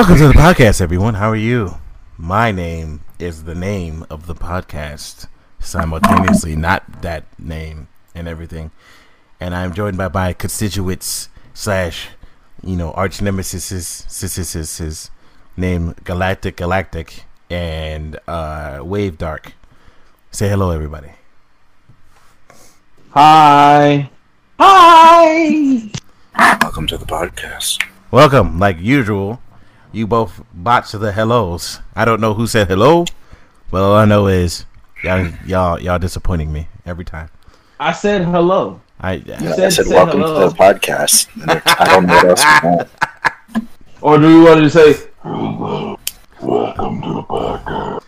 Welcome to the podcast, everyone. How are you? My name is the name of the podcast simultaneously, not that name and everything. And I'm joined by my constituents slash, you know, arch nemesis is name Galactic Galactic and uh, Wave Dark. Say hello, everybody. Hi. Hi. Welcome to the podcast. Welcome, like usual. You both botched the hellos. I don't know who said hello, but all I know is y'all y'all y'all disappointing me every time. I said hello. I Yeah, said- I said said welcome hello. to the podcast. I don't know what else you want. Or do you want to say hello? Welcome to the podcast.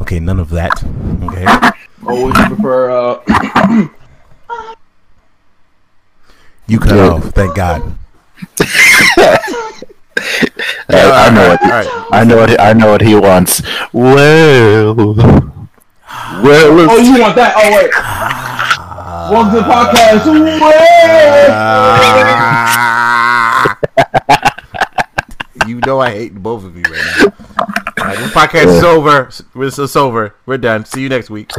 okay, none of that. Okay. or would you prefer uh You cut Yeah. off, thank God. I, I know what All right. I know what I know what he wants. Well, well, Oh you want that? Oh wait. Welcome to the podcast. Wait. you know I hate both of you right now. All right, this podcast is over. It's, it's over. We're done. See you next week.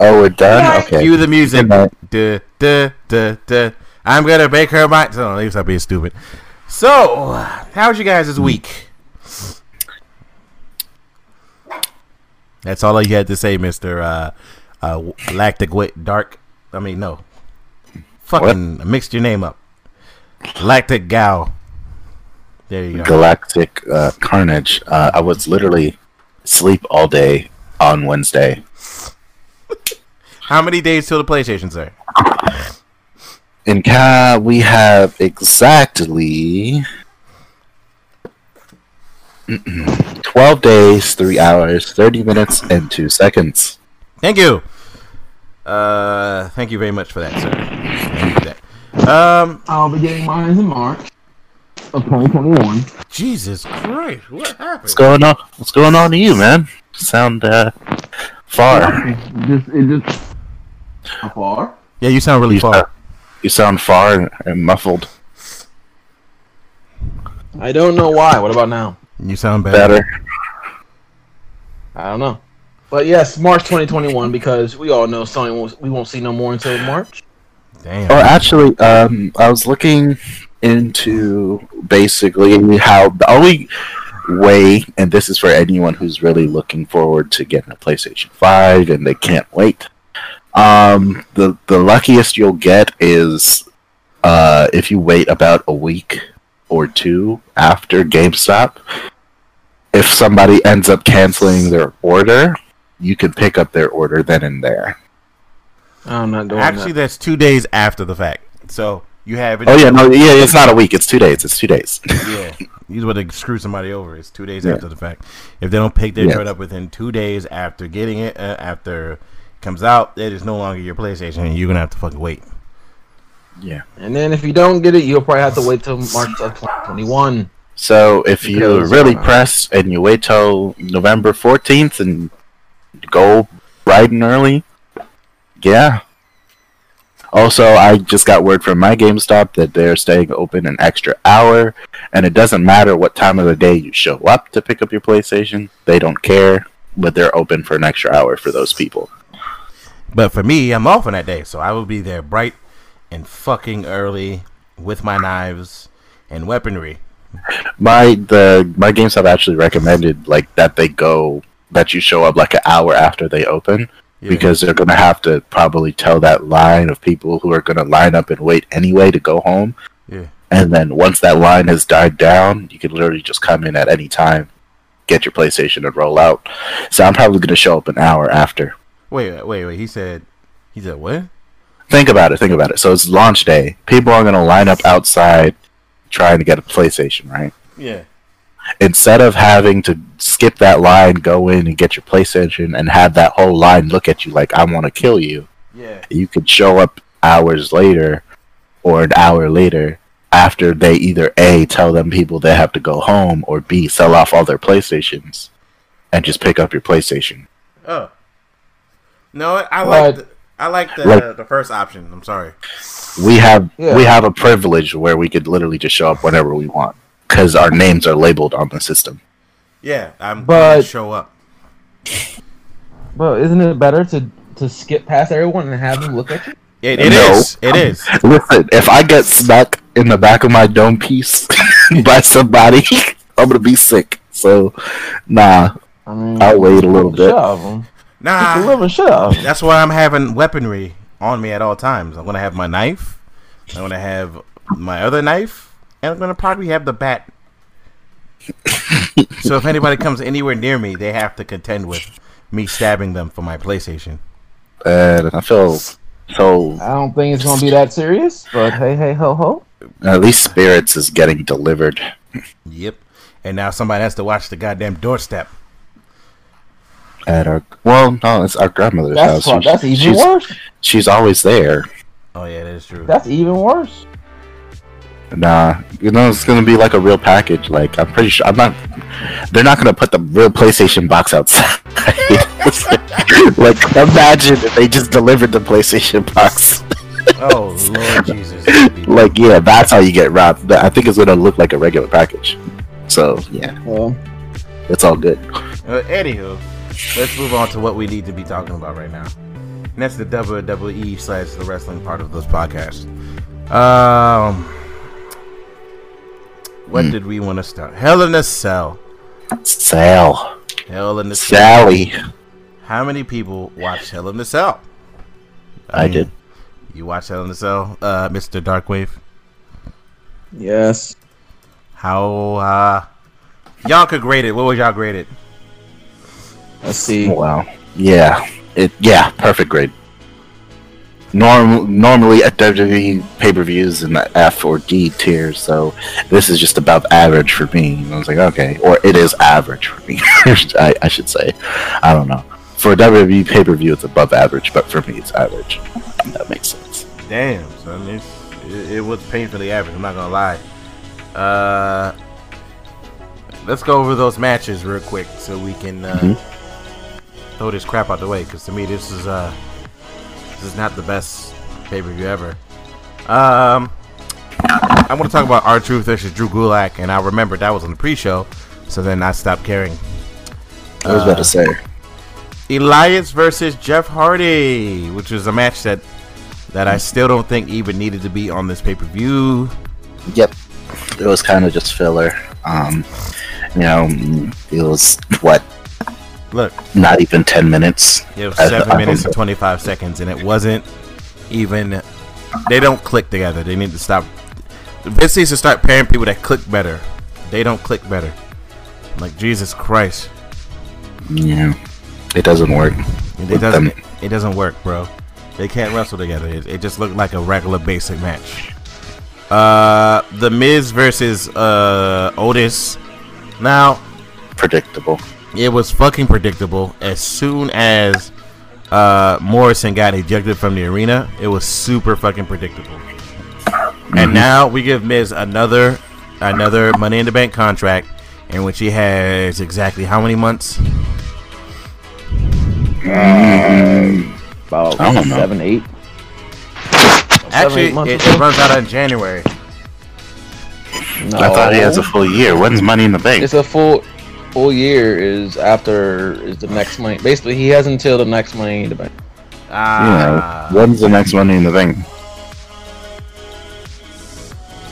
oh, we're done. Okay. Cue the music. Good Duh, duh, duh, duh. I'm gonna make her my. So, at least I'm being stupid. So, how's you guys this week? That's all you had to say, Mister uh, uh, Lactic Wit Dark. I mean, no, fucking I mixed your name up. Lactic Gal. There you go. Galactic uh, Carnage. Uh, I was literally sleep all day on Wednesday. How many days till the PlayStation, sir? In Ca, we have exactly 12 days, 3 hours, 30 minutes, and 2 seconds. Thank you. Uh, thank you very much for that, sir. Thank you for that. Um, I'll be getting mine in March of 2021. Jesus Christ, what happened? What's going on? What's going on to you, man? Sound uh, far. Just it just far? Yeah, you sound really You far. Sound, you sound far and muffled. I don't know why. What about now? You sound bad. Better. I don't know. But yes, March 2021 because we all know Sony won't, we won't see no more until March. Damn. Oh, actually, um, I was looking into basically how the only way, and this is for anyone who's really looking forward to getting a PlayStation Five and they can't wait. Um, the the luckiest you'll get is uh, if you wait about a week or two after GameStop. If somebody ends up canceling their order, you can pick up their order then and there. I'm not doing Actually, that. that's two days after the fact. So you have it. Oh yeah, no, yeah, it's not a week; it's two days. It's two days. yeah. You would screw somebody over. It's two days Yeah. after the fact. If they don't pick their Yeah. joint up within two days after getting it, uh, after it comes out, it is no longer your PlayStation, and you're gonna have to fucking wait. yeah. And then if you don't get it, you'll probably have to wait till March of 2021. So if you're really press pressed and you wait till November 14th and go riding early, yeah. Also, I just got word from my GameStop that they're staying open an extra hour, and it doesn't matter what time of the day you show up to pick up your PlayStation. They don't care, but they're open for an extra hour for those people. But for me, I'm off on that day, so I will be there bright and fucking early with my knives and weaponry. My the my GameStop actually recommended like that they go that you show up like an hour after they open Yeah. because they're gonna have to probably tell that line of people who are gonna line up and wait anyway to go home. Yeah. And then once that line has died down, you can literally just come in at any time, get your PlayStation and roll out. So I'm probably gonna show up an hour after. Wait, wait, wait. He said, he said what? Think about it, think about it. So it's launch day. People are gonna line up outside trying to get a PlayStation, right? Yeah. instead of having to skip that line, go in and get your PlayStation, and have that whole line look at you like I want to kill you, Yeah. you could show up hours later or an hour later after they either a tell them people they have to go home or b sell off all their PlayStations and just pick up your PlayStation. Oh. No, I like the, I like the Like- the first option. I'm sorry. we have Yeah. we have a privilege where we could literally just show up whenever we want because our names are labeled on the system. Yeah, I'm But- gonna show up. But isn't it better to to skip past everyone and have them look at you? It, it No. is. It is. Listen, if I get smacked in the back of my dome piece by somebody, I'm gonna be sick. So, nah, I mean, I'll wait a little shit bit. Out of them. Beat the Nah, living shit out that's why I'm having weaponry on me at all times. I'm gonna have my knife. I'm gonna have my other knife, and I'm gonna probably have the bat. so if anybody comes anywhere near me, they have to contend with me stabbing them for my PlayStation. And I feel so. I don't think it's gonna be that serious, but hey, hey, ho, ho. At least spirits is getting delivered. Yep. And now somebody has to watch the goddamn doorstep. At our well, no, it's our grandmother's That's house. pro- that's even she's, worse. she's always there. Oh yeah, that is true. That's even worse. Nah, you know it's gonna be like a real package. Like I'm pretty sure I'm not. They're not gonna put the real PlayStation box outside. like imagine if they just delivered the PlayStation box. oh Lord Jesus. like yeah, that's how you get robbed. I think it's gonna look like a regular package. So yeah, Well, it's all good. Uh, anywho, let's move on to what we need to be talking about right now. And that's the WWE slash the wrestling part of this podcast. Um, what Hmm. did we want to start? Hell in a Cell. Sal, Hell in a Cell. Sally, How many people watched Hell in a Cell? I mean, did. You watched Hell in a Cell, uh, Mr. Darkwave? yes. How, uh, y'all could grade it. What would y'all grade it? Let's see. Wow. Yeah. It. Yeah. Perfect grade. Norm, normally at WWE pay per views in the F or D tier, so this is just above average for me. And I was like, okay, or it is average for me. I, I should say. I don't know. For a WWE pay per view, it's above average, but for me, it's average. That makes sense. Damn, son, it's, it, it was painfully average. I'm not gonna lie. Uh, let's go over those matches real quick so we can uh, Mhm. Throw this crap out the way. Because to me, this is uh, this is not the best pay per view ever. Um, I want to talk about R-Truth versus Drew Gulak, and I remember that was on the pre-show, so then I stopped caring. I was about to say. Elias versus Jeff Hardy, which was a match that that I still don't think even needed to be on this pay per view. Yep. It was kind of just filler. Um, you know, it was what Look, not even ten minutes. it was seven I minutes don't- and twenty five seconds, and it wasn't even. They don't click together. They need to stop. Vince needs to start pairing people that click better. They don't click better. Like Jesus Christ, Yeah, it doesn't work. it doesn't. them. It doesn't work, bro. They can't wrestle together. It, it just looked like a regular basic match. Uh, the Miz versus uh Otis. Now Predictable. It was fucking predictable. As soon as uh Morrison got ejected from the arena, it was super fucking predictable. And now we give Miz another another Money in the Bank contract, in which he has exactly how many months? About I don't know. seven, eight. Actually, eight it, it runs out in January. No. I thought he has a full year. When's Money in the Bank? It's a full full year is after is the next money. Basically, he has until the next money in the bank. Ah, yeah. When's the next Money in the Bank?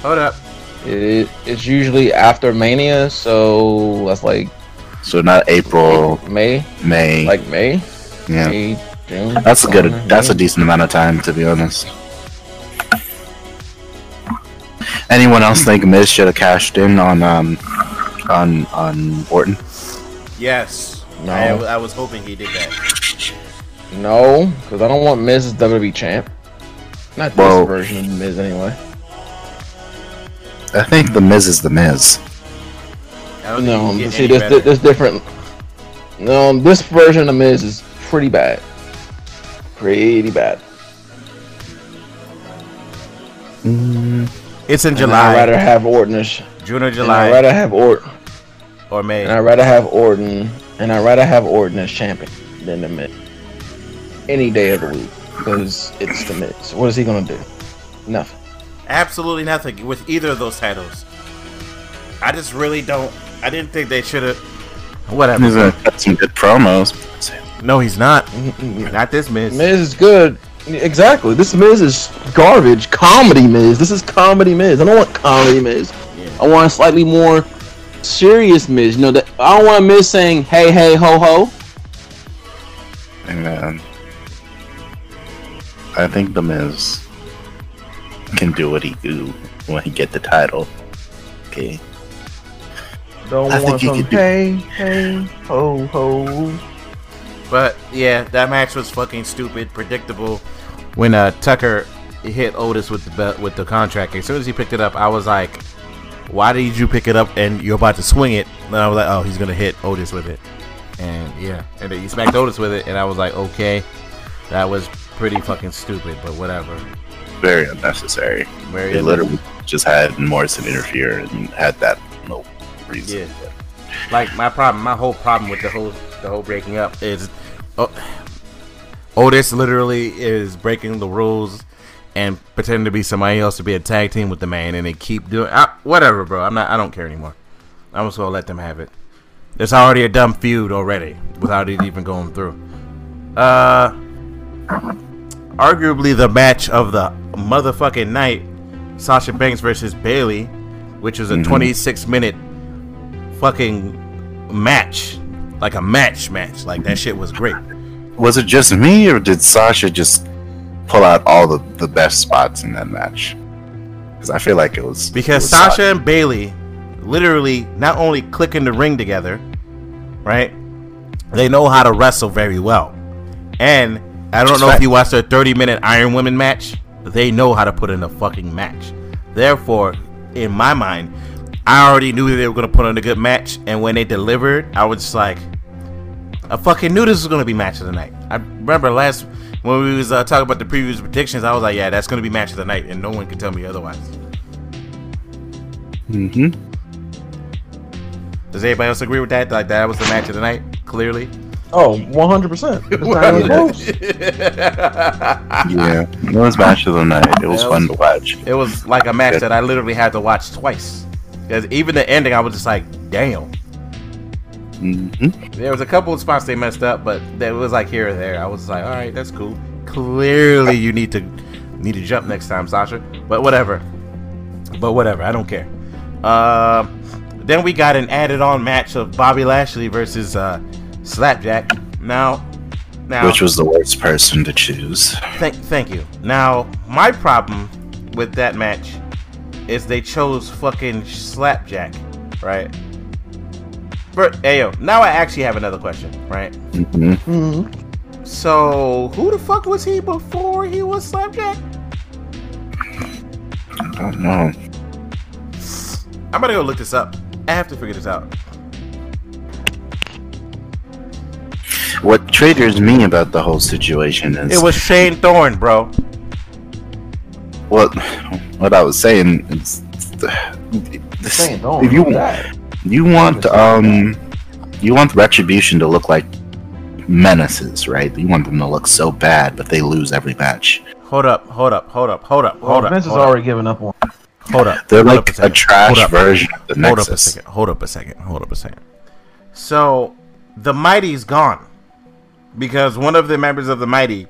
hold up. It, it's usually after Mania, so that's like So not April, May, May. like May, yeah, May, June. that's a good. somewhere That's a decent amount of time, to be honest. Anyone else think Miz should have cashed in on um on on Orton? Yes, No. I, I was hoping he did that. No, because I don't want Miz as WWE champ. Not this Well- version of Miz anyway. I think the Miz is the Miz. I don't think No, he can get see, any this better. this different. No, this version of Miz is pretty bad. Pretty bad. Mm, It's in And I'd rather have Orton June or and I'd rather have Orton, or May. and I'd rather have Orton, and I'd rather have Orton as champion than the Miz. Any day of the week, because it's the Miz. What is he gonna do? Nothing. Absolutely nothing with either of those titles. I just really don't. I didn't think they should have. Whatever. He's uh, got some good promos. No, he's not. Not this Miz. Miz is good. Exactly. This Miz is garbage. Comedy Miz. This is comedy Miz. I don't want comedy Miz. Yeah. I want a slightly more serious Miz. You know that I don't want Miz saying "Hey, hey, ho, ho." And um, I think the Miz can do what he do when he get the title. Okay. Don't I want think he some could do- "Hey, hey, ho, ho." But yeah, that match was fucking stupid, predictable. When uh, Tucker hit Otis with the belt, with the contract, as soon as he picked it up, I was like, "Why did you pick it up and you're about to swing it?" And I was like, "Oh, he's gonna hit Otis with it." And yeah, and then he smacked Otis with it, and I was like, "Okay, that was pretty fucking stupid, but whatever." Very unnecessary. Very They literally just had Morrison interfere and had that no reason. Yeah. like my problem, my whole problem with the whole the whole breaking up is, oh, Otis literally is breaking the rules and pretending to be somebody else to be a tag team with the man, and they keep doing uh, whatever, bro. I'm not. I don't care anymore. I'm just gonna let them have it. There's already a dumb feud already without it even going through. Uh, arguably the match of the motherfucking night, Sasha Banks versus Bayley, which was a Mhm. 26 minute fucking match, like a match match. Like that shit was great. Was it just me, or did Sasha just pull out all the, the best spots in that match? Because I feel like it was it Because was Sasha and Bayley literally not only click in the ring together, right? They know how to wrestle very well. And I don't know if you watched their 30 minute Iron Women match. They know how to put in a fucking match. Therefore, in my mind, I already knew they were going to put on a good match. And when they delivered, I was just like, I fucking knew this was going to be match of the night. I remember last when we was uh, talking about the previous predictions, I was like, yeah, that's going to be match of the night. And no one can tell me otherwise. Mm-hmm. Does anybody else agree with that? Like that was the match of the night, clearly. Oh, 100. percent It's not even close. Yeah, it was match of the night. It was That fun to watch. it was like a match that I literally had to watch twice. Because even the ending, I was just like, damn. Hmm There was a couple of spots they messed up, but it was like here or there. I was like, all right, that's cool. Clearly, you need to need to jump next time, Sasha. But whatever. But whatever, I don't care. Uh, then we got an added-on match of Bobby Lashley versus uh, Slapjack. Now, now, Which was the worst person to choose. Thank, thank you. Now, my problem with that match is they chose fucking Slapjack, right? But, ayo, now I actually have another question, right? Mm-hmm. Mm-hmm. So, who the fuck was he before he was Slapjack? I don't know. I'm gonna go look this up. I have to figure this out. What triggers me about the whole situation is It was Shane Thorne, bro. what what I was saying is the, this, Saying, don't if you do that. You want um you want retribution to look like menaces, right? You want them to look so bad, but they lose every match. Hold up, hold up, hold up, hold up, Well, hold up. Vince has hold up, already given up on. Hold up. They're hold like up a, second. trash Hold up. version of the Hold up a second. Hold up a second. Hold up a second. So, the Mighty's gone because one of the members of the Mighty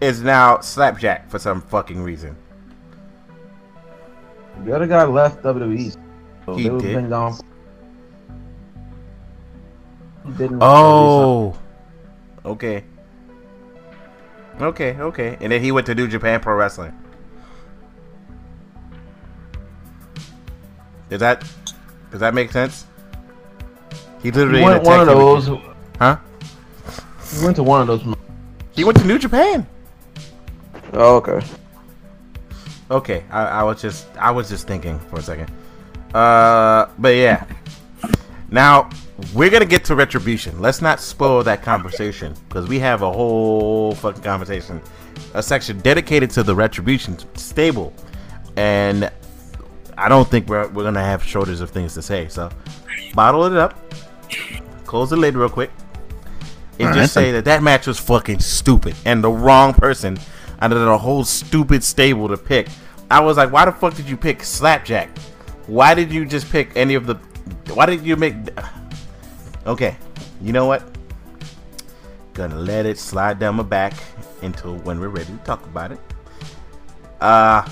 is now Slapjack for some fucking reason. The other guy left WWE. So He they was did? been gone. He didn't. Oh, okay, okay, okay. And then he went to New Japan Pro Wrestling. Does that does that make sense? He literally He in went one of those. with- huh? He went to one of those. He went to New Japan. Oh, okay. Okay, I, I was just I was just thinking for a second. Uh, but yeah. Now we're gonna get to retribution. Let's not spoil that conversation because we have a whole fucking conversation, a section dedicated to the retribution stable, and I don't think we're we're gonna have shortage of things to say. So bottle it up, close the lid real quick, and All just right, say that that match was fucking stupid and the wrong person out of the whole stupid stable to pick I was like, why the fuck did you pick Slapjack? Why did you just pick any of the? Why did you make? Okay, you know what? Gonna let it slide down my back until when we're ready to talk about it. Uh,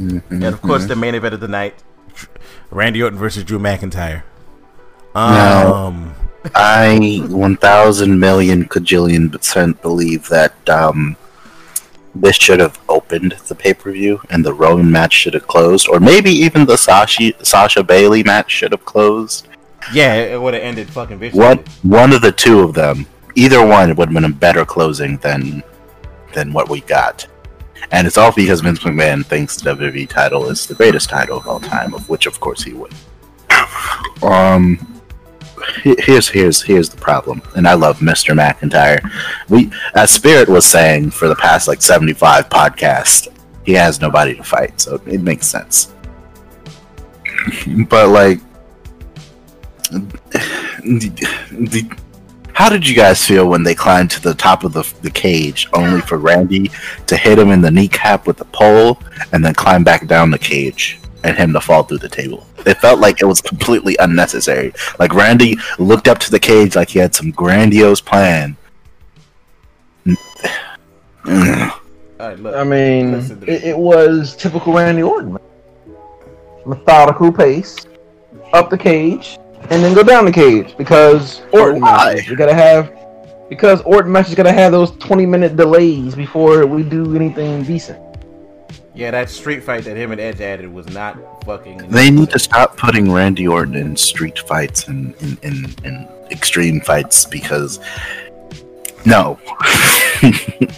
Mhm, and of course the main event of the night: Randy Orton versus Drew McIntyre. Now- Um, I 1,000 million cajillion percent believe that um, this should have opened the pay per view and the Roman match should have closed, or maybe even the Sasha, Sasha Bayley match should have closed. Yeah, it would have ended fucking viciously. One, one of the two of them, either one would have been a better closing than than what we got. And it's all because Vince McMahon thinks the WWE title is the greatest title of all time, of which, of course, he would. Um, here's here's here's the problem, and I love Mr. McIntyre. We, as Spirit was saying for the past like 75 podcasts, he has nobody to fight, so it makes sense. but like, the, the, how did you guys feel when they climbed to the top of the, the cage, only for Randy to hit him in the kneecap with the pole, and then climb back down the cage and him to fall through the table? It felt like it was completely unnecessary. Like Randy looked up to the cage like he had some grandiose plan. All right, look. I mean, it, it was typical Randy Orton. Methodical pace, up the cage, and then go down the cage because Orton why? matches. You gotta have because Orton matches gotta have those twenty minute delays before we do anything decent. Yeah, that street fight that him and Edge added was not fucking. They need to stop putting Randy Orton in street fights and in, in, in extreme fights because no,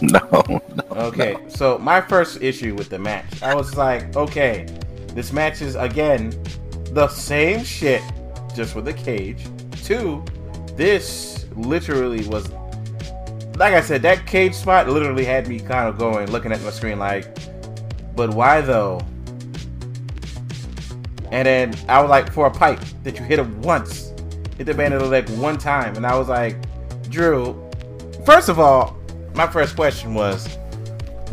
no, no. Okay, so my first issue with the match, I was like, okay, this match is again the same shit, just with a cage. Two, this literally was, like I said, that cage spot literally had me kind of going, looking at my screen like, but why though? And then I was like, for a pipe that you hit him once, hit the man of the leg one time, and I was like, Drew. First of all, my first question was,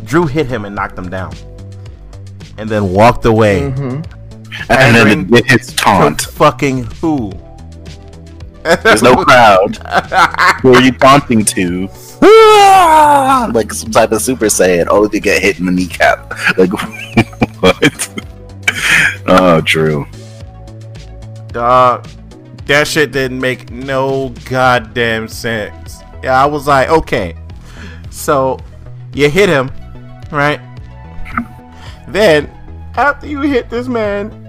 Drew hit him and knocked him down, and then walked away. Mm-hmm. And then it hits taunt. fucking who? There's no crowd. Who are you taunting to? like some type of Super Saiyan. Oh, you get hit in the kneecap. Like what? oh, Drew. Dog, that shit didn't make no goddamn sense. Yeah, I was like, okay, so you hit him, right? Then, after you hit this man,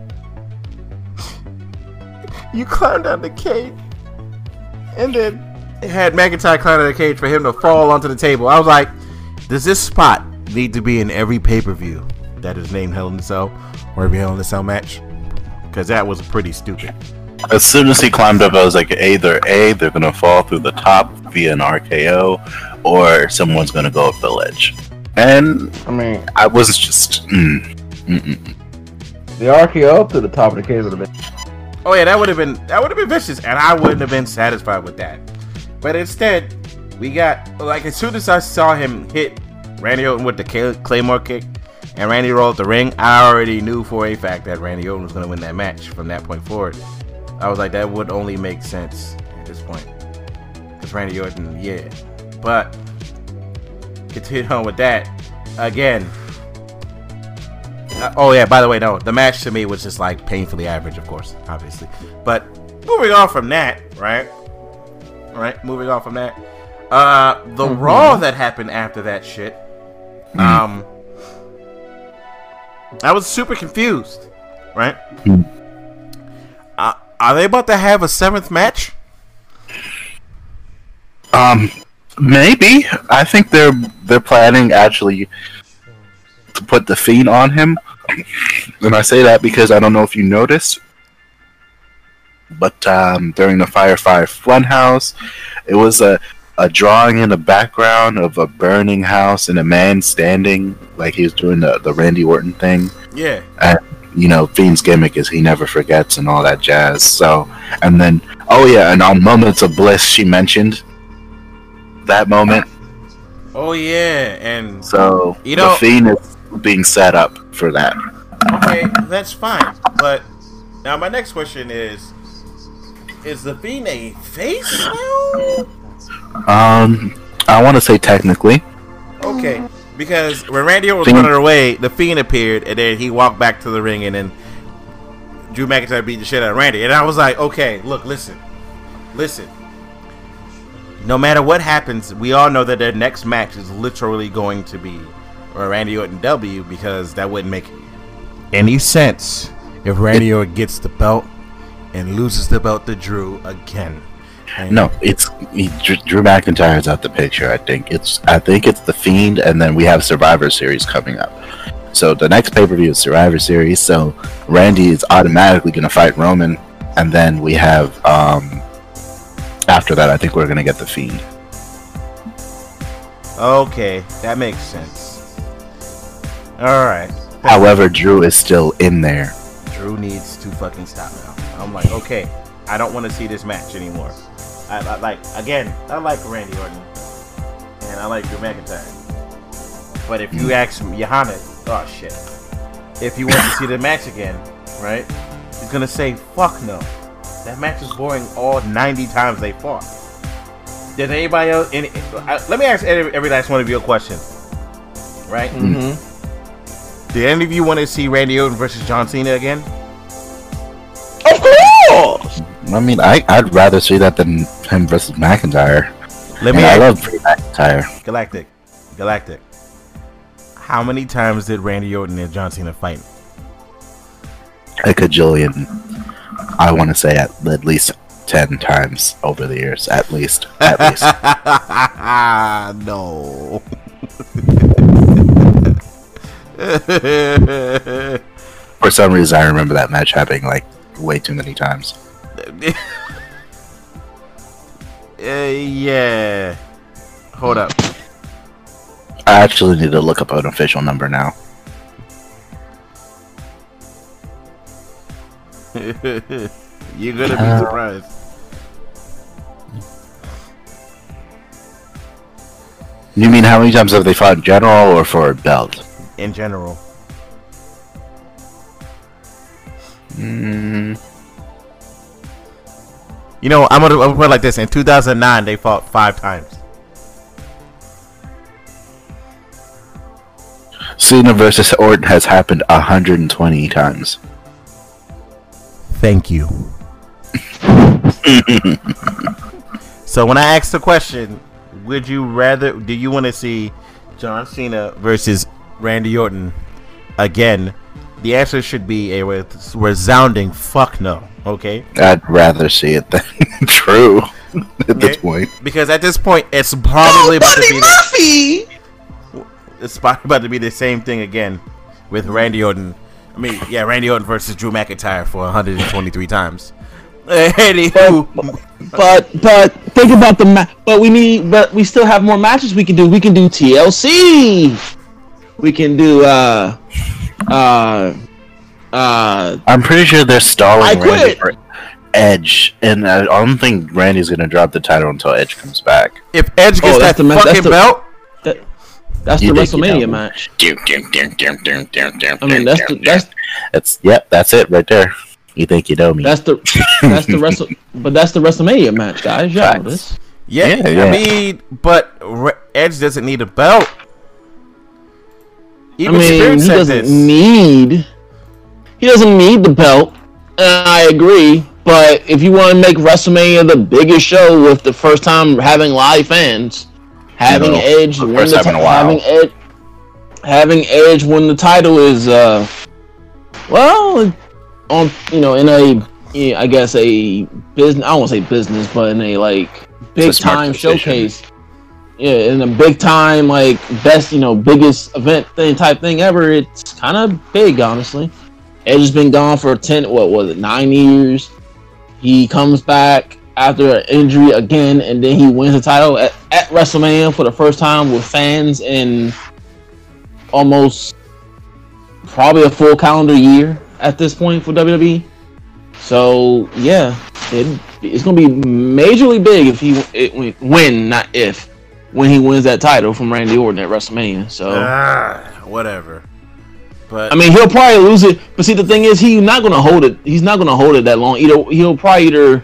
you climbed down the cage, and then had McIntyre climb down the cage for him to fall onto the table. I was like, does this spot need to be in every pay per view that is named Hell in a Cell or every Hell in a Cell match? Because that was pretty stupid. As soon as he climbed up, I was like, either A, they're gonna fall through the top via an RKO, or someone's gonna go up the ledge. And I mean, I was just, mm, mm-mm. the RKO up to the top of the cage would have been. Oh yeah, that would have been that would have been vicious, and I wouldn't have been satisfied with that. But instead, we got like as soon as I saw him hit Randy Orton with the Claymore kick, and Randy rolled the ring, I already knew for a fact that Randy Orton was going to win that match from that point forward. I was like, that would only make sense at this point, because Randy Orton, yeah. But continue on with that again. Uh, oh yeah, by the way, no, the match to me was just like painfully average, of course, obviously. But moving on from that, right? Right, moving on from that. Uh the Raw that happened after that shit. Um I was super confused, right? Hmm. Uh, are they about to have a seventh match? Um, maybe. I think they're they're planning actually to put the fiend on him, and I say that because I don't know if you noticed, but um, during the Firefly Funhouse, it was a a drawing in the background of a burning house and a man standing like he was doing the the Randy Orton thing. Yeah. And, you know, Fiend's gimmick is he never forgets and all that jazz. So, and then, oh yeah, and on Moments of Bliss, she mentioned that moment. Oh yeah, and So, You know- the Fiend is being set up for that. Okay, that's fine. But now my next question is: Is the Fiend a face now? Um, I want to say technically. Okay, because when Randy Orton was Fiend- running away, the Fiend appeared, and then he walked back to the ring, and then Drew McIntyre beat the shit out of Randy, and I was like, okay, look, listen, listen. No matter what happens, we all know that their next match is literally going to be or Randy Orton W because that wouldn't make any sense if Randy Orton gets the belt and loses the belt to Drew again. And No, it's he, Drew Drew McIntyre is out the picture. I think it's I think it's the Fiend, and then we have Survivor Series coming up. So the next pay per view is Survivor Series. So Randy is automatically going to fight Roman, and then we have um after that. I think we're going to get the Fiend. Okay, that makes sense. All right. However, Drew is still in there. Drew needs to fucking stop now. I'm like, okay, I don't want to see this match anymore. I, I like again, I like Randy Orton and I like Drew McIntyre. But if you ask me, Johanna, oh shit, if you want to see the match again, right? He's gonna say, fuck no. That match is boring all 90 times they fought. Did anybody else? Any, I, let me ask every, every last one of you a question, right? Mm-hmm. Did any of you want to see Randy Orton versus John Cena again? Of course. I mean, I I'd rather see that than him versus McIntyre. Let And me I love Drew McIntyre. Galactic, Galactic. How many times did Randy Orton and John Cena fight? a cajillion. I want to say at, at least ten times over the years, at least, at least. no. For some reason, I remember that match happening like way too many times. Uh, yeah. Hold up. I actually need to look up an official number now. You're gonna be Uh, surprised. You mean how many times have they fought in general or for a belt? In general, Mm, you know, I'm gonna, I'm gonna put it like this: in 2009, they fought five times. Cena versus Orton has happened 120 times. Thank you. so when I asked the question, would you rather do you want to see John Cena versus Randy Orton again? The answer should be a resounding fuck no. Okay, I'd rather see it than True at this point. because at this point it's probably about to Buddy be the, it's probably about to be the same thing again with Randy Orton. I mean, yeah, Randy Orton versus Drew McIntyre for 123 times. Anywho, But but think about the ma- but we need but we still have more matches we can do. We can do TLC. We can do uh uh uh I'm pretty sure they're stalling I Randy quit. for Edge, and I don't think Randy's gonna drop the title until Edge comes back. if Edge gets Oh, that that's the ma- that's the- belt, that, that's You the think you WrestleMania know. match. I I mean that's the that's That's yep, that's it right there. You think you know me? that's the that's the Wrestle but that's the WrestleMania match, guys. Y'all know Facts. this. Yeah, Yeah, I mean, but Re- Edge doesn't need a belt. I mean, Spirit he said doesn't this. need he doesn't need the belt. And I agree, but if you want to make WrestleMania the biggest show with the first time having live fans, having No, Edge the win the time ti- having Edge having Edge win the title is uh well on you know in a I guess a business I don't want to say business but in a like big It's a smart time decision. showcase yeah, in a big time, like best, you know, biggest event thing type thing ever. It's kind of big, honestly. Edge has been gone for ten, what was it, nine years? He comes back after an injury again, and then he wins the title at, at WrestleMania for the first time with fans in almost probably a full calendar year at this point for WWE. So yeah, it, it's gonna be majorly big if he it, win, not if when he wins that title from Randy Orton at WrestleMania. So Ah, whatever. But I mean, he'll probably lose it. But see, the thing is, he's not gonna hold it. He's not gonna hold it that long. Either he'll probably either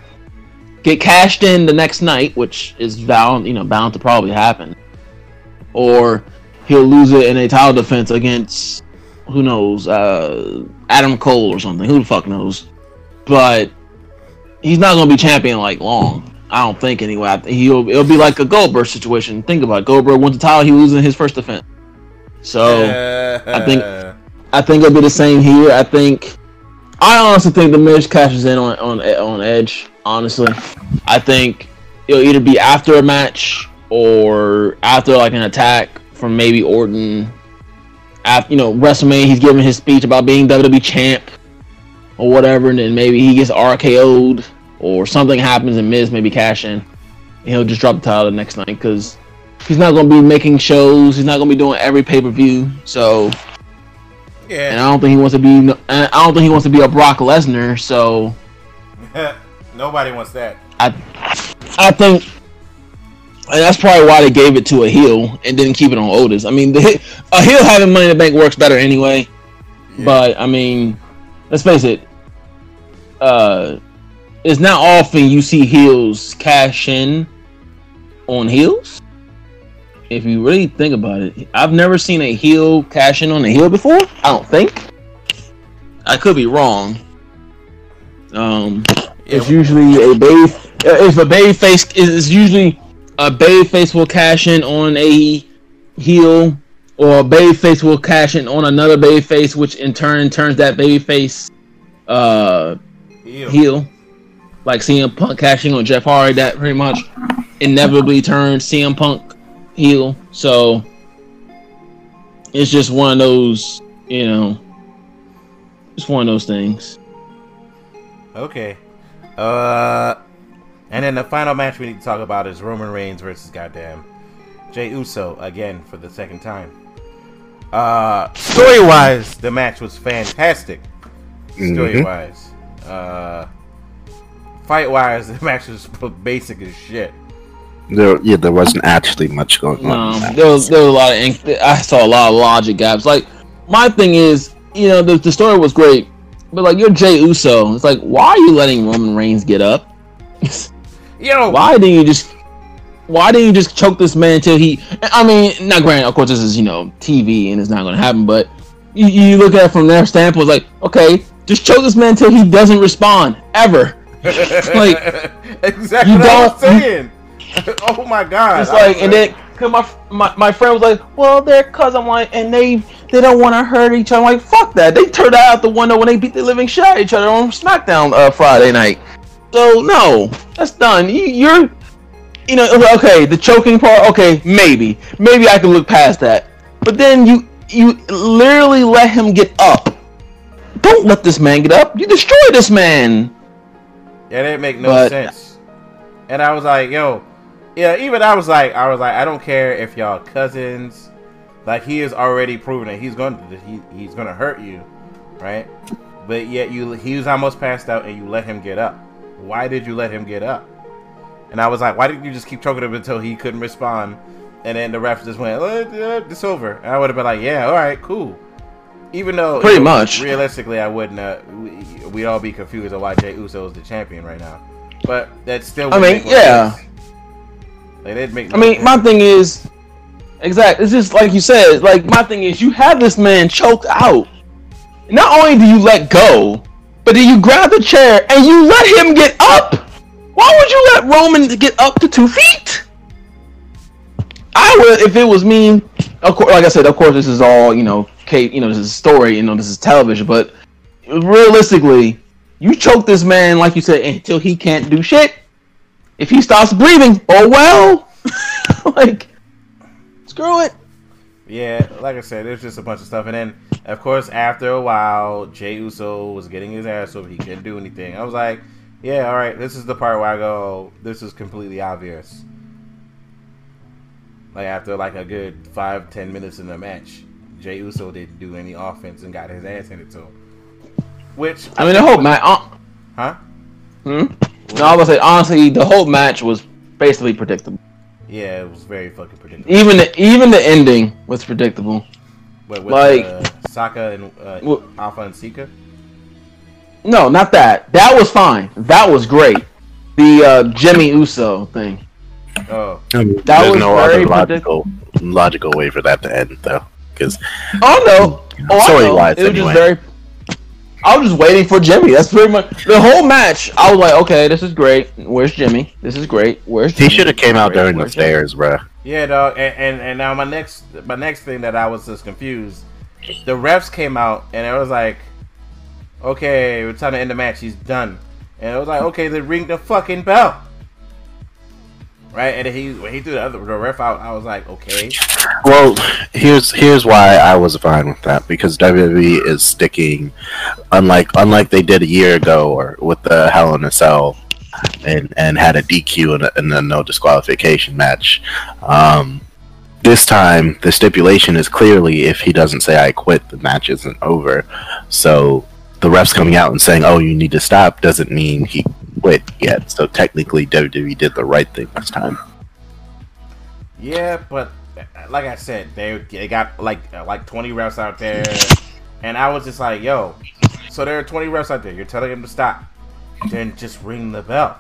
get cashed in the next night, which is bound, you know, bound to probably happen, or he'll lose it in a title defense against who knows, uh, Adam Cole or something. Who the fuck knows? But he's not gonna be champion like long. I don't think anyway. I think he'll it'll be like a Goldberg situation. Think about it. Goldberg won the title. He losing his first defense. So. I think- I think it'll be the same here. I think I honestly think the Miz cashes in on on on Edge. Honestly, I think it'll either be after a match or after like an attack from maybe Orton. After you know WrestleMania, he's giving his speech about being WWE champ or whatever, and then maybe he gets RKO'd or something happens and Miz maybe cash in. He'll just drop the title the next night because he's not going to be making shows. He's not going to be doing every pay per view. So yeah. and I don't think he wants to be. I don't think he wants to be a Brock Lesnar. So nobody wants that. I, I think and that's probably why they gave it to a heel and didn't keep it on Otis. I mean, the, a heel having Money in the Bank works better anyway. Yeah. But I mean, let's face it. Uh, it's not often you see heels cash in on heels. If you really think about it, I've never seen a heel cash in on a heel before. I don't think. I could be wrong. Um, it's usually a bay. If a bay face is usually a bay face will cash in on a heel, or a bay face will cash in on another bay face, which in turn turns that baby face uh, Heel. heel. Like CM Punk cashing on Jeff Hardy, that pretty much inevitably turned CM Punk heel. So it's just one of those, you know, it's one of those things. Okay. Uh, and then the final match we need to talk about is Roman Reigns versus goddamn Jey Uso again for the second time. Uh, story wise, the match was fantastic. Story wise, uh, fight wise, the match was basic as shit. There, yeah, there wasn't actually much going on. In that. there was there was a lot of ink- I saw a lot of logic gaps. Like my thing is, you know, the, the story was great, but like you're Jey Uso, it's like why are you letting Roman Reigns get up? Yo, why didn't you just why didn't you just choke this man until he? I mean, not granted, of course, this is you know TV and it's not going to happen, but you, you look at it from their standpoint, like okay, just choke this man until he doesn't respond ever. like exactly you what I was don't- saying. oh my god! It's like, and then cause my, my my friend was like, well, they're cause I'm like, and they they don't want to hurt each other. I'm like, fuck that. They turned out the window when they beat the living shit out of each other on SmackDown uh, Friday night. So no, that's done. You, you're, you know, okay, the choking part. Okay, maybe, maybe I can look past that. But then you you literally let him get up. Don't let this man get up. You destroy this man. That didn't make no But- sense. And I was like, yo, yeah, even I was like, I was like, I don't care if y'all cousins. Like he is already proven that he's going to he, he's going to hurt you, right? But yet you he was almost passed out and you let him get up. Why did you let him get up? And I was like, why didn't you just keep choking him until he couldn't respond? And then the ref just went, it's over. And I would have been like, yeah, all right, cool. Even though Pretty much. realistically, I wouldn't. Uh, we, we'd all be confused of why Jey Uso is the champion right now. But that's still. I mean, yeah. Like they'd make. I mean, sense. my thing is, exact. It's just like you said. Like my thing is, you have this man choked out. Not only do you let go, but then you grab the chair and you let him get up. Why would you let Roman get up to two feet? I would, if it was me. Of course, like I said, of course, this is all you know. Kate, you know, this is a story. You know, this is television. But realistically, you choke this man, like you said, until he can't do shit. If he stops breathing, oh well. like, screw it. Yeah, like I said, there's just a bunch of stuff, and then of course after a while, Jey Uso was getting his ass over. He couldn't do anything. I was like, yeah, all right. This is the part where I go, this is completely obvious. Like after like a good five ten minutes in the match, Jey Uso didn't do any offense and got his ass handed to him. Which I mean, the whole match. Uh, huh? hmm? No, I was gonna say honestly, the whole match was basically predictable. Yeah, it was very fucking predictable. Even the even the ending was predictable. But with like- the Saka and uh, Well- Alpha and Sika. No, not that. That was fine. That was great. The uh, Jimmy Uso thing. Oh, That There's was no very other logical logical way for that to end, though, because Oh no! Oh, Story know. wise, it was anyway. just very. I was just waiting for Jimmy. That's pretty much the whole match. I was like, okay, this is great. Where's Jimmy? This is great. Where's he should have came out Great. during the Where's Jimmy? stairs, bruh. yeah, dog. And, and and now my next my next thing that I was just confused. The refs came out and it was like, okay, we're time to end the match. He's done. And it was like, okay, they ring the fucking bell. Right, and he when he threw the other the ref out, I was like, okay, Well, here's here's why I was fine with that because WWE is sticking, unlike unlike they did a year ago or with the Hell in a Cell, and and had a DQ and a, and a no disqualification match. Um, this time the stipulation is clearly if he doesn't say I quit, the match isn't over. So the refs coming out and saying, "Oh, you need to stop," doesn't mean he quit yet. So technically, WWE did the right thing this time. Yeah, but uh, like I said, they they got like uh, like twenty refs out there, and I was just like, yo, so there are twenty refs out there. You're telling them to stop, then just ring the bell.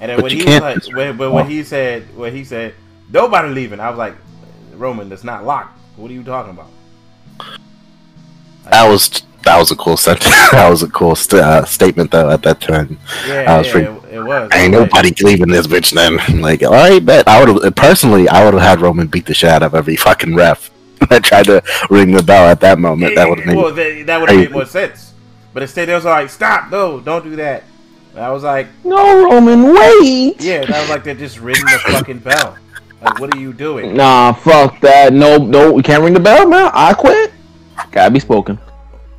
And then But when he like, when, but when he said when he said nobody leaving, I was like, Roman, that's not locked. What are you talking about? That was that was a cool sentence. that was a cool st- uh, statement though at that time. Yeah, I was yeah, freak- it, it was. Ain't I was like, nobody leaving this bitch then. like, all right, bet I would have personally. I would have had Roman beat the shit out of every fucking ref that tried to ring the bell at that moment. That would have made well, that, that would have made more sense. But instead, they was like, stop, no, don't do that. And I was like, No, Roman, wait. yeah, that was like they're just ringing the fucking bell. Like, what are you doing? Nah, fuck that. No, no, we can't ring the bell, man. I quit. Gotta be spoken.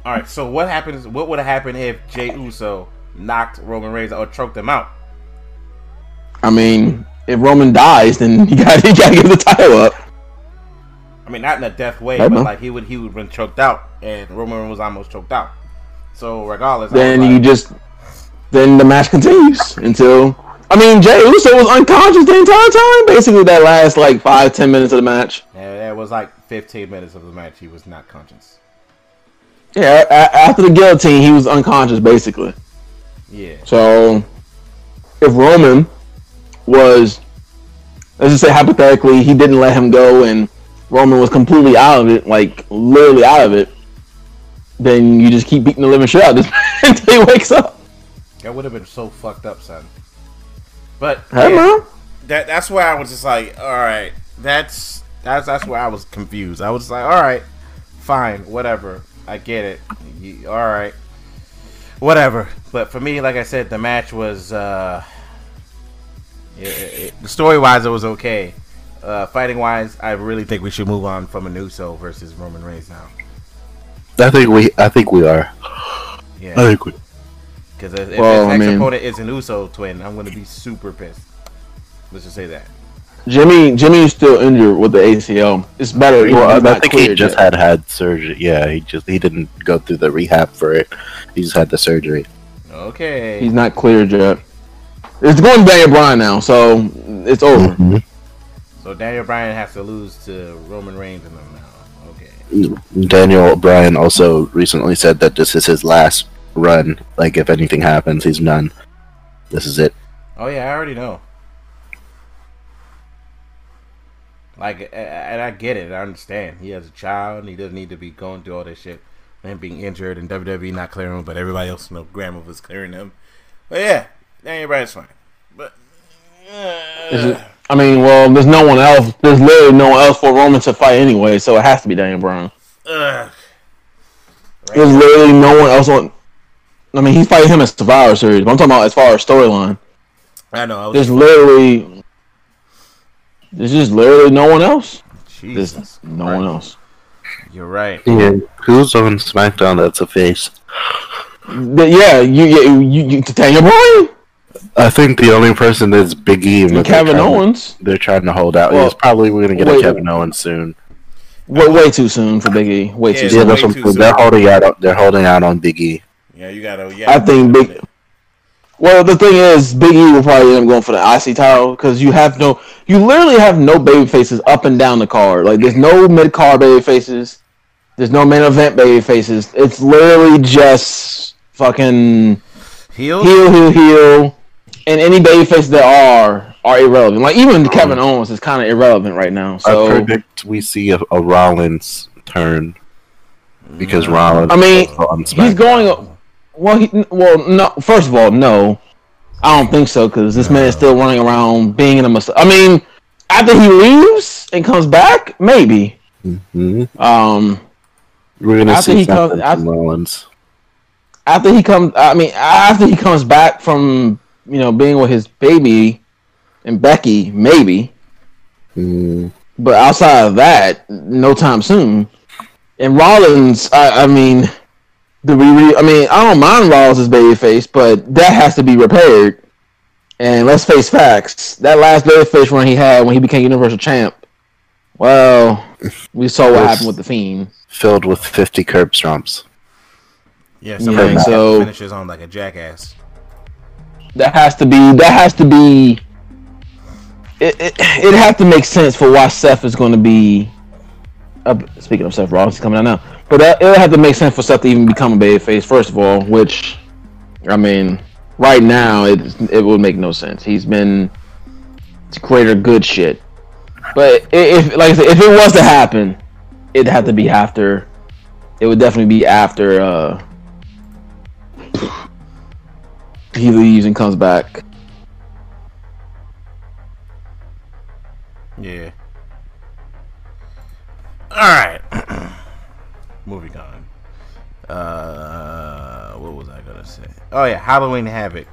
All right, so what happens? What would have happened if Jey Uso knocked Roman Reigns or choked him out? I mean, if Roman dies, then you gotta, you gotta give the title up. I mean, not in a death way, but know. like he would he would been choked out, and Roman was almost choked out. So regardless, Then you like, just, then the match continues until. I mean, Jey Uso was unconscious the entire time. Basically, that last like five, ten minutes of the match. yeah, it was like 15 minutes of the match. He was not conscious. Yeah, after the guillotine, he was unconscious basically. Yeah, So, if Roman was, let's just say hypothetically, he didn't let him go and Roman was completely out of it, like literally out of it, then you just keep beating the living shit out of this man until he wakes up. that would have been so fucked up, son. But Hey, man. that that's where I was just like, all right, that's that's that's where I was confused. I was like, all right, fine, whatever, I get it. You- all right, whatever. But for me, like I said, the match was uh, it, it, the story wise, it was okay. Uh, fighting wise, I really think we should move on from an Uso versus Roman Reigns now. I think we. I think we are. Yeah, I think we. because if, Well, his I next mean- opponent is an Uso twin, I'm gonna be super pissed. Let's just say that. Jimmy, Jimmy is still injured with the ACL. It's better. Well, I think he just yet. had had surgery. Yeah, he just he didn't go through the rehab for it. He just had the surgery. Okay. He's not cleared yet. It's going to Daniel Bryan now, so it's over. Mhm. So Daniel Bryan has to lose to Roman Reigns and them now. Okay. Daniel Bryan also recently said that this is his last run. Like, if anything happens, he's done. This is it. Oh yeah, I already know. Like, and I get it. I understand. He has a child, and he doesn't need to be going through all this shit. And being injured, and WWE not clearing him, but everybody else, you know, grandmother's clearing him. But yeah, Daniel Bryan's fine. But uh, I mean, well, there's no one else. There's literally no one else for Roman to fight anyway, so it has to be Daniel Bryan. ugh. There's literally no one else on. I mean, he's fighting him at Survivor Series, but I'm talking about as far as storyline. I know. I was There's literally, there's just literally no one else. There's Jesus. no one else. You're right. Yeah. Who's on SmackDown that's a face? Th- Yeah, you, you, you, you Daniel Bryan, I think the only person is Big E. and and they're Kevin trying- Owens. They're trying to hold out. Well, it's probably we're gonna get wait. a Kevin Owens soon. Way, way too soon for Big E. Way Yeah, too it's Yeah, soon. that's way what too they're soon. holding out. They're holding out on Big E. Yeah, you gotta. Yeah, I think Big- Well, the thing is, Big E will probably end up going for the IC title because you have no, you literally have no baby faces up and down the card. Like, there's no mid card baby faces. There's no main event baby faces. It's literally just fucking Heel. heel, heel, heel, and any baby faces that are are irrelevant. Like even oh. Kevin Owens is kind of irrelevant right now. So I predict we see a, a Rollins turn because mm. Rollins. I mean, he's SmackDown. going. Well, he, well, no. First of all, no, I don't think so because this man is still running around being in a must. I mean, after he leaves and comes back, maybe. Mhm. Um, We're gonna After see he comes- after- Rollins. after he comes, I mean, after he comes back from you know being with his baby and Becky, maybe. Mm, But outside of that, no time soon. And Rollins, I, I mean, do we? Re- I mean, I don't mind Rollins' babyface, but that has to be repaired. And let's face facts: that last babyface run he had when he became Universal Champ, well, we saw what happened with the Fiend. filled with 50 curb stomps. Yeah, somebody Yeah, so, so- finishes on like a jackass. That has to be. That has to be. It it, it has to make sense for why Seth is going to be. Uh, speaking of Seth Rollins, he's coming out now, but that, it'll have to make sense for Seth to even become a babyface. First of all, which, I mean, right now it it would make no sense. He's been It's greater good shit, but if like I said, if it was to happen, it'd have to be after. It would definitely be after. uh he leaves and comes back. Yeah. All right. Moving on. Uh, what was I gonna say? Oh yeah, Halloween Havoc.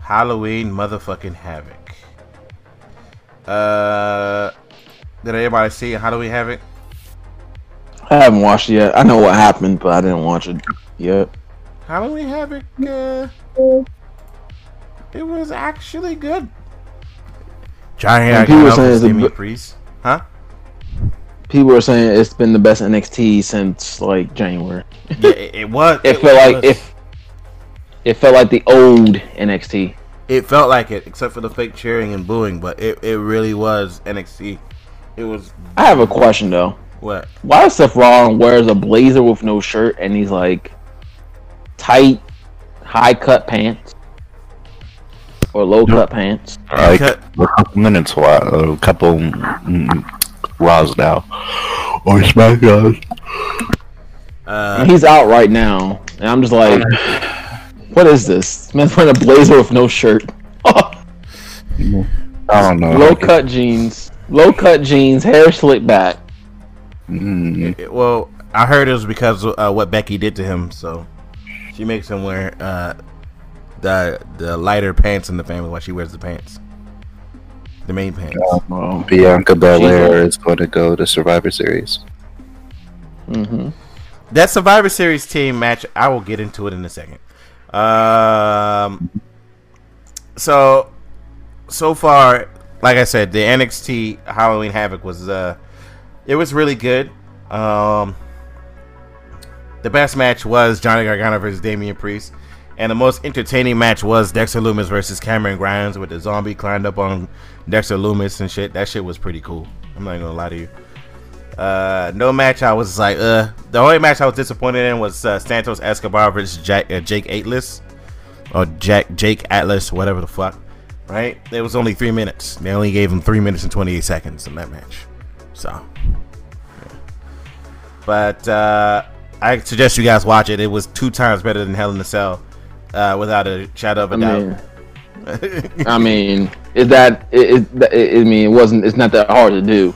Halloween motherfucking Havoc. Uh, did anybody see Halloween Havoc? I haven't watched it yet. I know what happened, but I didn't watch it yet. Halloween Havoc. Uh, it was actually good. Johnny And people Gargano saying a Priest. Huh? People are saying it's been the best NXT since like January. Yeah, it, it was. It, felt like if it felt like the old NXT. It felt like it, except for the fake cheering and booing, but it, it really was NXT. It was I have a question though. what? Why does Seth Rollins wears a blazer with no shirt and he's like tight, high cut pants or low cut pants? Like Cut. a couple minutes, while, a couple mm, Raws now. Or SmackDown. Uh, he's out right now, and I'm just like, what is this? Man's wearing a blazer with no shirt. I don't know. low cut jeans, low cut jeans, hair slicked back. Mm, it- well, I heard it was because of uh, what Becky did to him, so she makes him wear uh, the the lighter pants in the family while she wears the pants, the main pants. Well, Bianca Belair is going to go to Survivor Series. hmm That Survivor Series team match, I will get into it in a second. Um, so so far, like I said, the NXT Halloween Havoc was uh, it was really good. Um, the best match was Johnny Gargano versus Damian Priest, and the most entertaining match was Dexter Lumis versus Cameron Grimes, with the zombie climbed up on Dexter Lumis and shit. That shit was pretty cool. I'm not gonna lie to you. Uh, no match I was like, uh, the only match I was disappointed in was uh, Santos Escobar versus Jack, uh, Jake Atlas, or Jack Jake Atlas, whatever the fuck. Right? It was only three minutes. They only gave him three minutes and twenty eight seconds in that match. So, but uh, I suggest you guys watch it. It was two times better than Hell in a Cell, uh, without a shadow of a I doubt. mean, I mean, is that it, it? I mean, it wasn't. It's not that hard to do.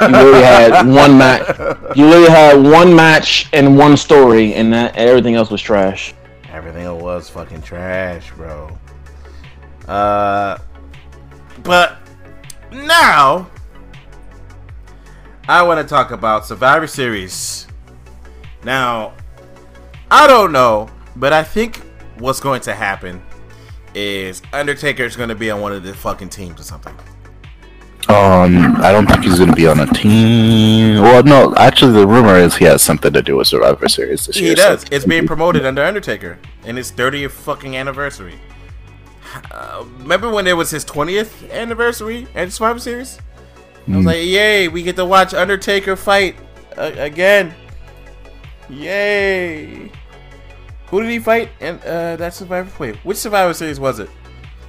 You literally had one match. You literally had one match and one story, and that everything else was trash. Everything else was fucking trash, bro. Uh, but now I want to talk about Survivor Series. Now, I don't know, but I think what's going to happen is Undertaker is going to be on one of the fucking teams or something. Um, I don't think he's going to be on a team. Well, no, actually, the rumor is he has something to do with Survivor Series this year. He so- does. It's being promoted under Undertaker in his 30th fucking anniversary. Uh, remember when it was his 20th anniversary at Survivor Series? I was Mm. like, yay, we get to watch Undertaker fight uh, again. Yay! Who did he fight? And uh, that Survivor. Wait, which Survivor Series was it?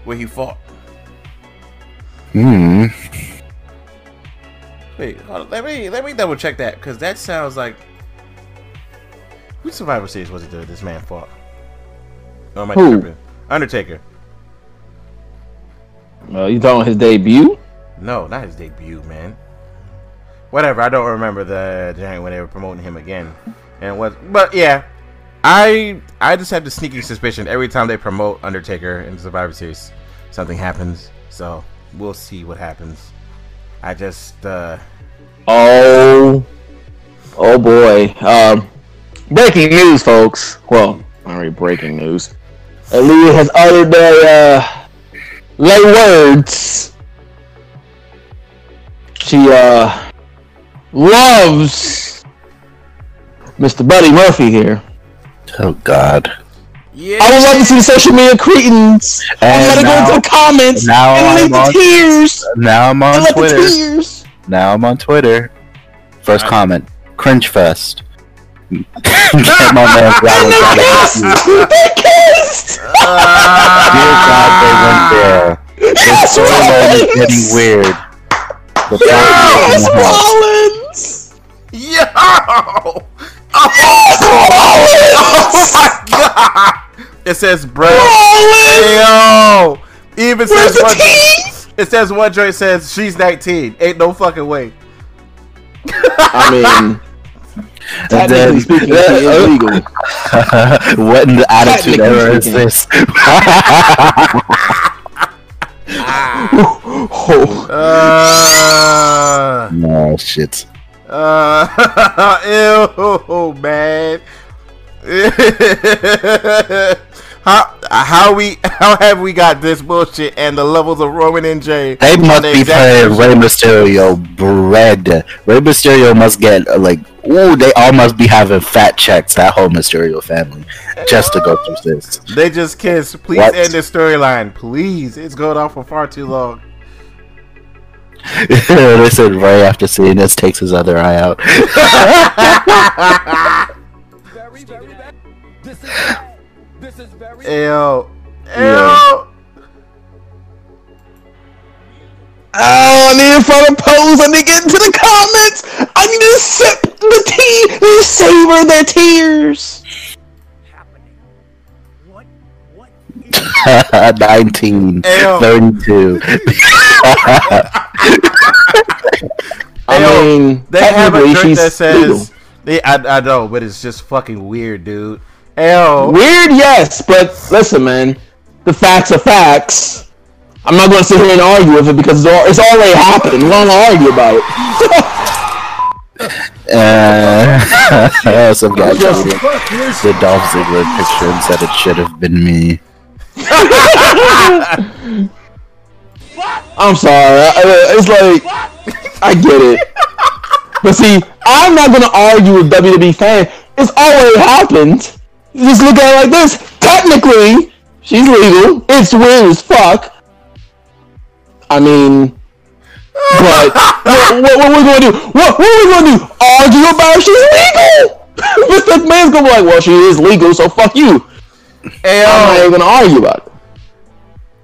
Where he fought? Hmm. Wait, hold on, let me let me double check that because that sounds like. Which Survivor Series was it that this man fought? Oh my Who? Undertaker. Uh, you talking his debut? No, not his debut, man. Whatever, I don't remember the giant when they were promoting him again, and what? But yeah, I I just have the sneaking suspicion every time they promote Undertaker in Survivor Series, something happens. So we'll see what happens. I just uh Oh, oh boy. Um, breaking news, folks. Well, really breaking news. Aalyah has uttered their uh, lay words. She uh loves Mr. Buddy Murphy here. Oh God. yeah. I would love to see the social media cretins. I'm And gonna now- go into the comments now and leave I'm the on- tears. Now I'm on Twitter. tears. Now I'm on Twitter. First I- comment: Cringe fest. Get my man Flowers out Kissed! They kissed! Dear God, they went there. The Yes, storyline is getting weird. The Yes, property is in the house. Rollins! Yo! Yes, Oh my god! It says bread. Yo! Even Where's says the one. It says one joint says she's 19. Ain't no fucking way. I mean, And then- technically speaking, she is legal. what in the attitude Technically era is speaking. this? Oh, Uh, no shit. uh, ew, man. how how we how have we got this bullshit and the levels of Roman and Jey? They must the be paying Rey? Mysterio bread. Rey Mysterio must get uh, like, ooh, they all must be having fat checks. That whole Mysterio family, just to go through this. They just kissed. Please What? end this storyline, please. It's going on for far too long. they said Rey after seeing this takes his other eye out. Ew. Ew. Yeah. Oh, I need to find a pose. I need to get into the comments. I need to sip the tea and savor their tears. happening. What? What? 19, Ew. 32. I Ew. mean, They have a technically, drink that says. They, I, I know, but it's just fucking weird, dude. Ew. Weird, yes, but listen, man. The facts are facts. I'm not going to sit here and argue with it because it's, al- it's already happened. We're going to argue about it. Uh, some guy Just- tweeted the Dolph Ziggler picture and said it should have been me. I'm sorry. I- I- It's like I get it, but see, I'm not gonna argue with WWE fan. It's already happened. Just look at it like this. Technically, she's legal. It's weird as fuck. I mean, but what, what, what we gonna do? What, what are we gonna do? Argue about if she's legal? Mr. man's gonna be like, well, she is legal, so fuck you. I'm not even gonna argue about it.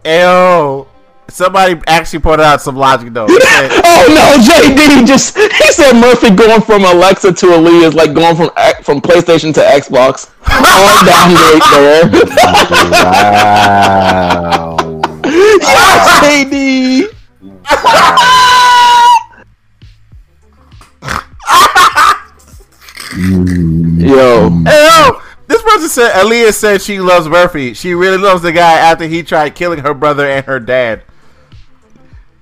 Ew. Somebody actually pointed out some logic though. Said- Oh no, JD just he said Murphy going from Alexa to Aalyah is like going from from PlayStation to Xbox. All downgrade there. Wow. yes, JD. Mm. Yo, Ew. This person said Aalyah said she loves Murphy. She really loves the guy after he tried killing her brother and her dad.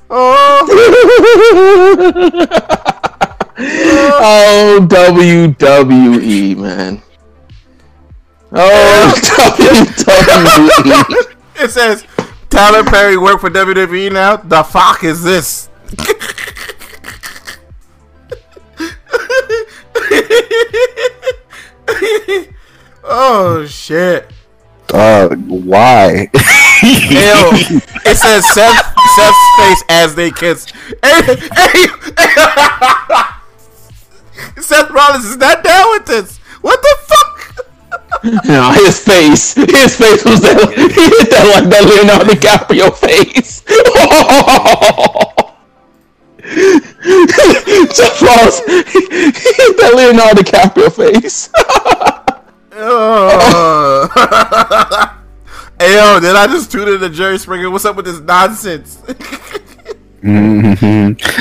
Oh, oh WWE man. Oh WWE. it says Tyler Perry worked for WWE now. The fuck is this? oh shit. Uh, why? Ew. It says Seth, Seth's face as they kiss. Hey, hey, Seth Rollins is not down with this. What the fuck? No, his face, his face was that he hit that like that Leonardo DiCaprio face. Jeff Ross, he hit that Leonardo DiCaprio face. Oh. hey yo, did I just tune in to Jerry Springer? What's up with this nonsense? hmm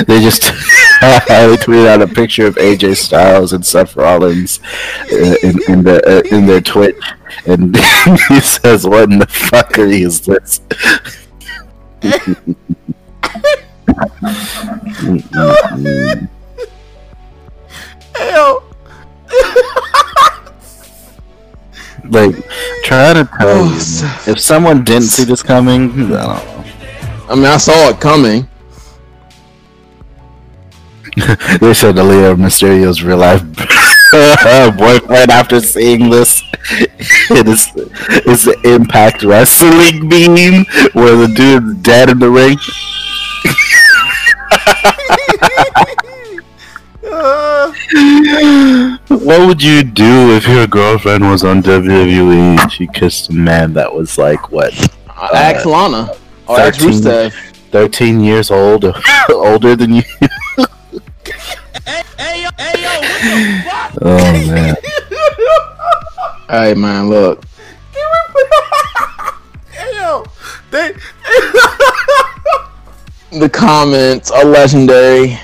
They just they tweeted out a picture of AJ Styles and Seth Rollins uh, in, in the uh, in their Twitch, and he says, "What in the fuckery is this?" yo. Like, trying to tell Oh, you, if someone didn't see this coming, I don't know. I mean, I saw it coming. They said Aalyah Mysterio's real life boyfriend after seeing this. It is it's the Impact Wrestling meme where the dude's dead in the ring. Uh, What would you do if your girlfriend was on WWE and she kissed a man that was like what, Uh, ask Lana or ask 13. Rusev. thirteen years old, older than you? Oh man, Hey man, look. hey yo. They The comments are legendary.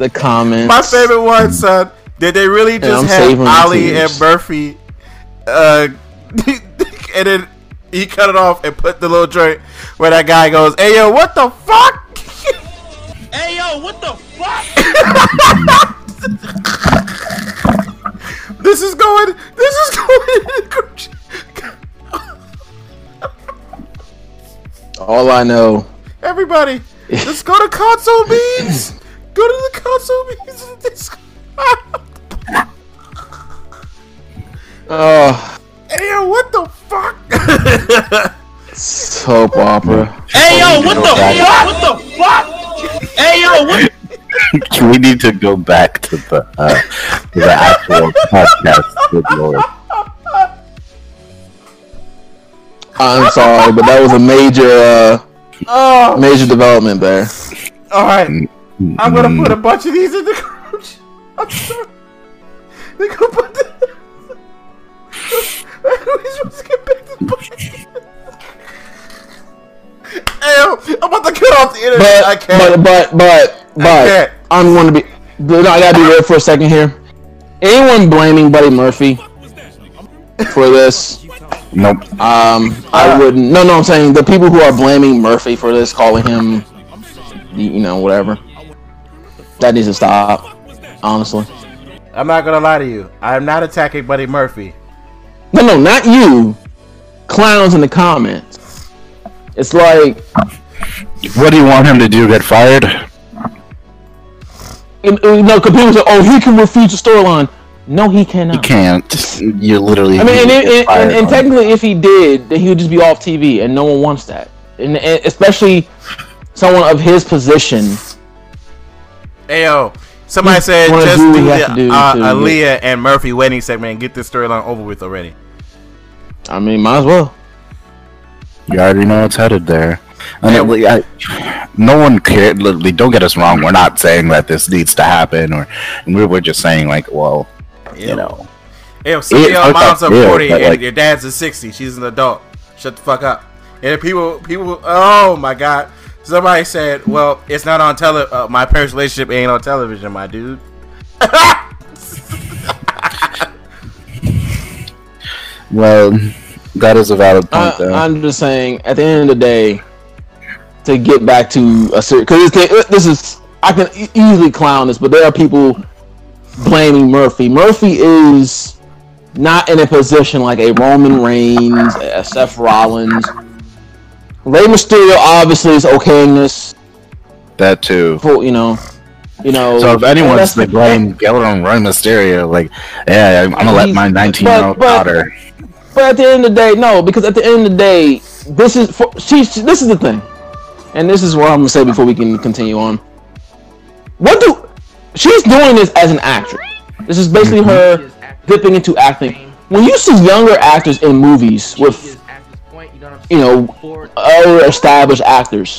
The comments. My favorite one, son. Did they really just have savoring the Ali and Murphy? Uh, and then he cut it off and put the little joint where that guy goes, "Hey yo, what the fuck?" Hey yo, what the fuck? This is going. This is going. All I know. Everybody, let's go to console beans. Go to the console beans. of the Discord. Oh, hey yo, what the fuck? soap opera. Hey yo, what the fuck? What the fuck? Hey yo, what? we need to go back to the uh, to the actual podcast. Good lord. I'm sorry, but that was a major, uh, oh, major development there. all right. I'm gonna Mm. put a bunch of these in the chat. I'm sorry. They gonna put the. we supposed to get back to the point. Hey, I'm about to get off the internet. I But, can't. but, but, but, but. I'm going to be. No, I gotta be real for a second here. Anyone blaming Buddy Murphy for this? Nope. Um, I wouldn't. No, no, I'm saying the people who are blaming Murphy for this, calling him, you know, whatever. That needs to stop. Honestly. I'm not gonna lie to you. I'm not attacking Buddy Murphy. No, no, not you. Clowns in the comments. It's like What do you want him to do? Get fired? you know, because people say, "Oh, he can refuse the storyline." No, he cannot. You can't. You literally. I mean, and, get and, and, and technically, if he did, then he would just be off TV, and no one wants that. And, and especially someone of his position. Hey yo, somebody He said just do what do he the to do uh, to- Aalyah and Murphy wedding segment and get this storyline over with already. I mean, might as well. You already know it's headed there. And it- I, no one cared. Literally, don't get us wrong. We're not saying that this needs to happen, or and we were just saying like, well, you know, Hey, yo, some of your moms are 40 but, and like- your dad's is 60. She's an adult. Shut the fuck up. And people, people, oh my god. Somebody said, well, it's not on tele. Uh, my parents' relationship ain't on television, my dude. well, that is a valid point. I, though. I'm just saying, at the end of the day, to get back to a serious, because this is, I can easily clown this, but there are people blaming Murphy. Murphy is not in a position like a Roman Reigns, a Seth Rollins. Rey Mysterio obviously is okaying this, that too. for, you know, you know. So if anyone's that's to blame Geller on Rey Mysterio, like, yeah, I'm gonna let my 19 year old But- but- daughter. But at the end of the day, no, because at the end of the day, this is for she. she- This is the thing, and this is what I'm gonna say before we can continue on. What do she's doing this as an actress? This is basically mm-hmm. her dipping into acting. When you see younger actors in movies with, you know, older established actors,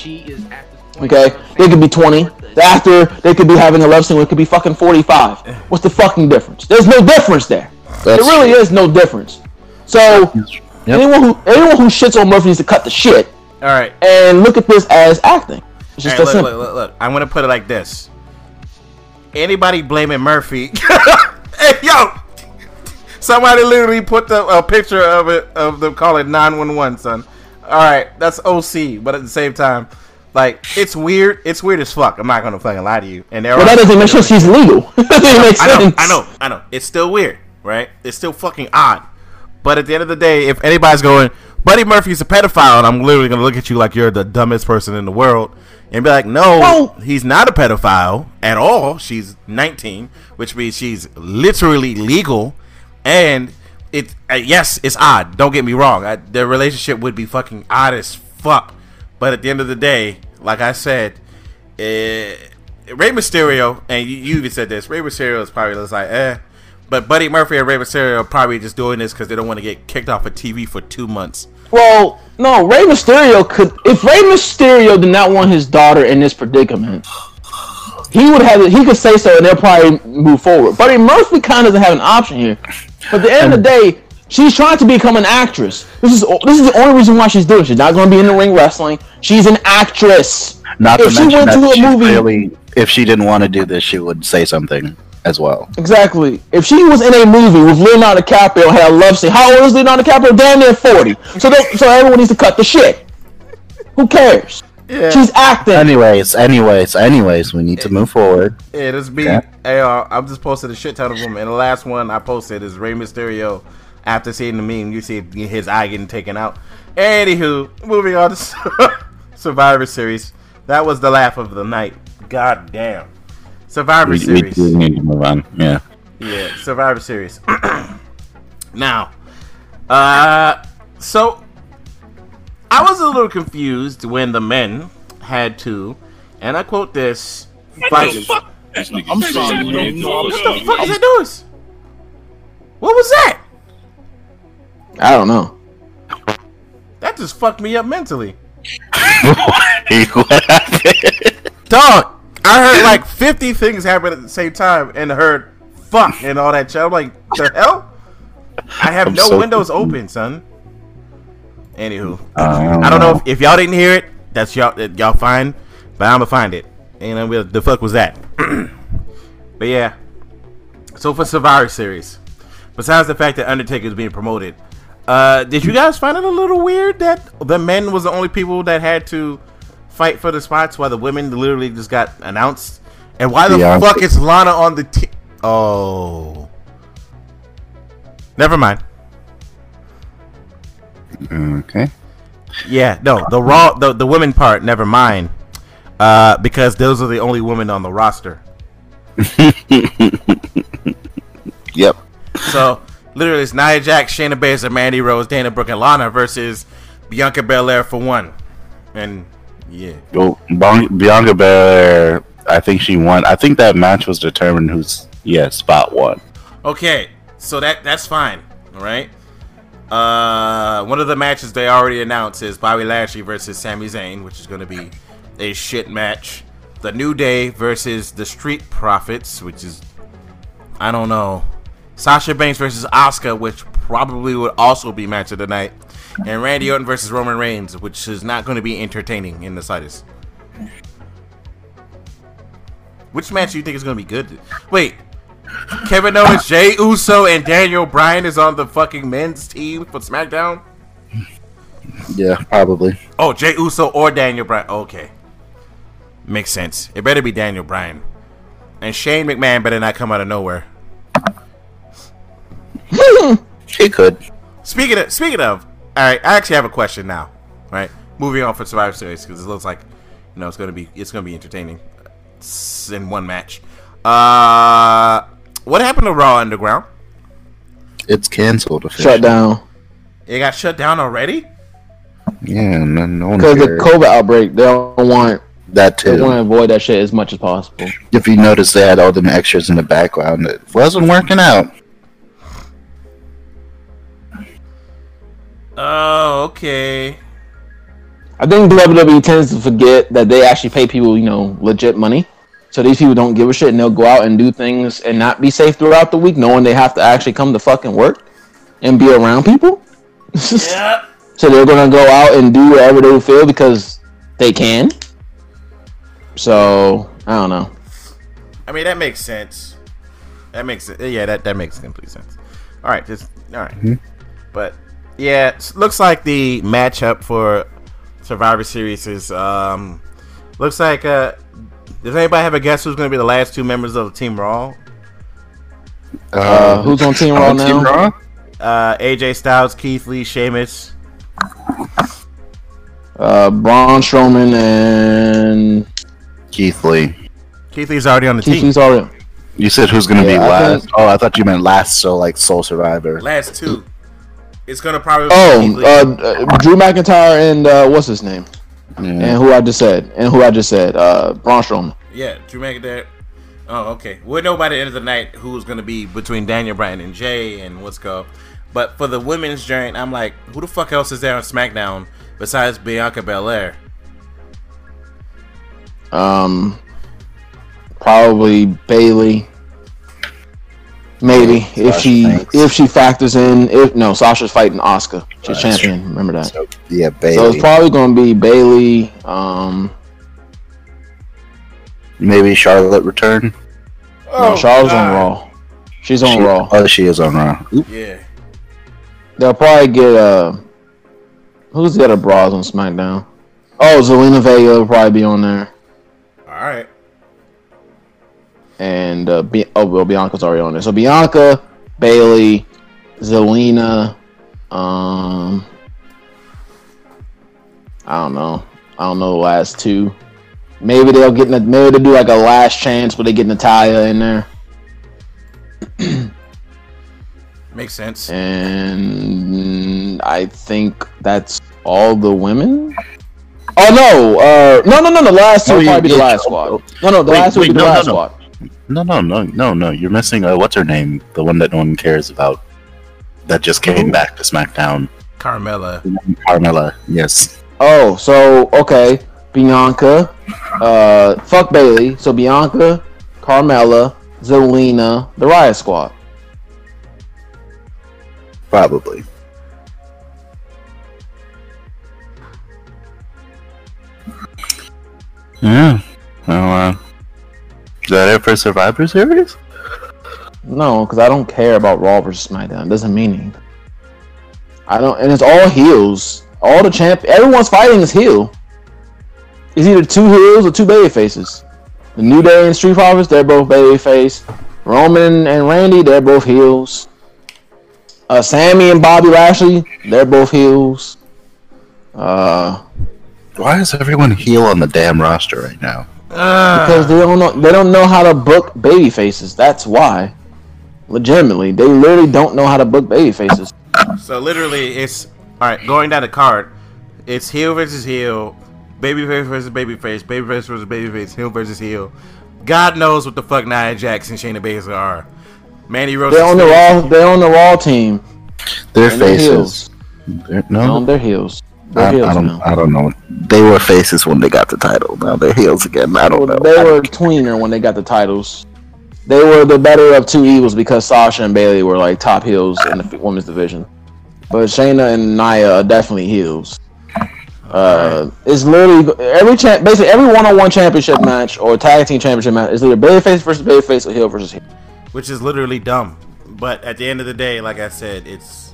okay, they could be 20. The actor, they could be having a love scene, it could be fucking 45. What's the fucking difference? There's no difference there. there That's really is no difference. So Yep. anyone who anyone who shits on Murphy needs to cut the shit All right. and look at this as acting. It's just All that right, look, simple. look, look, look. I'm gonna put it like this. Anybody blaming Murphy? hey, yo! Somebody literally put the a picture of it of them calling 911, son. All right, that's OC, but at the same time, like it's weird. It's weird as fuck. I'm not gonna fucking lie to you. And there Well, are that doesn't make sense. She's legal. that doesn't make I know. I know, I know. It's still weird, right? It's still fucking odd. But at the end of the day, if anybody's going, Buddy Murphy's a pedophile, and I'm literally gonna look at you like you're the dumbest person in the world, and be like, no, Well- he's not a pedophile at all. She's 19, which means she's literally legal, and it. Uh, yes, it's odd. Don't get me wrong. I, their relationship would be fucking odd as fuck. But at the end of the day, like I said, eh, Rey Mysterio, and you, you even said this, Rey Mysterio is probably just like, eh. But Buddy Murphy and Rey Mysterio are probably just doing this because they don't want to get kicked off of TV for two months. Well, no, Rey Mysterio could. If Rey Mysterio did not want his daughter in this predicament, he would have. He could say so, and they'll probably move forward. Buddy Murphy kind of doesn't have an option here. But at the end of the day, she's trying to become an actress. This is this is the only reason why she's doing. it. She's not going to be in the ring wrestling. She's an actress. Not If she went to a movie- clearly, if she didn't want to do this, she would say something as well. Exactly. If she was in a movie with Leonardo DiCaprio and had a love scene, how old is Leonardo DiCaprio? Damn near forty. So they, so everyone needs to cut the shit. Who cares? She's acting. Anyways, anyways, anyways, we need to move forward. Yeah, this be. Yeah. Hey, uh, I'm just posted a shit ton of them, and the last one I posted is Rey Mysterio. After seeing the meme, you see his eye getting taken out. Anywho, moving on to Survivor Series. That was the laugh of the night. God damn. Survivor We, we Series. do need to move on. Yeah. Yeah, Survivor Series. now, uh, so I was a little confused when the men had to, and I quote this. Fight. I'm sorry, you. What the fuck is that noise? What was that? I don't know. That just fucked me up mentally. what happened? Dog, I heard like 50 things happen at the same time and heard fuck and all that shit. I'm like, the hell? I have I'm no so windows confused. open, son. Anywho, Um, I don't know if, if y'all didn't hear it. That's y'all that y'all fine, but I'm gonna find it. And then we'll- the fuck was that? but yeah. So for Survivor Series, besides the fact that Undertaker is being promoted, uh, did you guys find it a little weird that the men was the only people that had to fight for the spots while the women literally just got announced? And why the Yeah. fuck is Lana on the team? Oh, never mind. Okay. Yeah, no, the raw, the the women part, never mind, uh, because those are the only women on the roster. Yep. So literally, it's Nia Jax, Shayna Baszler, Mandy Rose, Dana Brooke, and Lana versus Bianca Belair for one, and yeah, Well, Bianca Belair, I think she won. I think that match was determined who's yeah spot one. okay, so that that's fine, all right. Uh, one of the matches they already announced is Bobby Lashley versus Sami Zayn, which is going to be a shit match. The New Day versus the Street Profits, which is I don't know. Sasha Banks versus Asuka, which probably would also be match of the night, and Randy Orton versus Roman Reigns, which is not going to be entertaining in the slightest. Which match do you think is going to be good? Wait, Kevin Owens, Jey Uso, and Daniel Bryan is on the fucking men's team for SmackDown. Yeah, probably. Oh, Jey Uso or Daniel Bryan. Okay, makes sense. It better be Daniel Bryan, and Shane McMahon better not come out of nowhere. She could. Speaking of, speaking of, all right, I actually have a question now. Right, moving on for Survivor Series because it looks like you know it's gonna be it's gonna be entertaining in one match. Uh, what happened to Raw Underground? It's canceled officially. Shut down It got shut down already. Yeah, no, no one because the. COVID outbreak. They don't want That too. They want to avoid that shit as much as possible. If you notice, they had all them extras in the background. It wasn't working out. Oh, okay. I think WWE tends to forget that they actually pay people, you know, legit money. So these people don't give a shit and they'll go out and do things and not be safe throughout the week, knowing they have to actually come to fucking work and be around people. Yeah. So they're gonna go out and do whatever they feel because they can. So I don't know. I mean, that makes sense. That makes it. Yeah, that that makes complete sense. All right, just all right. But yeah, it looks like the matchup for Survivor Series is um looks like uh. Does anybody have a guess who's going to be the last two members of Team Raw? Uh, who's on Team Raw on now? Team Raw? Uh, AJ Styles, Keith Lee, Sheamus. Uh, Braun Strowman and Keith Lee. Keith Lee's already on the Keith team. Lee's already. You said who's gonna be I last? think- Oh, I thought you meant last. So like Sole Survivor. Last two. It's going to probably. be Keith Oh, Lee. uh, uh, Drew McIntyre and uh, what's his name? Yeah. And who I just said, and who I just said, uh, Braun Strowman. Yeah, Drew McIntyre. Oh, okay. We'll know by the end of the night who's going to be between Daniel Bryan and Jey and what's go. But for the women's joint, I'm like, who the fuck else is there on SmackDown besides Bianca Belair? Um, probably Bayley. Maybe if she Banks. if she factors in if no Sasha's fighting Asuka. She's That's champion. Remember that. So, yeah, Bayley. So it's probably going to be Bayley. Um, Maybe Charlotte return. no, Charlotte's on Raw. She's on She- Raw. Oh, she is on Raw. Oop. Yeah. They'll probably get uh who's the other bras on SmackDown? Oh, Zelina Vega will probably be on there, All right. And uh, Bi- oh well, Bianca's already on there. So Bianca, Bayley, Zelina, um, I don't know, I don't know the last two. Maybe they'll get maybe they'll do like a last chance where they get Natalya in there, Makes sense. and I think that's all the women. Oh no! Uh, no, no, no, no. The last two probably be the last squad. No, no, the Wait, last two be the no, no, last no. squad. No, no, no, no, no. You're missing. Uh, what's her name? The one that no one cares about. That just came back to SmackDown. Carmella. Carmella. Yes. Oh, so okay, Bianca, uh, fuck Bayley. So Bianca, Carmella, Zelina, the Riot Squad. Probably. Yeah. Well, uh, is that it for Survivor Series? No, because I don't care about Raw versus SmackDown. It doesn't mean anything. I don't, and it's all heels. All the champ, everyone's fighting is heel. It's either two heels or two baby faces. The New Day and Street Profits, they're both baby face. Roman and Randy, they're both heels. Uh, Sami and Bobby Lashley, they're both heels. Uh, Why is everyone heel on the damn roster right now? Because they don't know they don't know how to book baby faces. That's why. Legitimately, they literally don't know how to book baby faces. So literally, it's all right. Going down the card, it's heel versus heel, babyface versus babyface, babyface versus babyface, heel versus heel. God knows what the fuck Nia Jax and Shayna Baszler are. Mandy Rose. They're on the raw. They're on the raw team. Their And they're faces. heels. They're- No, no, they're heels. They're I, I don't. now. I don't know. They were faces when they got the title. Now they're heels again. I don't know. They I were don't- tweener when they got the titles. They were the better of two evils because Sasha and Bayley were like top heels in the women's division. But Shayna and Nia are definitely heels. Uh, it's literally every champ, basically every one-on-one championship match or tag team championship match is either babyface versus babyface or heel versus heel. which is literally dumb. But at the end of the day, like I said, it's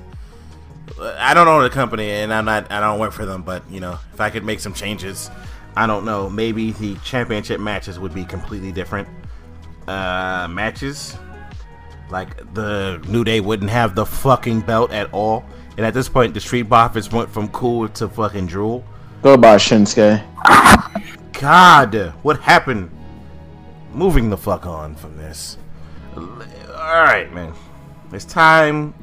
I don't own the company and I'm not I don't work for them. But you know, if I could make some changes, I don't know. Maybe the championship matches would be completely different uh, matches. Like the New Day wouldn't have the fucking belt at all. And at this point, the Street Profits went from cool to fucking drool. Go by Shinsuke. God, what happened? Moving the fuck on from this. Alright, man. It's time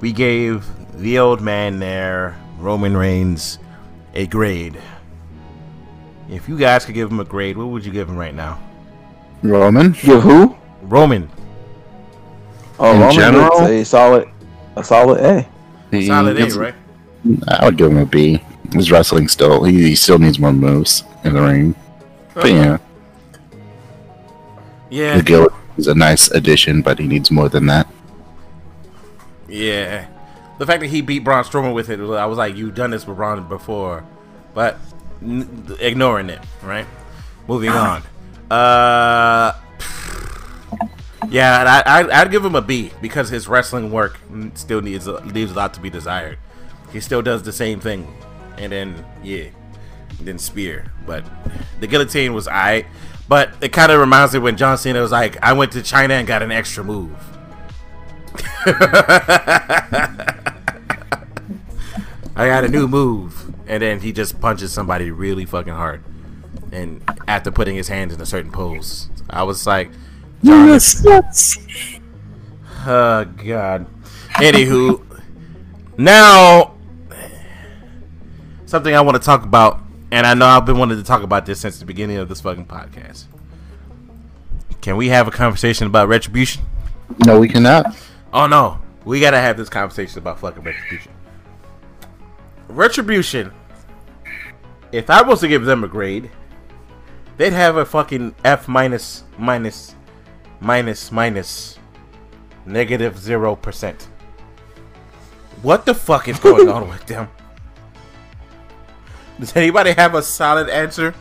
we gave the old man there, Roman Reigns, a grade. If you guys could give him a grade, what would you give him right now? Roman. Give who? Roman. Oh, In Roman general? gets a solid, a solid A. He Solid A, right? I would give him a B. His wrestling still. He, he still needs more moves in the ring. But yeah, Yeah. the guild is a nice addition, but he needs more than that. Yeah. The fact that he beat Braun Strowman with it, I was like, you've done this with Braun before. But n- ignoring it, right? Moving on. Uh, yeah, I, I, I'd give him a B because his wrestling work still needs leaves a lot to be desired. He still does the same thing. And then, yeah, then Spear. But the guillotine was I. But it kind of reminds me when John Cena was like, I went to China and got an extra move. I got a new move, and then he just punches somebody really fucking hard, and after putting his hands in a certain pose, I was like, Yes, yes. "Oh God." Anywho, now something I want to talk about, and I know I've been wanting to talk about this since the beginning of this fucking podcast. Can we have a conversation about retribution? No, we cannot. Oh no, we gotta have this conversation about fucking retribution. Retribution. If I was to give them a grade, they'd have a fucking F minus minus minus minus negative zero percent. What the fuck is going on with them? Does anybody have a solid answer?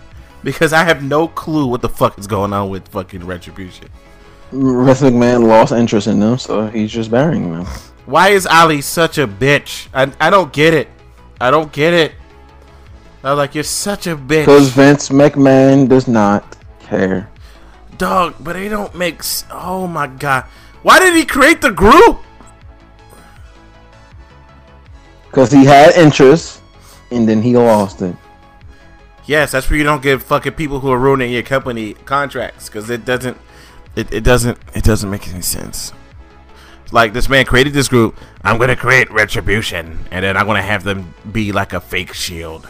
Because I have no clue what the fuck is going on with fucking retribution. Wrestling McMahon lost interest in them, so he's just burying them. Why is Ali such a bitch? I, I don't get it. I don't get it. I was like, you're such a bitch. Because. Vince McMahon does not care. Dog, but they don't make. s- Oh my god. Why did he create the group? Because he had interest, and then he lost it. Yes, that's where you don't give fucking people who are ruining your company contracts because it doesn't. It, it doesn't. It doesn't make any sense. Like this man created this group. I'm gonna create retribution, and then I'm gonna have them be like a fake shield,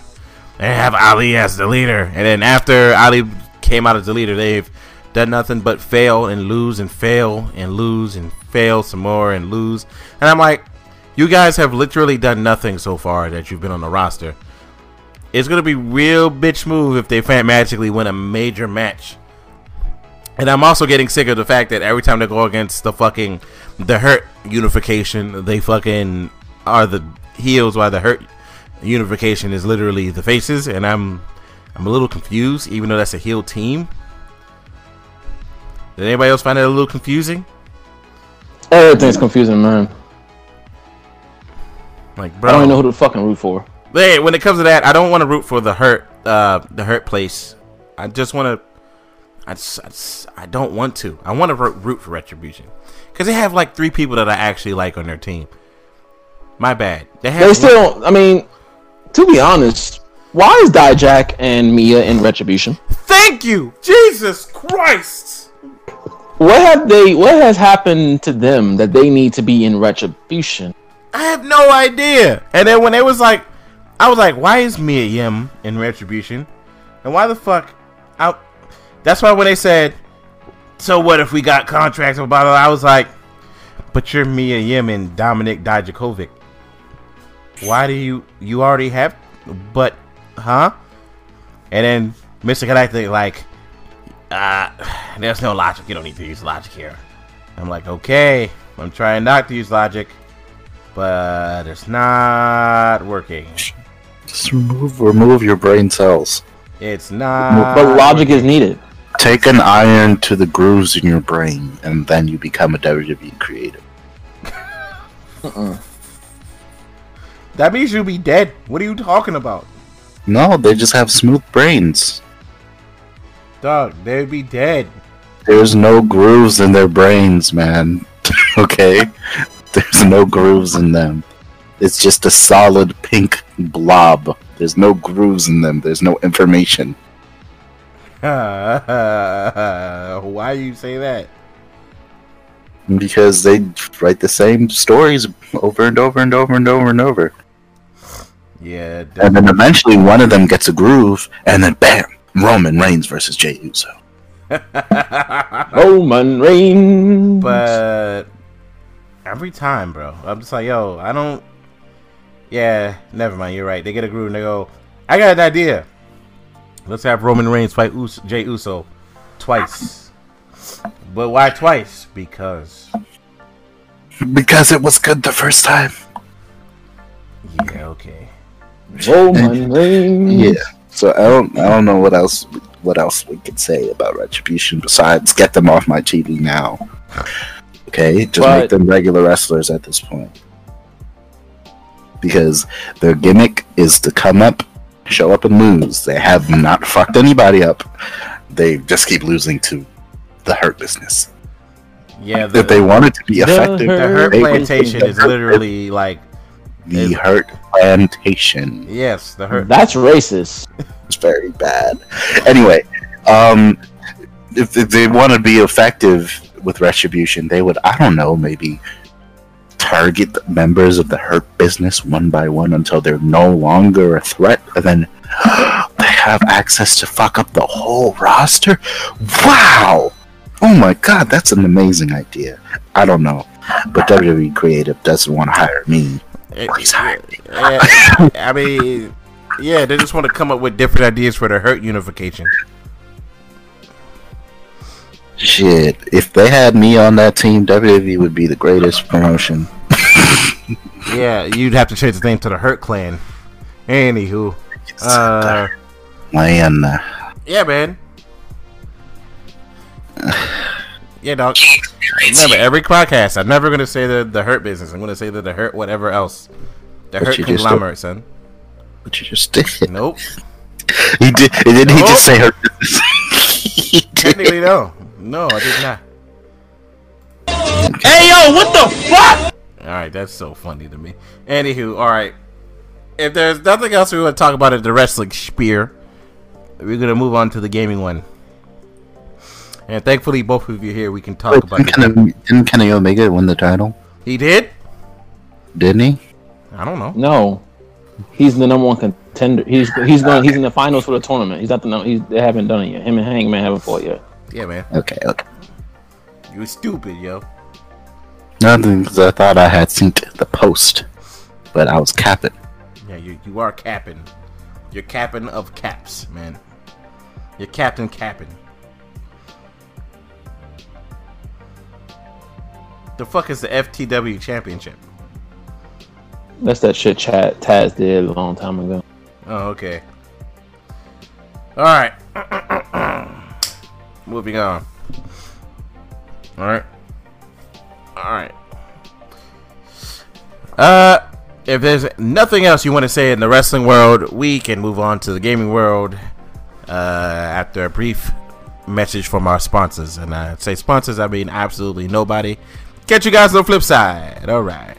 and have Ali as the leader. And then after Ali came out as the leader, they've done nothing but fail and lose and fail and lose and fail some more and lose. And I'm like, you guys have literally done nothing so far that you've been on the roster. It's gonna be real bitch move if they magically win a major match. And I'm also getting sick of the fact that every time they go against the fucking the hurt unification, they fucking are the heels while the hurt unification is literally the faces, and I'm I'm a little confused, even though that's a heel team. Did anybody else find that a little confusing? Everything's confusing, man. Like, bro, I don't even know who to fucking root for. Hey, when it comes to that, I don't want to root for the hurt, uh, the hurt place. I just want to. I just, I just- I don't want to. I want to root for retribution because they have like three people that I actually like on their team. My bad. They have They one- still, I mean, to be honest, why is Dijak and Mia in Retribution? Thank you, Jesus Christ. What have they? What has happened to them that they need to be in Retribution? I have no idea. And then when it was like, I was like, why is Mia Yim in Retribution? And why the fuck? That's why when they said, so what if we got contracts with blah, blah, blah, I was like, but you're Mia Yim and Dominic Dijakovic. Why do you, you already have, but, huh? And then Mr. Galactic like, uh, there's no logic. You don't need to use logic here. I'm like, okay, I'm trying not to use logic but it's not working. Just remove remove your brain cells. It's not. but logic is needed. Take an iron to the grooves in your brain, and then you become a WWE creative. Uh. That means you'll be dead. What are you talking about, No, they just have smooth brains. dog? They'd be dead. There's no grooves in their brains, man. okay? There's no grooves in them. It's just a solid pink blob. There's no grooves in them. There's no information. Why you say that? Because they write the same stories over and over and over and over and over. Yeah, And then eventually one of them gets a groove, and then bam, Roman Reigns versus Jey Uso. Roman Reigns. But every time, bro, I'm just like, yo, I don't. Yeah, never mind. You're right. They get a groove and they go, I got an idea. Let's have Roman Reigns fight Us- Jey Uso twice. But why twice? Because Because it was good the first time. yeah, okay. Roman Reigns. Yeah. So I don't I don't know what else what else we could say about Retribution besides get them off my TV now. Okay, just But- make them regular wrestlers at this point. Because their gimmick is to come up, show up and lose. They have not fucked anybody up. They just keep losing to the hurt business. Yeah, the, If they wanted to be The effective, the Hurt Plantation is literally like the hurt plantation. yes, the Hurt. That's racist. It's very bad. Anyway, um, if, if they want to be effective with retribution, they would I don't know maybe target the members of the hurt business one by one until they're no longer a threat, and then they have access to fuck up the whole roster. Wow! Oh my god, that's an amazing idea. I don't know, but WWE Creative doesn't want to hire me. Eh, Please hire me. Eh, eh, I mean, yeah, they just want to come up with different ideas for the Hurt unification. Shit, if they had me on that team, WWE would be the greatest promotion. Yeah, you'd have to change the name to the Hurt Clan. Anywho, uh, Man, yeah, man. Yeah, dog. Remember, every podcast, I'm never gonna say the the Hurt business. I'm gonna say the the Hurt whatever else. The But Hurt conglomerate, son. what you just did? Nope. He did. Didn't he just say did. Technically, no. No, I did not. Hey yo, what the fuck? All right, that's so funny to me. Anywho, all right. If there's nothing else we want to talk about at the wrestling spear, we're gonna move on to the gaming one. And thankfully, both of you here, we can talk Wait, about didn't, it. Kenny, didn't Kenny Omega win the title? He did? Didn't he? I don't know. No, he's the number one contender. He's he's going. He's in the finals for the tournament. He's not the. num- He's, they haven't done it yet. Him and Hangman haven't fought yet. Yeah, man. Okay, okay. You were stupid, yo. Nothing, because I thought I had seen the post, but I was capping. Yeah, you you are capping. You're capping of caps, man. You're Captain Capping. The fuck is the FTW Championship? That's that shit. Chad Taz did a long time ago. Oh, okay. All right. Moving on. All right. All right. Uh, if there's nothing else you want to say in the wrestling world, we can move on to the gaming world. Uh, after a brief message from our sponsors, and I say sponsors, I mean absolutely nobody. Catch you guys on the flip side. All right.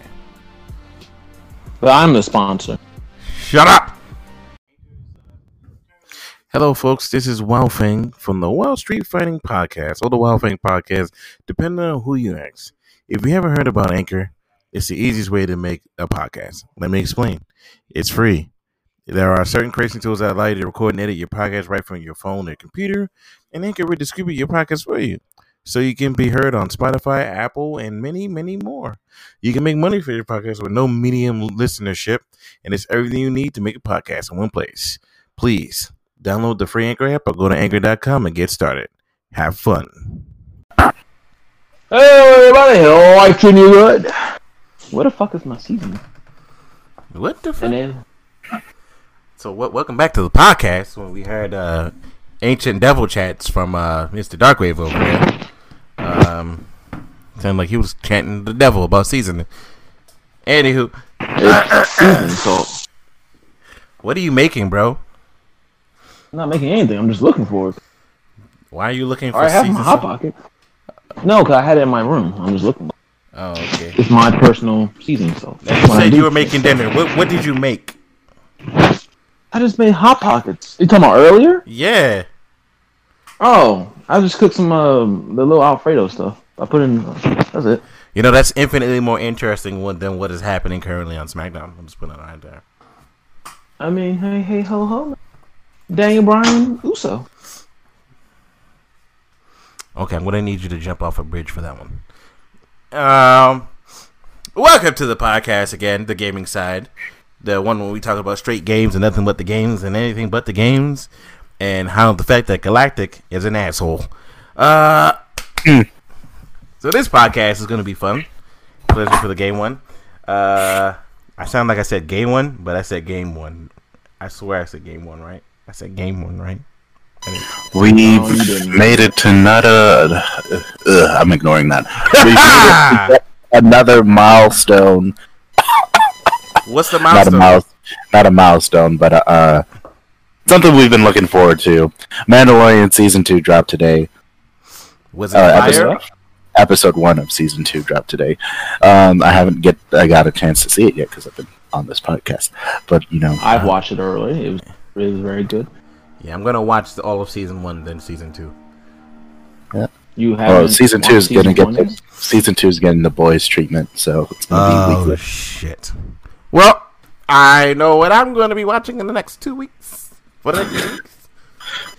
But I'm the sponsor. Shut up. Hello, folks. This is Feng from the Wild Street Fighting Podcast, or the Wild Feng Podcast, depending on who you ask. If you haven't heard about Anchor, it's the easiest way to make a podcast. Let me explain. It's free. There are certain creation tools that allow you to record and edit your podcast right from your phone or computer, and Anchor will distribute your podcast for you. So you can be heard on Spotify, Apple, and many, many more. You can make money for your podcast with no medium listenership and it's everything you need to make a podcast in one place. Please download the free Anchor app or go to anchor.com and get started. Have fun. Hey everybody, liking you good? What the fuck is my season? What the fuck? Then So, what, welcome back to the podcast when we heard uh, ancient devil chats from uh, Mr. Darkwave over there. Um, sounded like he was chanting the devil about seasoning. Anywho, season salt. what are you making, bro? I'm not making anything. I'm just looking for it. Why are you looking for I have my season hot pocket. No, cause I had it in my room. I'm just looking. Oh, okay. It's my personal seasoning salt. You said you were making dinner. What, what did you make? I just made hot pockets. You talking about earlier? Yeah. Oh, I just cooked some uh, the little Alfredo stuff. I put in. That's it. You know, that's infinitely more interesting than what is happening currently on SmackDown. I'm just putting it right there. I mean, hey, hey, ho, ho. Daniel Bryan Uso. Okay, I'm gonna need you to jump off a bridge for that one. Um, welcome to the podcast again, the gaming side, the one where we talk about straight games and nothing but the games and anything but the games, and how the fact that Galactic is an asshole. Uh, so this podcast is gonna be fun. Pleasure for the game one. Uh, I sound like I said game one, but I said game one. I swear I said game one, right? I said game one, right? We've No, you didn't. made it to another. Uh, I'm ignoring that. We've made it to another milestone. What's the milestone? Not a milestone? mouse. Not a milestone, but uh, uh, something we've been looking forward to. Mandalorian season two dropped today. Was it Uh, episode, episode one of season two dropped today. Um, I haven't get I got a chance to see it yet because I've been on this podcast. But you know, I've watched it early. It was it was very good. Yeah, I'm gonna watch the, all of season one, then season two. Yeah. You have oh, season two is gonna get the, season two is getting the boys treatment, so it's gonna be weekly. Oh, shit. Well, I know what I'm gonna be watching in the next two weeks. For the next two weeks.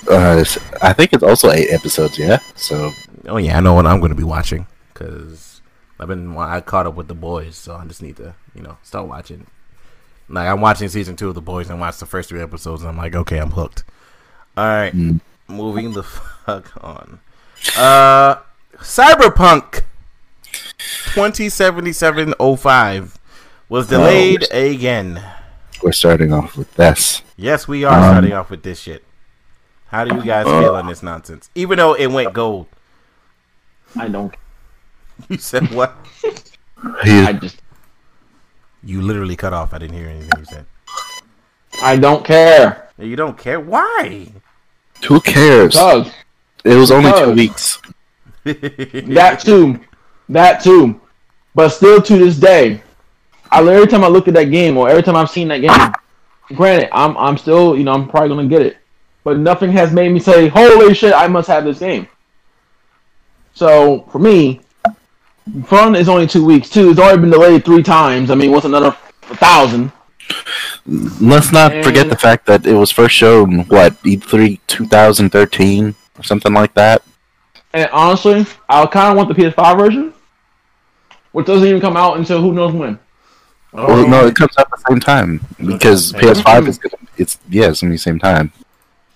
Uh, it's- I think it's also eight episodes. Yeah, so Oh yeah, I know what I'm gonna be watching because I've been I caught up with the boys, so I just need to you know start watching. Like I'm watching season two of the boys and watched the first three episodes, and I'm like, okay, I'm hooked. All right, Mm. moving the fuck on. Uh, Cyberpunk 2077-05 was delayed again. we're starting off with this. Yes, we are Um, starting off with this shit. How do you guys feel on this nonsense? Even though it went gold, I don't. you said what? I just. You literally cut off. I didn't hear anything you said. I don't care. You don't care. Why? Who cares? Because It was only two weeks. that too, that too. But still, to this day, I every time I look at that game or every time I've seen that game, granted, I'm I'm still you know I'm probably gonna get it, but nothing has made me say, "Holy shit, I must have this game." So for me, fun is only two weeks. Two, it's already been delayed three times. I mean, what's another thousand? Let's not forget the fact that it was first shown what E3 2013 or something like that. And honestly, I kind of want the PS5 version, which doesn't even come out until who knows when. Well, no, it comes out at the same time because PS5 is. It's yeah, it's gonna be the same time.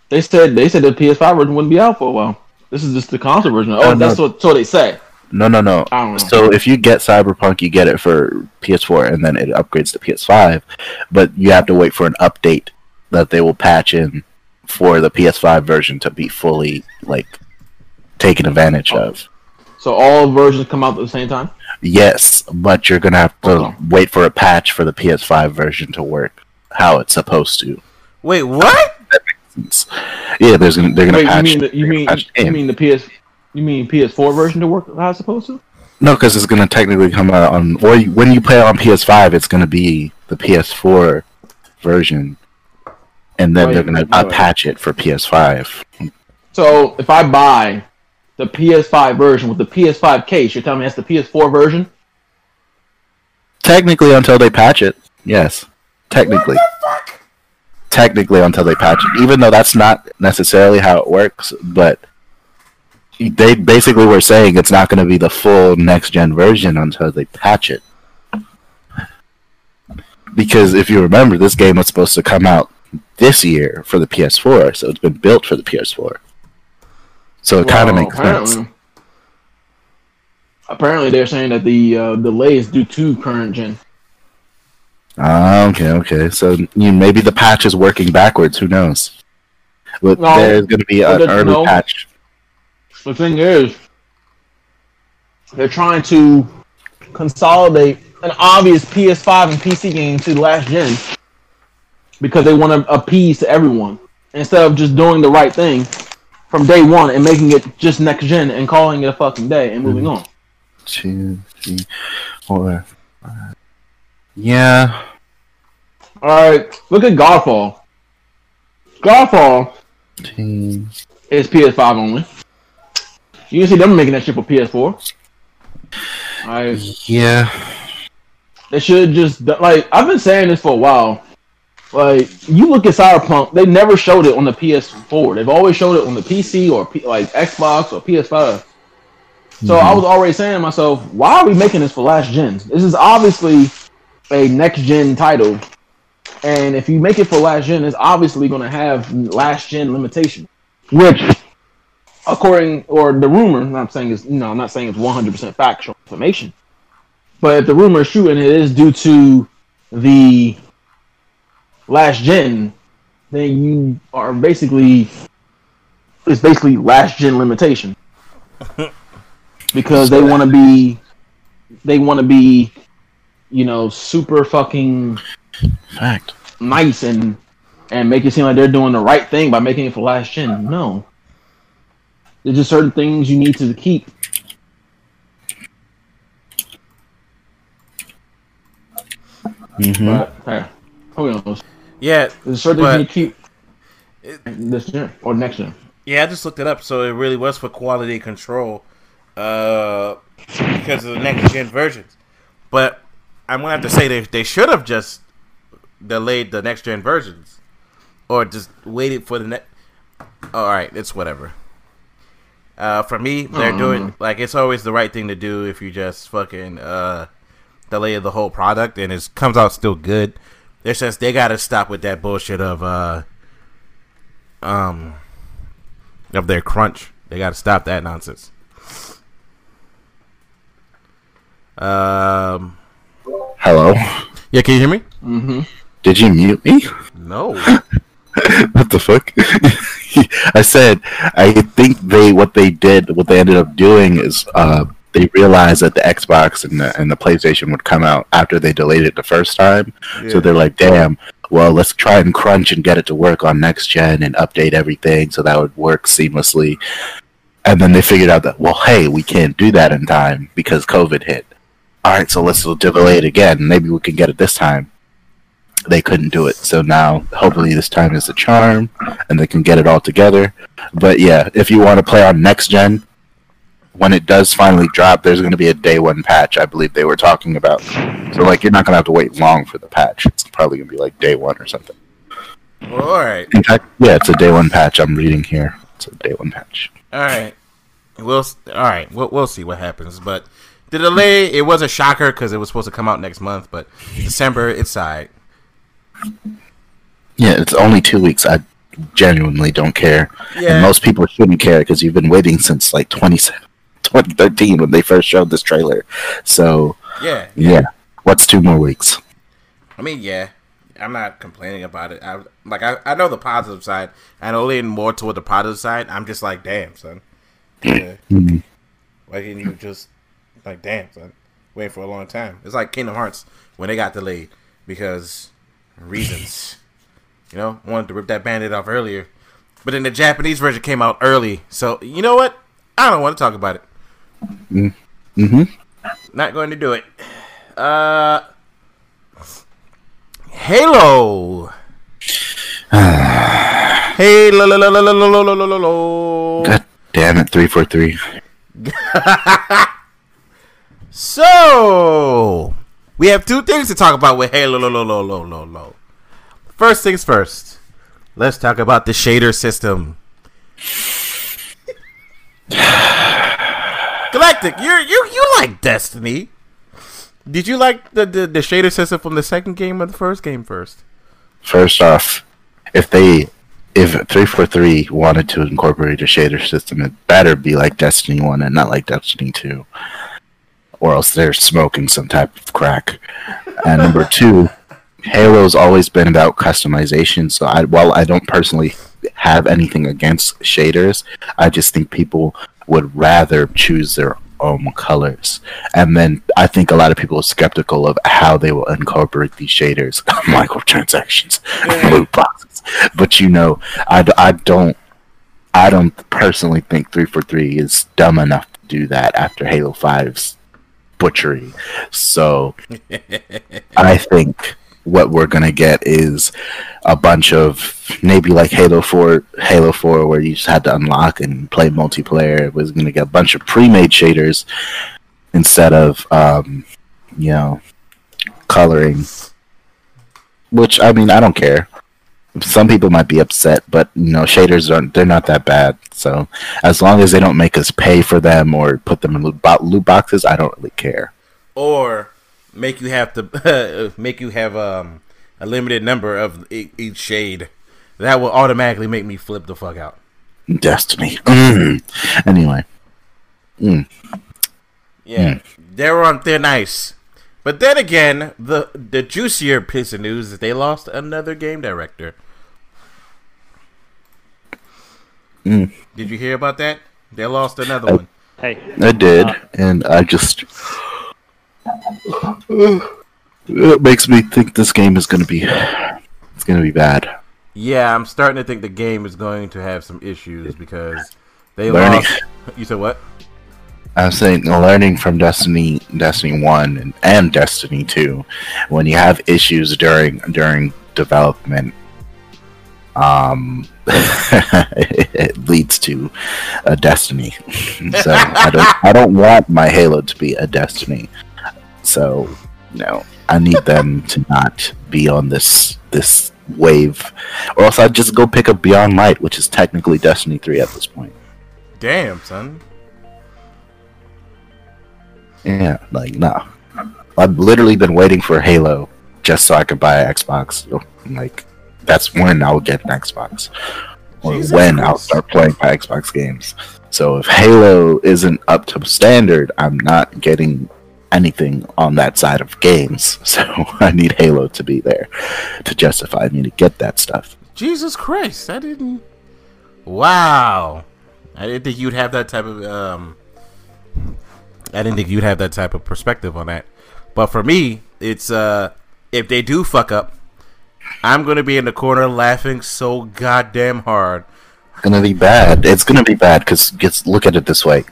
They said they said the PS5 version wouldn't be out for a while. This is just the console version. Oh, Uh, no. that's what so they say. No, no, no. I don't know. So if you get Cyberpunk, you get it for PS4, and then it upgrades to PS5. But you have to wait for an update that they will patch in for the PS5 version to be fully like taken advantage oh. of. So all versions come out at the same time. Yes, but you're gonna have to Okay. wait for a patch for the PS5 version to work how it's supposed to. Wait, what? It's- Yeah, there's gonna they're gonna Wait, you mean the, you they're gonna mean you mean the PS you mean PS4 version to work how it's supposed to? No, because it's gonna technically come out on. Or you- when you play it on PS5, it's gonna be the PS4 version, and then Wait, they're gonna wait, wait. patch it for PS5. So if I buy the PS5 version with the PS5 case, you're telling me that's the PS4 version? Technically, until they patch it, yes. Technically, technically until they patch it, even though that's not necessarily how it works, but they basically were saying it's not going to be the full next gen version until they patch it. Because if you remember, this game was supposed to come out this year for the PS4, so it's been built for the PS4. So it kind of Well, makes sense. apparently, apparently they're saying that the uh, delay is due to current gen. Ah, okay, okay. So you know, maybe the patch is working backwards. Who knows? But No, there's going to be an early no. patch. The thing is, they're trying to consolidate an obvious PS5 and PC game to the last gen because they want to appease to everyone instead of just doing the right thing from day one and making it just next gen and calling it a fucking day and moving on. Two, three, four. five. Yeah. All right, look at Godfall. Godfall Team. is PS5 only. You can see them making that shit for PS4. I Yeah. They should just like I've been saying this for a while. like you look at Cyberpunk, they never showed it on the PS4. They've always showed it on the PC or P- like Xbox or PS5. So I mm-hmm. was already saying to myself, why are we making this for last gen? This is obviously a next gen title, and if you make it for last gen, it's obviously going to have last gen limitation, which, according or the rumor, I'm saying is you know I'm not saying it's 100 percent factual information, but if the rumor is true and it is due to the last gen, then you are basically it's basically last gen limitation because they want to be they want to be you know super fucking Fact. nice and and make it seem like they're doing the right thing by making it for last gen. No, there's just certain things you need to keep. hmm But hey, who knows? Yeah, There's certain But- things you keep this gen or next gen. yeah. I just looked it up, so it really was for quality control, uh, because of the next gen versions. But I'm gonna have to say they they should have just delayed the next gen versions, or just waited for the next. All right, it's whatever. Uh, for me, they're Oh. doing like it's always the right thing to do if you just fucking uh delay the whole product and it comes out still good. It's just they gotta stop with that bullshit of uh um of their crunch. They gotta stop that nonsense. Um Hello. Yeah, can you hear me? Mm-hmm. Did you mute me? No. what the fuck? I said I think they what they did what they ended up doing is uh they realized that the Xbox and the and the PlayStation would come out after they delayed it the first time. So they're like, damn, well let's try and crunch and get it to work on next gen and update everything so that would work seamlessly. And then they figured out that well hey, we can't do that in time because COVID hit. Alright, so let's delay it again. Maybe we can get it this time they couldn't do it. So now, hopefully, this time is the charm, and they can get it all together. But yeah, if you want to play on next gen, when it does finally drop, there's going to be a day one patch. I believe they were talking about. So like, you're not going to have to wait long for the patch. It's probably going to be like day one or something. Well, all right. In fact, yeah, it's a day one patch. I'm reading here. It's a day one patch. All right. We'll all right. We'll we'll see what happens. But the delay it was a shocker because it was supposed to come out next month, but December it's alright. Yeah, it's only two weeks. I genuinely don't care. Yeah. And most people shouldn't care because you've been waiting since like 20, 2013 when they first showed this trailer. So Yeah. yeah, what's two more weeks? I mean, yeah. I'm not complaining about it. I like I, I know the positive side. I know lean more toward the positive side. I'm just like, damn, son. Yeah. Mhm. Why didn't you just like, damn, son? Waiting for a long time. It's like Kingdom Hearts when they got delayed because reasons. You know, wanted to rip that bandit off earlier, but then the Japanese version came out early. So you know what? I don't want to talk about it. Mm-hmm. Not going to do it. Uh, Halo. Halo. lo, lo, lo, lo, lo, lo, lo, lo, lo, lo. God damn it, three four three. So we have two things to talk about with Halo. Lo, lo, lo, lo, lo, lo. First things first. Let's talk about the shader system. Galactic, you you you like Destiny? Did you like the, the the shader system from the second game or the first game first? First off, if they if three four three wanted to incorporate a shader system, it better be like Destiny one and not like Destiny two, or else they're smoking some type of crack. And number two, Halo's always been about customization. So I, while I don't personally have anything against shaders, I just think people would rather choose their own colors. And then I think a lot of people are skeptical of how they will incorporate these shaders, microtransactions, loot boxes. But you know, I, I don't I don't personally think 343 is dumb enough to do that after Halo 5's butchery. So I think what we're gonna get is a bunch of maybe like Halo Four, Halo Four, where you just had to unlock and play multiplayer. It was gonna get a bunch of pre-made shaders instead of um, you know coloring which I mean I don't care. Some people might be upset, but you know shaders aren't they're not that bad. So as long as they don't make us pay for them or put them in loot, bo- loot boxes, I don't really care. or make you have to make you have um a limited number of e- each shade. That will automatically make me flip the fuck out. Destiny. Mm. Anyway, Yeah, they're on thin ice. But then again, the the juicier piece of news is they lost another game director. Mm. Did you hear about that? They lost another one. Hey, I did, and I just it makes me think this game is gonna be it's gonna be bad. Yeah, I'm starting to think the game is going to have some issues because they Learning. lost. You said what? I'm saying learning from Destiny, Destiny One, and, and Destiny Two, when you have issues during during development, um, it leads to a Destiny. so I don't I don't want my Halo to be a Destiny. So no, I need them to not be on this this wave, or else I'd just go pick up Beyond Light, which is technically Destiny Three at this point. Damn, son. Yeah, like no. I've literally been waiting for Halo just so I could buy an Xbox. Like that's when I'll get an Xbox. Or Jesus when I'll start playing my Xbox games. So if Halo isn't up to standard, I'm not getting anything on that side of games. So I need Halo to be there to justify me to get that stuff. Jesus Christ, I didn't. Wow, I didn't think you'd have that type of um. I didn't think you'd have that type of perspective on that. But for me, it's uh, if they do fuck up, I'm gonna be in the corner laughing so goddamn hard. It's gonna be bad. It's gonna be bad because just look at it this way.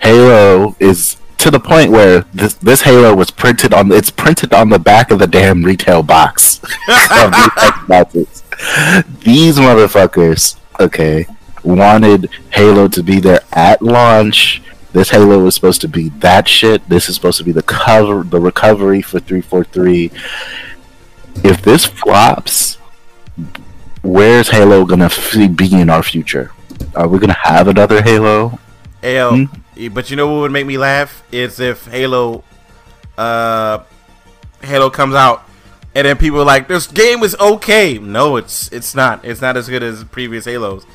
Halo is to the point where this this Halo was printed on it's printed on the back of the damn retail box these These motherfuckers, okay, wanted Halo to be there at launch. This Halo was supposed to be that shit. This is supposed to be the cover, the recovery for 343. If this flops, where's Halo gonna f- be in our future? Are we gonna have another Halo? L, but you know what would make me laugh is if Halo, uh, Halo comes out, and then people are like, "This game is okay." No, it's it's not. It's not as good as previous Halos.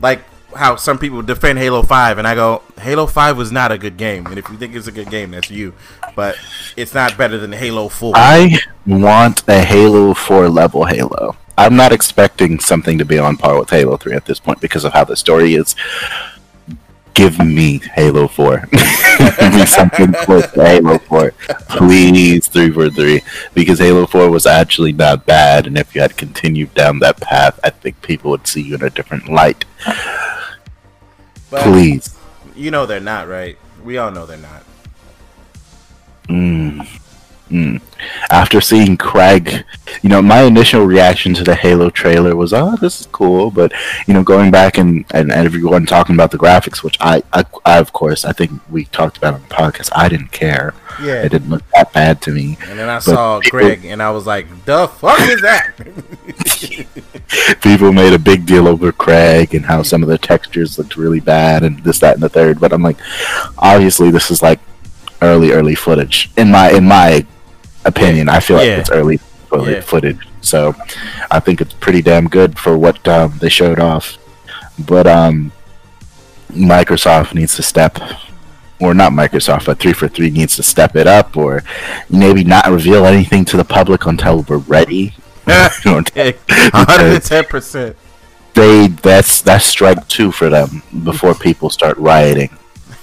Like how some people defend Halo Five, and I go, Halo Five was not a good game. And if you think it's a good game, that's you. But it's not better than Halo Four. I want a Halo 4 level Halo. I'm not expecting something to be on par with Halo 3 at this point because of how the story is. Give me Halo 4. Give me something close to Halo 4. Please, 3 for 3. Because Halo 4 was actually not bad, and if you had continued down that path, I think people would see you in a different light. But Please. you know they're not right. We all know they're not. Mm. Mm. After seeing Craig, you know, my initial reaction to the Halo trailer was, "Oh, this is cool," but you know, going back and, and, and everyone talking about the graphics, which I, I, I, of course, I think we talked about on the podcast. I didn't care; Yeah. it didn't look that bad to me. And then I saw people- Greg, and I was like, "The fuck is that?" People made a big deal over Craig and how some of the textures looked really bad and this, that, and the third. But I'm like, obviously, this is like early, early footage. In my, in my opinion, I feel like it's early footage. Yeah. footage. So I think it's pretty damn good for what um, they showed off. But um, Microsoft needs to step, or not Microsoft, but three for three needs to step it up, or maybe not reveal anything to the public until we're ready. Hundred and ten percent. they that's that's strike two for them before people start rioting.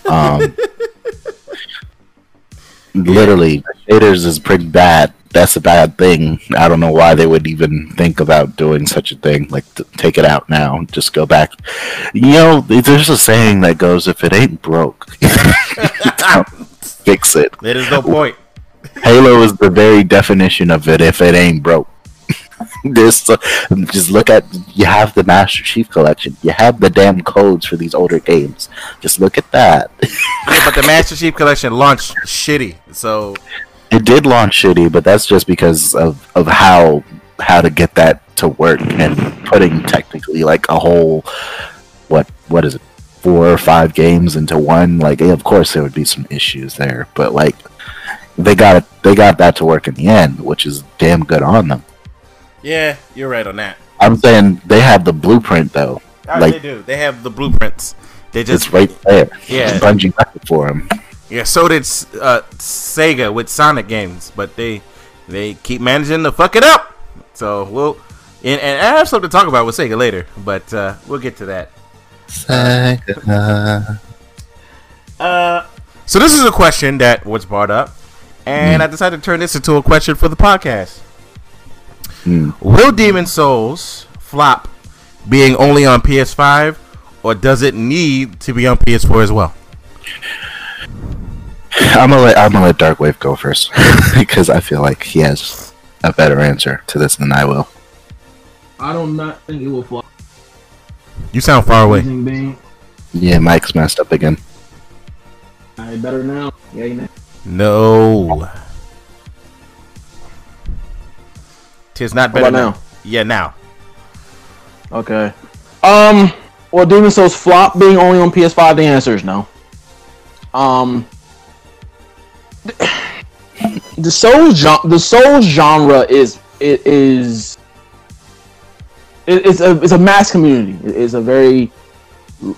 Um, literally, shaders is pretty bad. That's a bad thing. I don't know why they would even think about doing such a thing. Like, t- take it out now. Just go back. You know, there's a saying that goes, "If it ain't broke, fix it." There's no point. Halo is the very definition of it. If it ain't broke, this just look at you have the Master Chief Collection. You have the damn codes for these older games. Just look at that. Yeah, but the Master Chief Collection launched shitty, so It did launch shitty, but that's just because of, of how how to get that to work and putting technically like a whole what what is it four or five games into one. Like, yeah, of course there would be some issues there, but like they got it, they got that to work in the end, which is damn good on them. Yeah, you're right on that. I'm saying they have the blueprint though. Ah, Like- they do. They have the blueprints. They just It's right there. Yeah. Bungie got it for them. Yeah, so did uh, Sega with Sonic games, but they they keep managing to fuck it up. So we'll and, and I have something to talk about with Sega later, but uh, we'll get to that. Sega. Uh, so this is a question that was brought up, and I decided to turn this into a question for the podcast. Hmm. Will Demon Souls flop being only on PS5, or does it need to be on PS4 as well? I'm gonna let I'm gonna let Darkwave go first because I feel like he has a better answer to this than I will. I do not think it will flop. You sound far away. Being, Yeah, Mike's messed up again. I better now. Yeah, you know. No. Tis not better now. now? Yeah, now. Okay. Um. Well, Demon Souls flop being only on PS5. The answer is no. Um. The Souls genre, the Souls genre is it is it's a it's a mass community. It's a very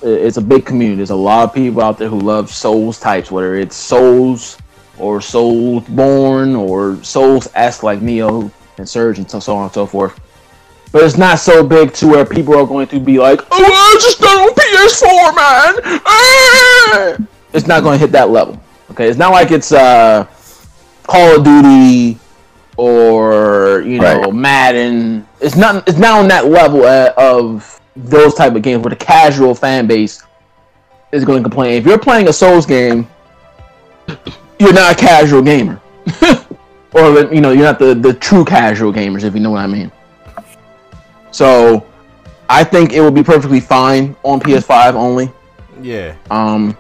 it's a big community. There's a lot of people out there who love Souls types, whether it's Souls or Soulsborne or Souls esque like Nioh and Surge and so, so on and so forth but it's not so big to where people are going to be like, "Oh, I just done on PS4, man." Ah!" It's not going to hit that level. Okay, it's not like it's uh, Call of Duty or you know Right. Madden. It's not. It's not on that level uh, of those type of games where the casual fan base is going to complain. If you're playing a Souls game, you're not a casual gamer, or you know, you're not the the true casual gamers, if you know what I mean. So, I think it will be perfectly fine on PS5 only. Yeah. Um,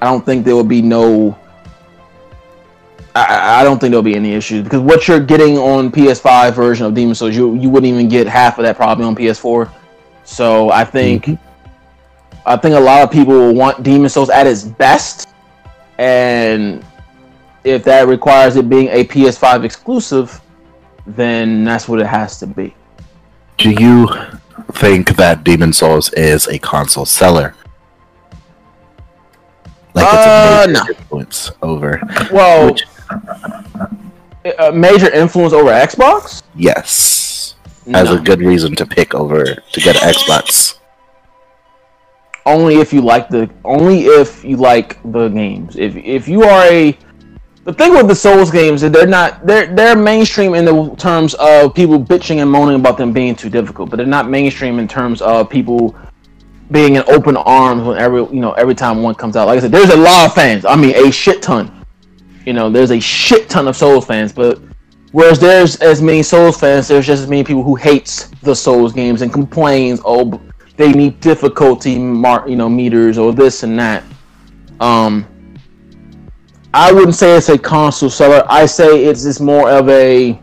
I don't think there will be no. I- I, I don't think there'll be any issues because what you're getting on PS5 version of Demon Souls, you you wouldn't even get half of that probably on PS4. So I think, I think a lot of people will want Demon Souls at its best, and if that requires it being a PS5 exclusive, then that's what it has to be. Do you think that Demon Souls is a console seller? Like Uh, it's a major no. influence over. Well, Which- a major influence over Xbox. Yes, as No. a good reason to pick over to get an Xbox. only if you like the only if you like the games. If if you are a the thing with the Souls games is they're not they're they're mainstream in the terms of people bitching and moaning about them being too difficult, but they're not mainstream in terms of people being in open arms when every you know every time one comes out. Like I said, there's a lot of fans. I mean, a shit ton. You know, there's a shit ton of Souls fans, but whereas there's as many Souls fans, there's just as many people who hates the Souls games and complains, oh, they need difficulty mark, you know, meters or this and that. Um, I wouldn't say it's a console seller. I say it's just more of a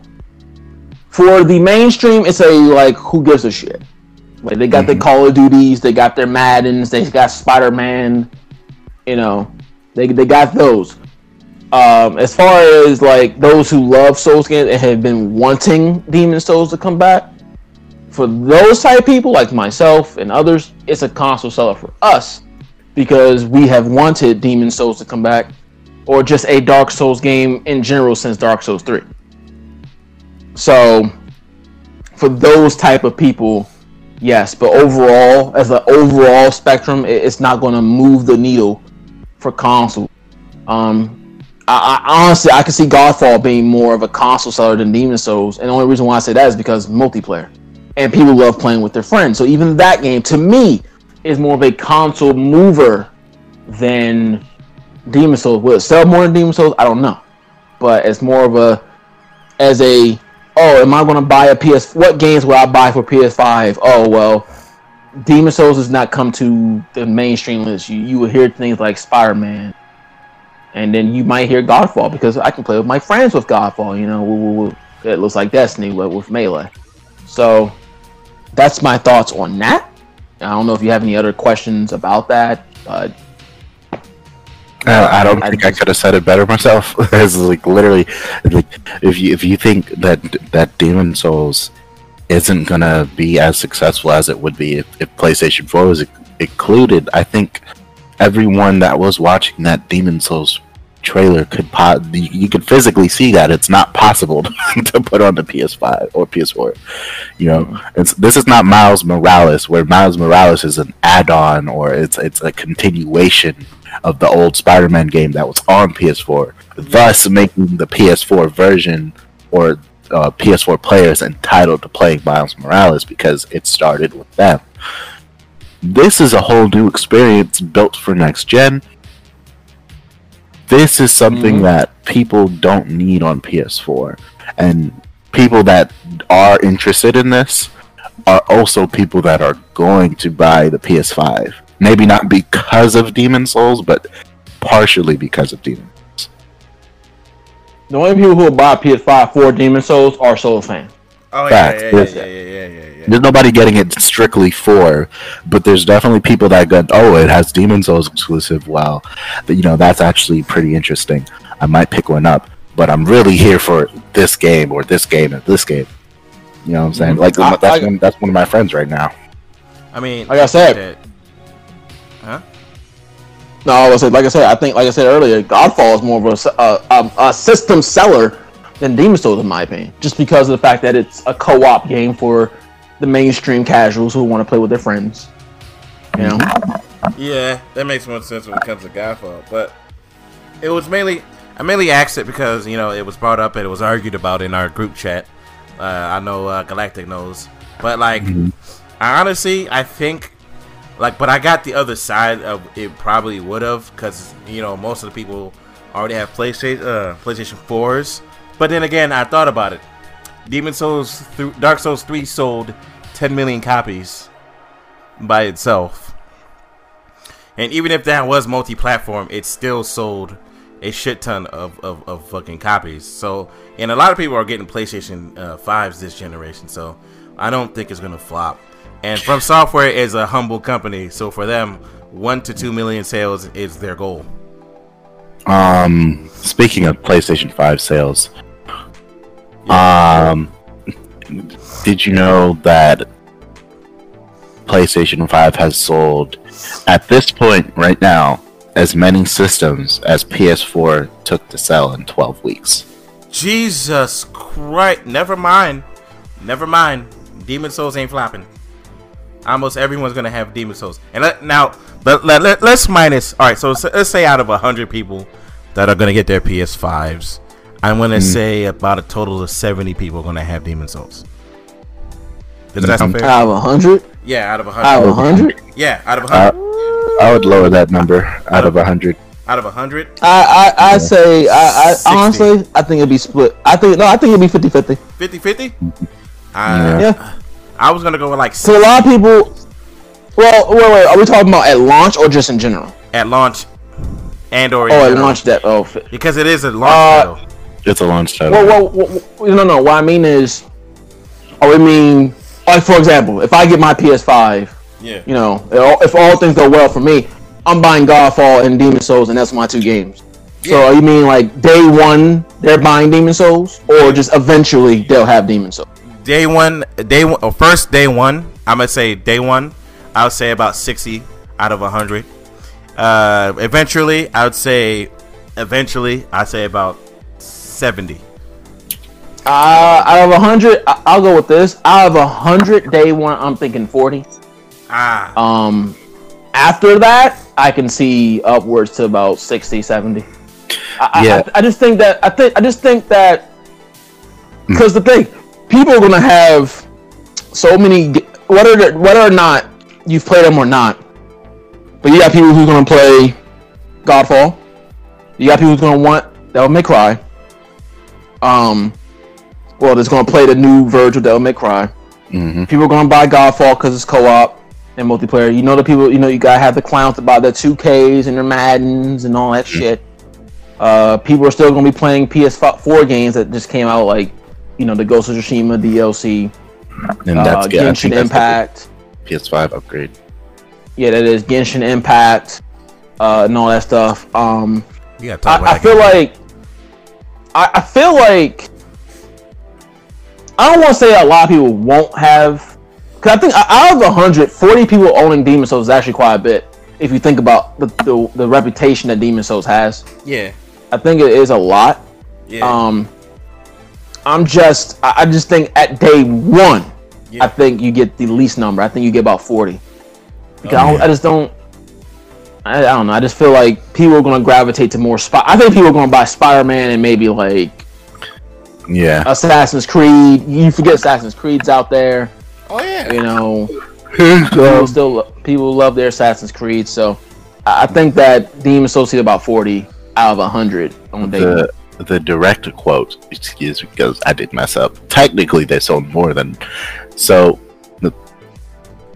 for the mainstream. It's a like who gives a shit. Like they got their Call of Duties, they got their Maddens, they got Spider Man. You know, they they got those. Um, as far as like those who love Souls games and have been wanting Demon Souls to come back, for those type of people like myself and others, it's a console seller for us because we have wanted Demon Souls to come back, or just a Dark Souls game in general since Dark Souls Three. So, for those type of people, yes, but overall, as an overall spectrum, it's not going to move the needle for console. Um, I, I honestly, I can see Godfall being more of a console seller than Demon Souls, and the only reason why I say that is because multiplayer, and people love playing with their friends. So even that game, to me, is more of a console mover than Demon Souls. Will sell more than Demon Souls? I don't know, but it's more of a as a oh, am I going to buy a PS? What games will I buy for PS5? Oh well, Demon Souls has not come to the mainstream list. You you will hear things like Spider Man, and then you might hear Godfall because I can play with my friends with Godfall. You know, woo, woo, woo. it looks like Destiny but with melee. So that's my thoughts on that. I don't know if you have any other questions about that, but Uh, I don't I think I could have said it better myself. it's like literally, like if you if you think that that Demon Souls isn't gonna be as successful as it would be if, if PlayStation Four was included, I think everyone that was watching that Demon Souls trailer could po- you, you could physically see that it's not possible to put on the PS5 or PS4. You know, it's this is not Miles Morales, where Miles Morales is an add-on or it's it's a continuation of the old Spider-Man game that was on PS4, thus making the PS4 version or uh, PS4 players entitled to playing Miles Morales because it started with them. This is a whole new experience built for next gen. This is something Mhm. that people don't need on PS4, and people that are interested in this are also people that are going to buy the PS5. Maybe not because of Demon Souls, but partially because of Demon. Souls. the only people who will buy PS5 for Demon Souls are Souls fans. Oh yeah, yeah, yeah, yeah, yeah, yeah, yeah, yeah. There's nobody getting it strictly for, but there's definitely people that go, oh, it has Demon Souls exclusive. Well, th- you know that's actually pretty interesting. I might pick one up, but I'm really here for this game or this game or this game. You know what I'm saying? Mm-hmm. Like I- that's I- one, that's one of my friends right now. I mean, Like I said. That- huh? No, I was like I said, I think like I said earlier, Godfall is more of a a system seller than Demon Souls, in my opinion, just because of the fact that it's a co-op game for the mainstream casuals who want to play with their friends. You know, Yeah, that makes more sense when it comes to Godfall. But it was mainly I mainly asked it because you know it was brought up and it was argued about in our group chat. Uh, I know uh, Galactic knows, but like I honestly I think like but I got the other side of it probably would have because you know most of the people already have PlayStation uh, PlayStation fours. But then again, I thought about it. Demon Souls, th- Dark Souls three sold 10 million copies by itself. And even if that was multi-platform, it still sold a shit ton of, of, of fucking copies. So, and a lot of people are getting PlayStation uh, 5s this generation. So, I don't think it's gonna flop. And From Software is a humble company, so for them, one to two million sales is their goal. Um, speaking of PlayStation Five sales, um, did you know that PlayStation Five has sold at this point right now as many systems as PS4 took to sell in 12 weeks? Jesus Christ! Never mind, never mind. Demon Souls ain't flopping. Almost everyone's gonna have Demon Souls. And let, now, let, let, let, us minus. All right, so s- let's say out of hundred people that are gonna get their PS5s, I'm gonna say about a total of seventy people are gonna have Demon Souls. Does that sound fair? out of a hundred, yeah, out of out of a hundred. hundred, Yeah, out of Uh, hundred. I would lower that number out of 100. out of hundred. I I I say I, I honestly I think it'd be split. I think no, I think it'd be 50-50. 50 50? Yeah. Yeah. I was gonna go with like So a lot of people. Well, wait, wait. Are we talking about at launch or just in general? at launch and or Oh, at launch that. Oh, fi- because it is a launch Uh, title. It's a launch title. Well, well, well, well, no, no. What I mean is, oh, I mean, like for example, if I get my PS5, Yeah. you know, if all- if all things go well for me, I'm buying Godfall and Demon Souls, and that's my two games. So you mean like day one they're buying Demon Souls, or just eventually they'll have Demon Souls? Day one, day one, or first day one, I'm gonna say day one. I would say about sixty out of hundred. Uh, eventually, I would say, eventually, I'd say about seventy. Uh, out of a hundred, I- I'll go with this. Out of a hundred, day one, I'm thinking forty. Ah, Um, after that, I can see upwards to about 60, 70. I, I- Yeah. I, I just think that I think I just think that because the thing, people are gonna have so many whether whether or not you've played them or not. But you got people who's gonna play Godfall. You got people who's gonna want Devil May Cry. Um, well, that's gonna play the new of Devil May Cry hmm people are gonna buy Godfall because it's co-op and multiplayer. You know the people, you know you gotta have the clowns to buy their 2Ks and their Maddens and all that shit. Uh, people are still going to be playing PS4 games that just came out, like you know the Ghost of Tsushima DLC, And uh, that's good. I think Genshin that's Impact. PS5 upgrade. Yeah, that is Genshin Impact, uh, and all that stuff. Um, You gotta I, I feel game. like I, I feel like I don't want to say a lot of people won't have because I think out of 100, 40 people owning Demon Souls is actually quite a bit. If you think about the, the, the reputation that Demon Souls has, yeah, I think it is a lot. yeah, Um, I'm just I, just think at day one, Yeah. I think you get the least number. I think you get about 40. Because I, oh, don't, I just don't. I, I don't know. I just feel like people are going to gravitate to more spot. I think people are going to buy Spider Man and maybe like Yeah. Assassin's Creed. You forget Assassin's Creed's out there. oh yeah, You know, people still people love their Assassin's Creed. So I I think that Demon is about forty out of hundred on day. the the direct quote, excuse me, because I did mess up. Technically, they sold more than so. The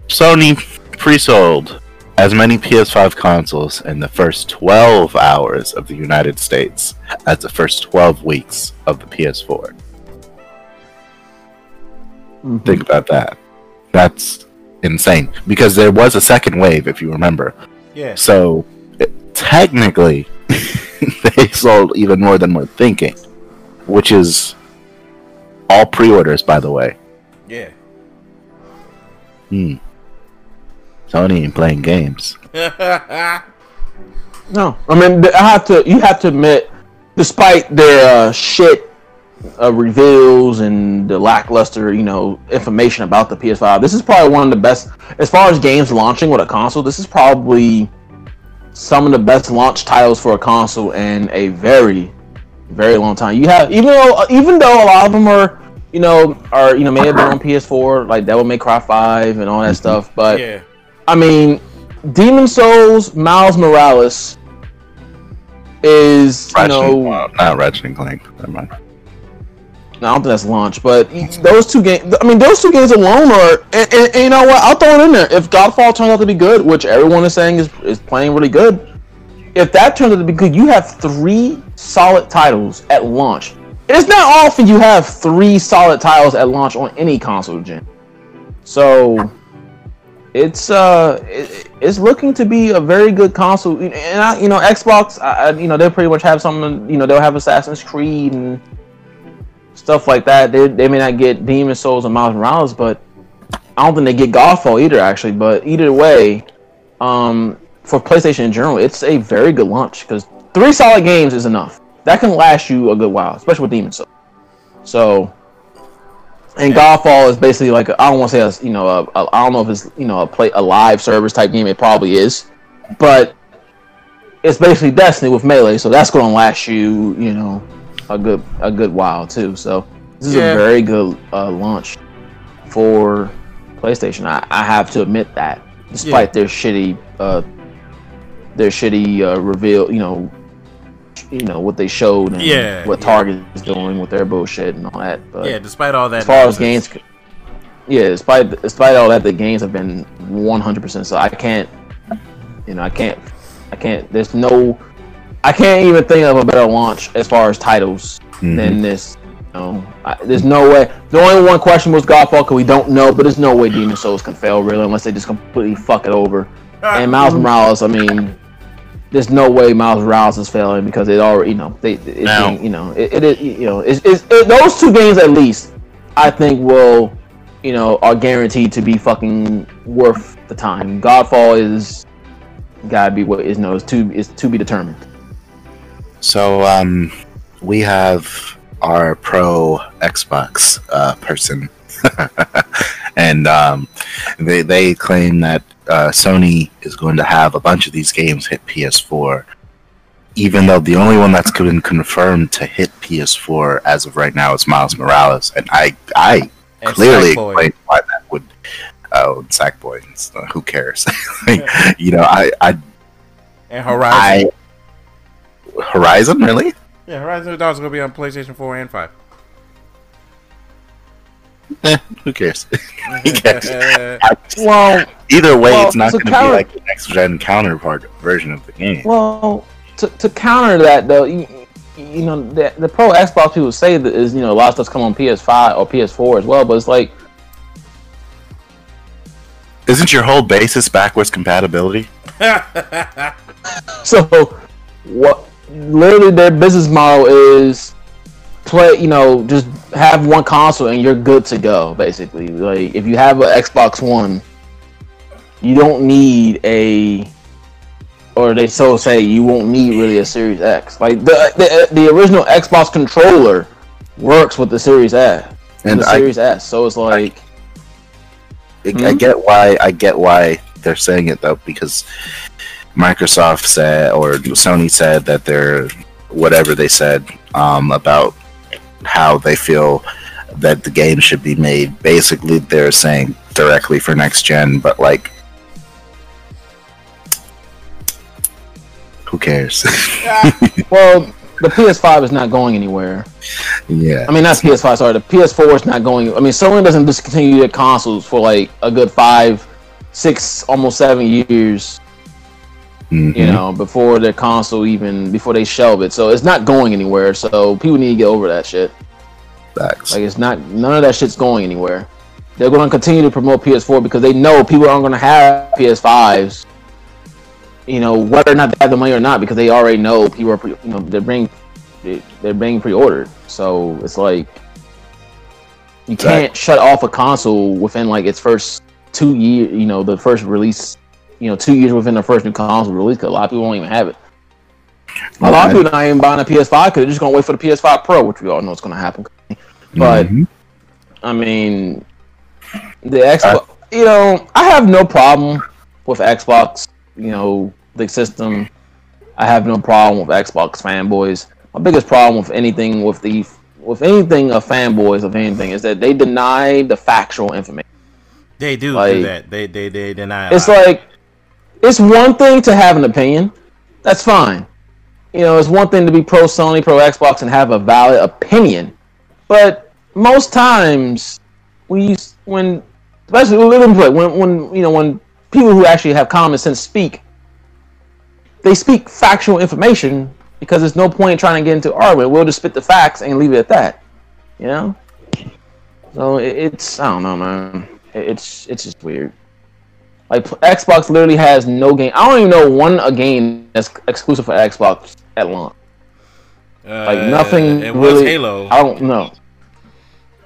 Sony pre-sold as many PS5 consoles in the first 12 hours of the United States as the first 12 weeks of the PS4. Mhm. Think about that. That's insane because there was a second wave, if you remember. yeah. So it, technically, they sold even more than we're thinking, which is all pre-orders, by the way. Yeah. Hmm. Sony ain't playing games. No, I mean I have to. You have to admit, despite their uh, shit uh, reveals and the lackluster, you know, information about the PS5, this is probably one of the best as far as games launching with a console. This is probably some of the best launch titles for a console in a very, very long time. You have even though uh, even though a lot of them are. You know, are you know may have been on PS4 like Devil May Cry Five and all that mm-hmm. stuff, but yeah. I mean, Demon Souls, Miles Morales is you Ratchet, know well, not Ratchet and Clank. Never mind. No, I don't think that's launch, but those two games. I mean, those two games alone are. And, and, and you know what? I'll throw it in there. If Godfall turns out to be good, which everyone is saying is is playing really good, if that turns out to be good, you have three solid titles at launch. It's not often you have three solid titles at launch on any console gen. So it's uh it, it's looking to be a very good console and I, you know xbox I, you know they pretty much have something you know they'll have assassin's creed and stuff like that they, they may not get demon souls and miles morales but i don't think they get godfall either actually but either way um for playstation in general it's a very good launch because three solid games is enough that can last you a good while especially with demon souls so and Godfall is basically like I don't want to say a, you know a, a, I don't know if it's you know a play a live service type game. It probably is, but it's basically Destiny with melee. So that's going to last you you know a good a good while too. So this is Yeah. a very good uh, launch for PlayStation. I, I have to admit that, despite their shitty uh, their shitty uh, reveal, you know. You know what they showed and Yeah, what yeah. Target is doing with their bullshit and all that. But Yeah, despite all that. as far as games, yeah, despite despite all that, the games have been 100. percent So I can't, you know, I can't, I can't. There's no, I can't even think of a better launch as far as titles Mhm. than this. You know, I, there's no way. The only one question was Godfall because we don't know, but there's no way Demon Souls can fail really unless they just completely fuck it over. And Miles Morales, I mean, there's no way Miles Morales is failing because it already, you know, they, it's Now- being, you know, it, it, is, you know, it's, it's it, those two games at least, I think will, you know, are guaranteed to be fucking worth the time. Godfall is gotta be what is no, it's to is to be determined. So um, we have our pro Xbox uh, person, and um, they they claim that uh, Sony is going to have a bunch of these games hit PS4, even though the only one that's been confirmed to hit PS4 as of right now is Miles Morales, and I I And clearly explained why that would. Oh, and Sackboy, uh, who cares? Like, you know, I I and Horizon. I Horizon really. yeah, Horizon Zero Dawn is gonna be on PlayStation 4 and 5. Eh, who cares? Who cares? Uh, Well, Either way, Well, it's not so going to counter- be like the next gen counterpart version of the game. Well, to, to counter that though, you, you know the, the pro Xbox people say that is you know a lot of stuff's come on PS5 or PS4 as well, but it's like Isn't your whole basis backwards compatibility? so what? Literally, their business model is play. You know, just have one console and you're good to go. Basically, like if you have an Xbox One, you don't need a or they so say you won't need really a Series X. Like the the, the original Xbox controller works with the Series S and And the I, Series S. So it's like I, I Hmm? get why I get why they're saying it though because Microsoft said or Sony said that they're whatever they said um, about how they feel that the game should be made. Basically, they're saying directly for next gen, but like, who cares? well, the PS5 is not going anywhere. yeah, I mean, not PS5. Sorry, the PS4 is not going. I mean, Sony doesn't discontinue their consoles for like a good five, six, almost seven years. Mhm. You know, before their console even before they shelve it. So it's not going anywhere. So people need to get over that shit. Facts. Like it's not none of that shit's going anywhere. They're going to continue to promote PS4 because they know people aren't going to have PS5s. You know, whether or not they have the money or not, because they already know people are, pre- you know, they're being, they- they're being pre-ordered. So it's like you can't shut off a console within like its first two years. You know, the first release. You know, two years within the first new console release, because a lot of people won't even have it. A lot of people not even buying a PS5 because they're just gonna wait for the PS5 Pro, which we all know is gonna happen. But Mhm. I mean, the Xbox. you know, I have no problem with Xbox. You know, the system. I have no problem with Xbox fanboys. My biggest problem with anything with the with anything of fanboys of anything is that they deny the factual information. They do Like- do that. They they they deny. It's lot. like it's one thing to have an opinion. That's fine. You know, it's one thing to be pro Sony, pro Xbox, and have a valid opinion. But most times, we when especially when when you know when people who actually have common sense speak, they speak factual information because there's no point in trying to get into argument. We'll just spit the facts and leave it at that. You know. So it's I don't know, man. It's it's just weird. Like Xbox literally has no game. I don't even know one a game that's exclusive for Xbox at launch. Like Uh, nothing It was really. Halo. I don't know.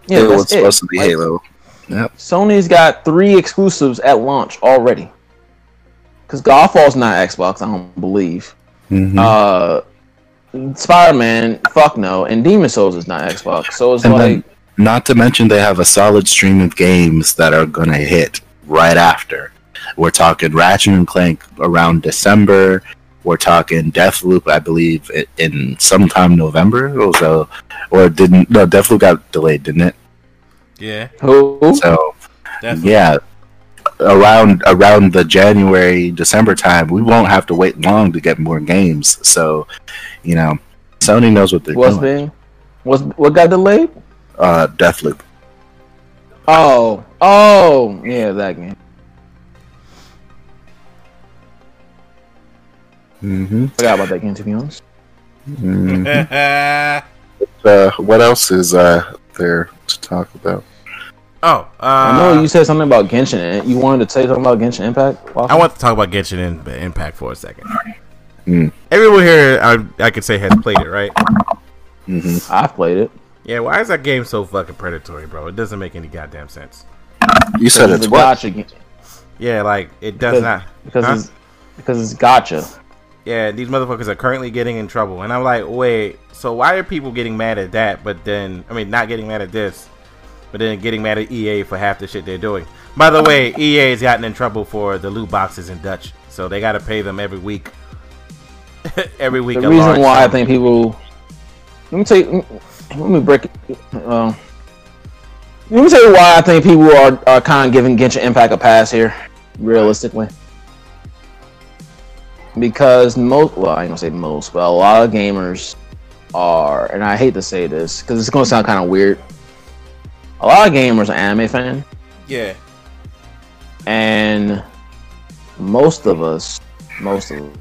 Yeah, it that's was supposed to be Like, Halo. Yep. Sony's got three exclusives at launch already. Because Godfall's not Xbox, I don't believe. Mhm. Uh, Spider Man, fuck no, and Demon Souls is not Xbox. So it's And like, then, not to mention, they have a solid stream of games that are gonna hit right after. We're talking Ratchet and Clank around December. We're talking Deathloop, I believe, in sometime November. Or so, or didn't? No, Deathloop got delayed, didn't it? yeah, who? So definitely. yeah, around around the January December time, we won't have to wait long to get more games. So, you know, Sony knows what they're What's doing. being? What's what got delayed? Uh, Deathloop. Oh, oh, yeah, that game. Mm-hmm. Forgot about that game to be honest. mm uh, what else is uh there to talk about? oh, uh, I know you said something about Genshin. You wanted to say something about Genshin Impact. I want to talk about Genshin Impact for a second. Hmm. Everyone here, I, I could say, has played it, right? hmm I've played it. Yeah. Why is that game so fucking predatory, bro? It doesn't make any goddamn sense. You said it's a what? gacha game. Yeah, like it does Because- not. because Huh? it's because it's gacha. Yeah, these motherfuckers are currently getting in trouble, and I'm like, wait, so why are people getting mad at that? But then, I mean, not getting mad at this, but then getting mad at EA for half the shit they're doing. By the way, EA has gotten in trouble for the loot boxes in Dutch, so they got to pay them every week. every week. The reason why I think people. Let me tell you. Let me break it. Uh, let me tell you why I think people are, are kind of giving Genshin Impact a pass here, realistically. Because most, well, I ain't gonna say most, but a lot of gamers are, and I hate to say this because it's gonna sound kind of weird. A lot of gamers are anime fan, yeah, and most of us, most of us,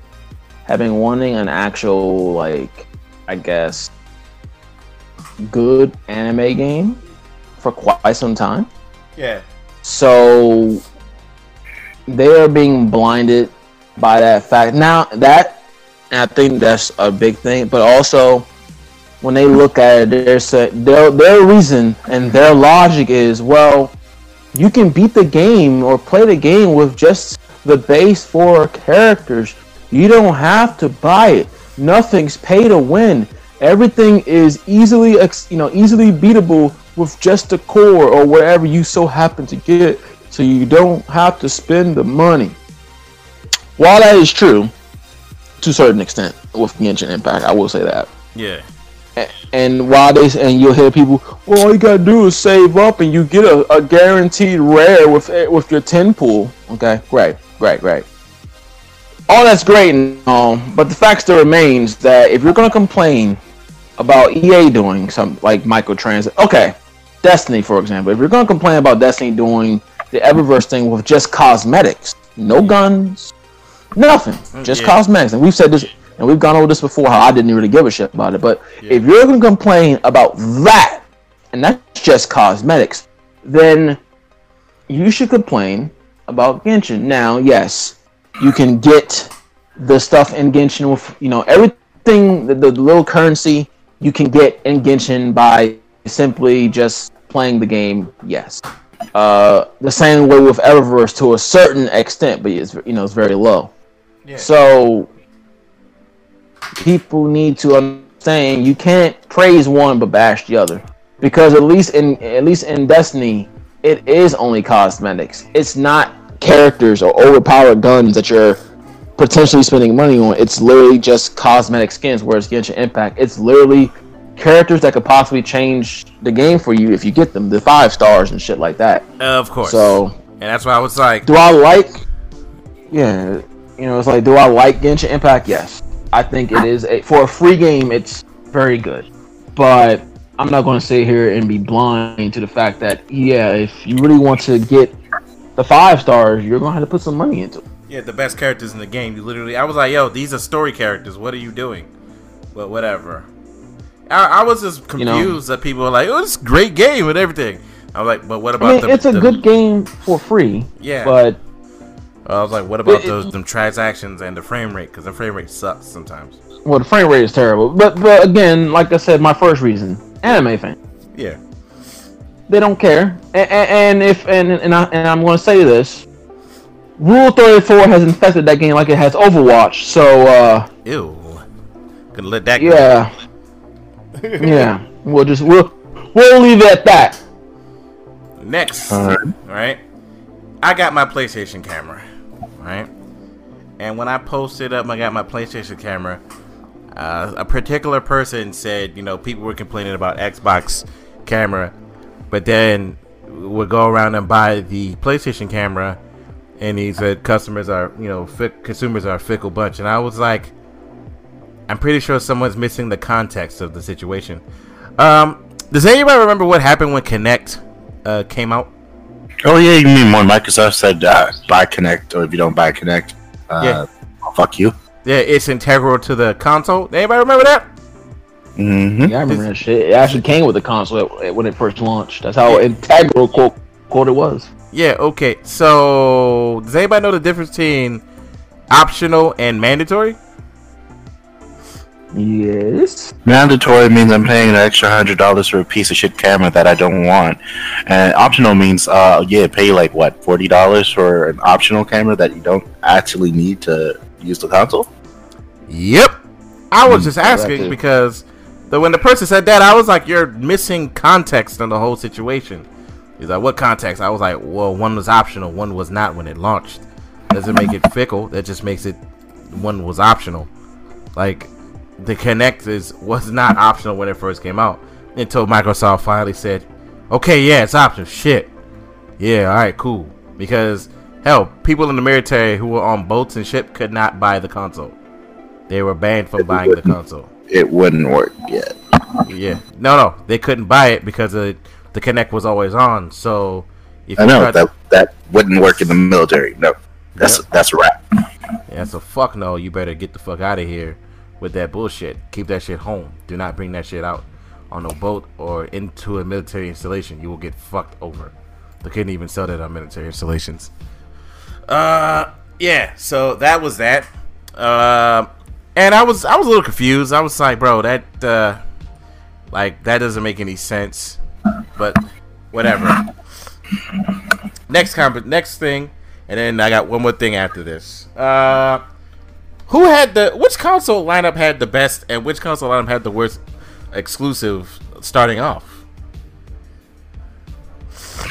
have been wanting an actual like I guess, good anime game for quite some time. Yeah. So they are being blinded by that fact. Now that I think that's a big thing, but also when they look at it, their their reason and their logic is well, you can beat the game or play the game with just the base four characters. You don't have to buy it. Nothing's pay to win. Everything is easily you know easily beatable with just the core or whatever you so happen to get. So you don't have to spend the money. While that is true, to a certain extent with Genshin Impact, I will say that. Yeah. A- And while they and you'll hear people, well, all you gotta do is save up and you get a, a guaranteed rare with with your ten pool. Okay, great, great, great. All that's great and all, but the fact still remains that if you're gonna complain about EA doing something like microtrans, okay, Destiny for example, if you're gonna complain about Destiny doing the Eververse thing with just cosmetics, no mm. guns, nothing, just Yeah. cosmetics, and we've said this and we've gone over this before how I didn't really give a shit about it. But Yeah. if you're gonna complain about that, and that's just cosmetics, then you should complain about Genshin. Now, yes, you can get the stuff in Genshin with you know everything the, the little currency you can get in Genshin by simply just playing the game. Yes. Uh, the same way with Eververse to a certain extent, but it's you know it's very low. Yeah. So people need to understand you can't praise one but bash the other because at least in at least in Destiny it is only cosmetics. It's not characters or overpowered guns that you're potentially spending money on. It's literally just cosmetic skins. Whereas Genshin Impact, it's literally characters that could possibly change the game for you if you get them, the five stars and shit like that. Of course. So and that's why I was like, do I like? Yeah, you know, it's like, do I like Genshin Impact? Yes, I think it is a for a free game. It's very good, but I'm not going to sit here and be blind to the fact that yeah, if you really want to get the five stars, you're going to have to put some money into it. yeah, the best characters in the game. You literally, I was like, yo, these are story characters. What are you doing? But whatever. I, I was just You know? confused that people were like, oh, is a great game and everything. I was like, but what about I mean, the? it's a the- good game for free. Yeah. but I was like, what about It- those them transactions and the frame rate? Because the frame rate sucks sometimes. well, the frame rate is terrible. But but again, like I said, my first reason, anime fan. Yeah. they don't care. And, and if and and, I, and I'm going to say this, Rule 34 has infected that game like it has Overwatch. So uh, Ew. Gonna let that go. yeah, yeah, we'll just we'll we'll leave it at that. Next, Alright. right? I got my PlayStation camera, right? And when I posted up, I got my PlayStation camera. Uh, a particular person said, you know, people were complaining about Xbox camera, but then would go around and buy the PlayStation camera, and he said customers are, you know, fic- consumers are a fickle bunch. And I was like, I'm pretty sure someone's missing the context of the situation. Um, does anybody remember what happened when Kinect uh, came out? Oh yeah, you mean when Microsoft said uh, buy Kinect, or if you don't buy Kinect, uh, Yeah. fuck you. Yeah, it's integral to the console. Anybody remember that? hmm Yeah, I remember that shit. It actually came with the console when it first launched. That's how integral quote quote it was. Yeah, okay. So, does anybody know the difference between optional and mandatory? Yes. Mandatory means I'm paying an extra hundred dollars for a piece of shit camera that I don't want, and optional means uh yeah, pay like what forty dollars for an optional camera that you don't actually need to use the console. Yep. I was Mm, just asking correct. because the, when the person said that, I was like, you're missing context in the whole situation. He's like, what context? I was like, well, one was optional, one was not when it launched. Doesn't make it fickle. That just makes it one was optional. Like the Kinect is was not optional when it first came out until Microsoft finally said, okay, yeah, it's optional. Shit. Yeah, all right, cool. Because hell, people in the military who were on boats and ship could not buy the console. They were banned from buying the console. It wouldn't work yet. Yeah, no, no, they couldn't buy it because of, the Kinect was always on. So if I know that that wouldn't work in the military. No, that's Yep. that's a wrap. yeah, so fuck no, you better get the fuck out of here with that bullshit. Keep that shit home. Do not bring that shit out on a boat or into a military installation. You will get fucked over. They couldn't even sell that on military installations. Uh, yeah. So that was that. Uh, and I was I was a little confused. I was like, bro, that uh, like that doesn't make any sense. But whatever. Next comp- next thing, and then I got one more thing after this. Uh, who had the which console lineup had the best, and which console lineup had the worst exclusive starting off?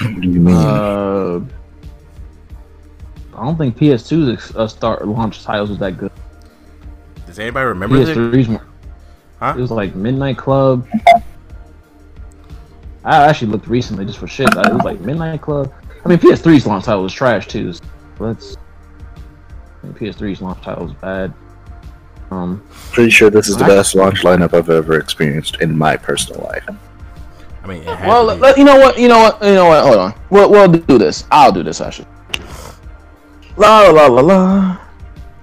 What do you mean? Uh, I don't think PS2's ex- uh, start launch titles was that good. Does anybody remember this? PS3's more. Huh? It was like Midnight Club. I actually looked recently just for shit. It was like Midnight Club. I mean, PS3's launch title was trash too. So let's. I PS3's launch title was bad. Um, Pretty sure this is the best launch lineup I've ever experienced in my personal life. I mean, it well, to let, you know what? You know what? You know what? Hold on. We'll, we'll do this. I'll do this actually. La la la la la.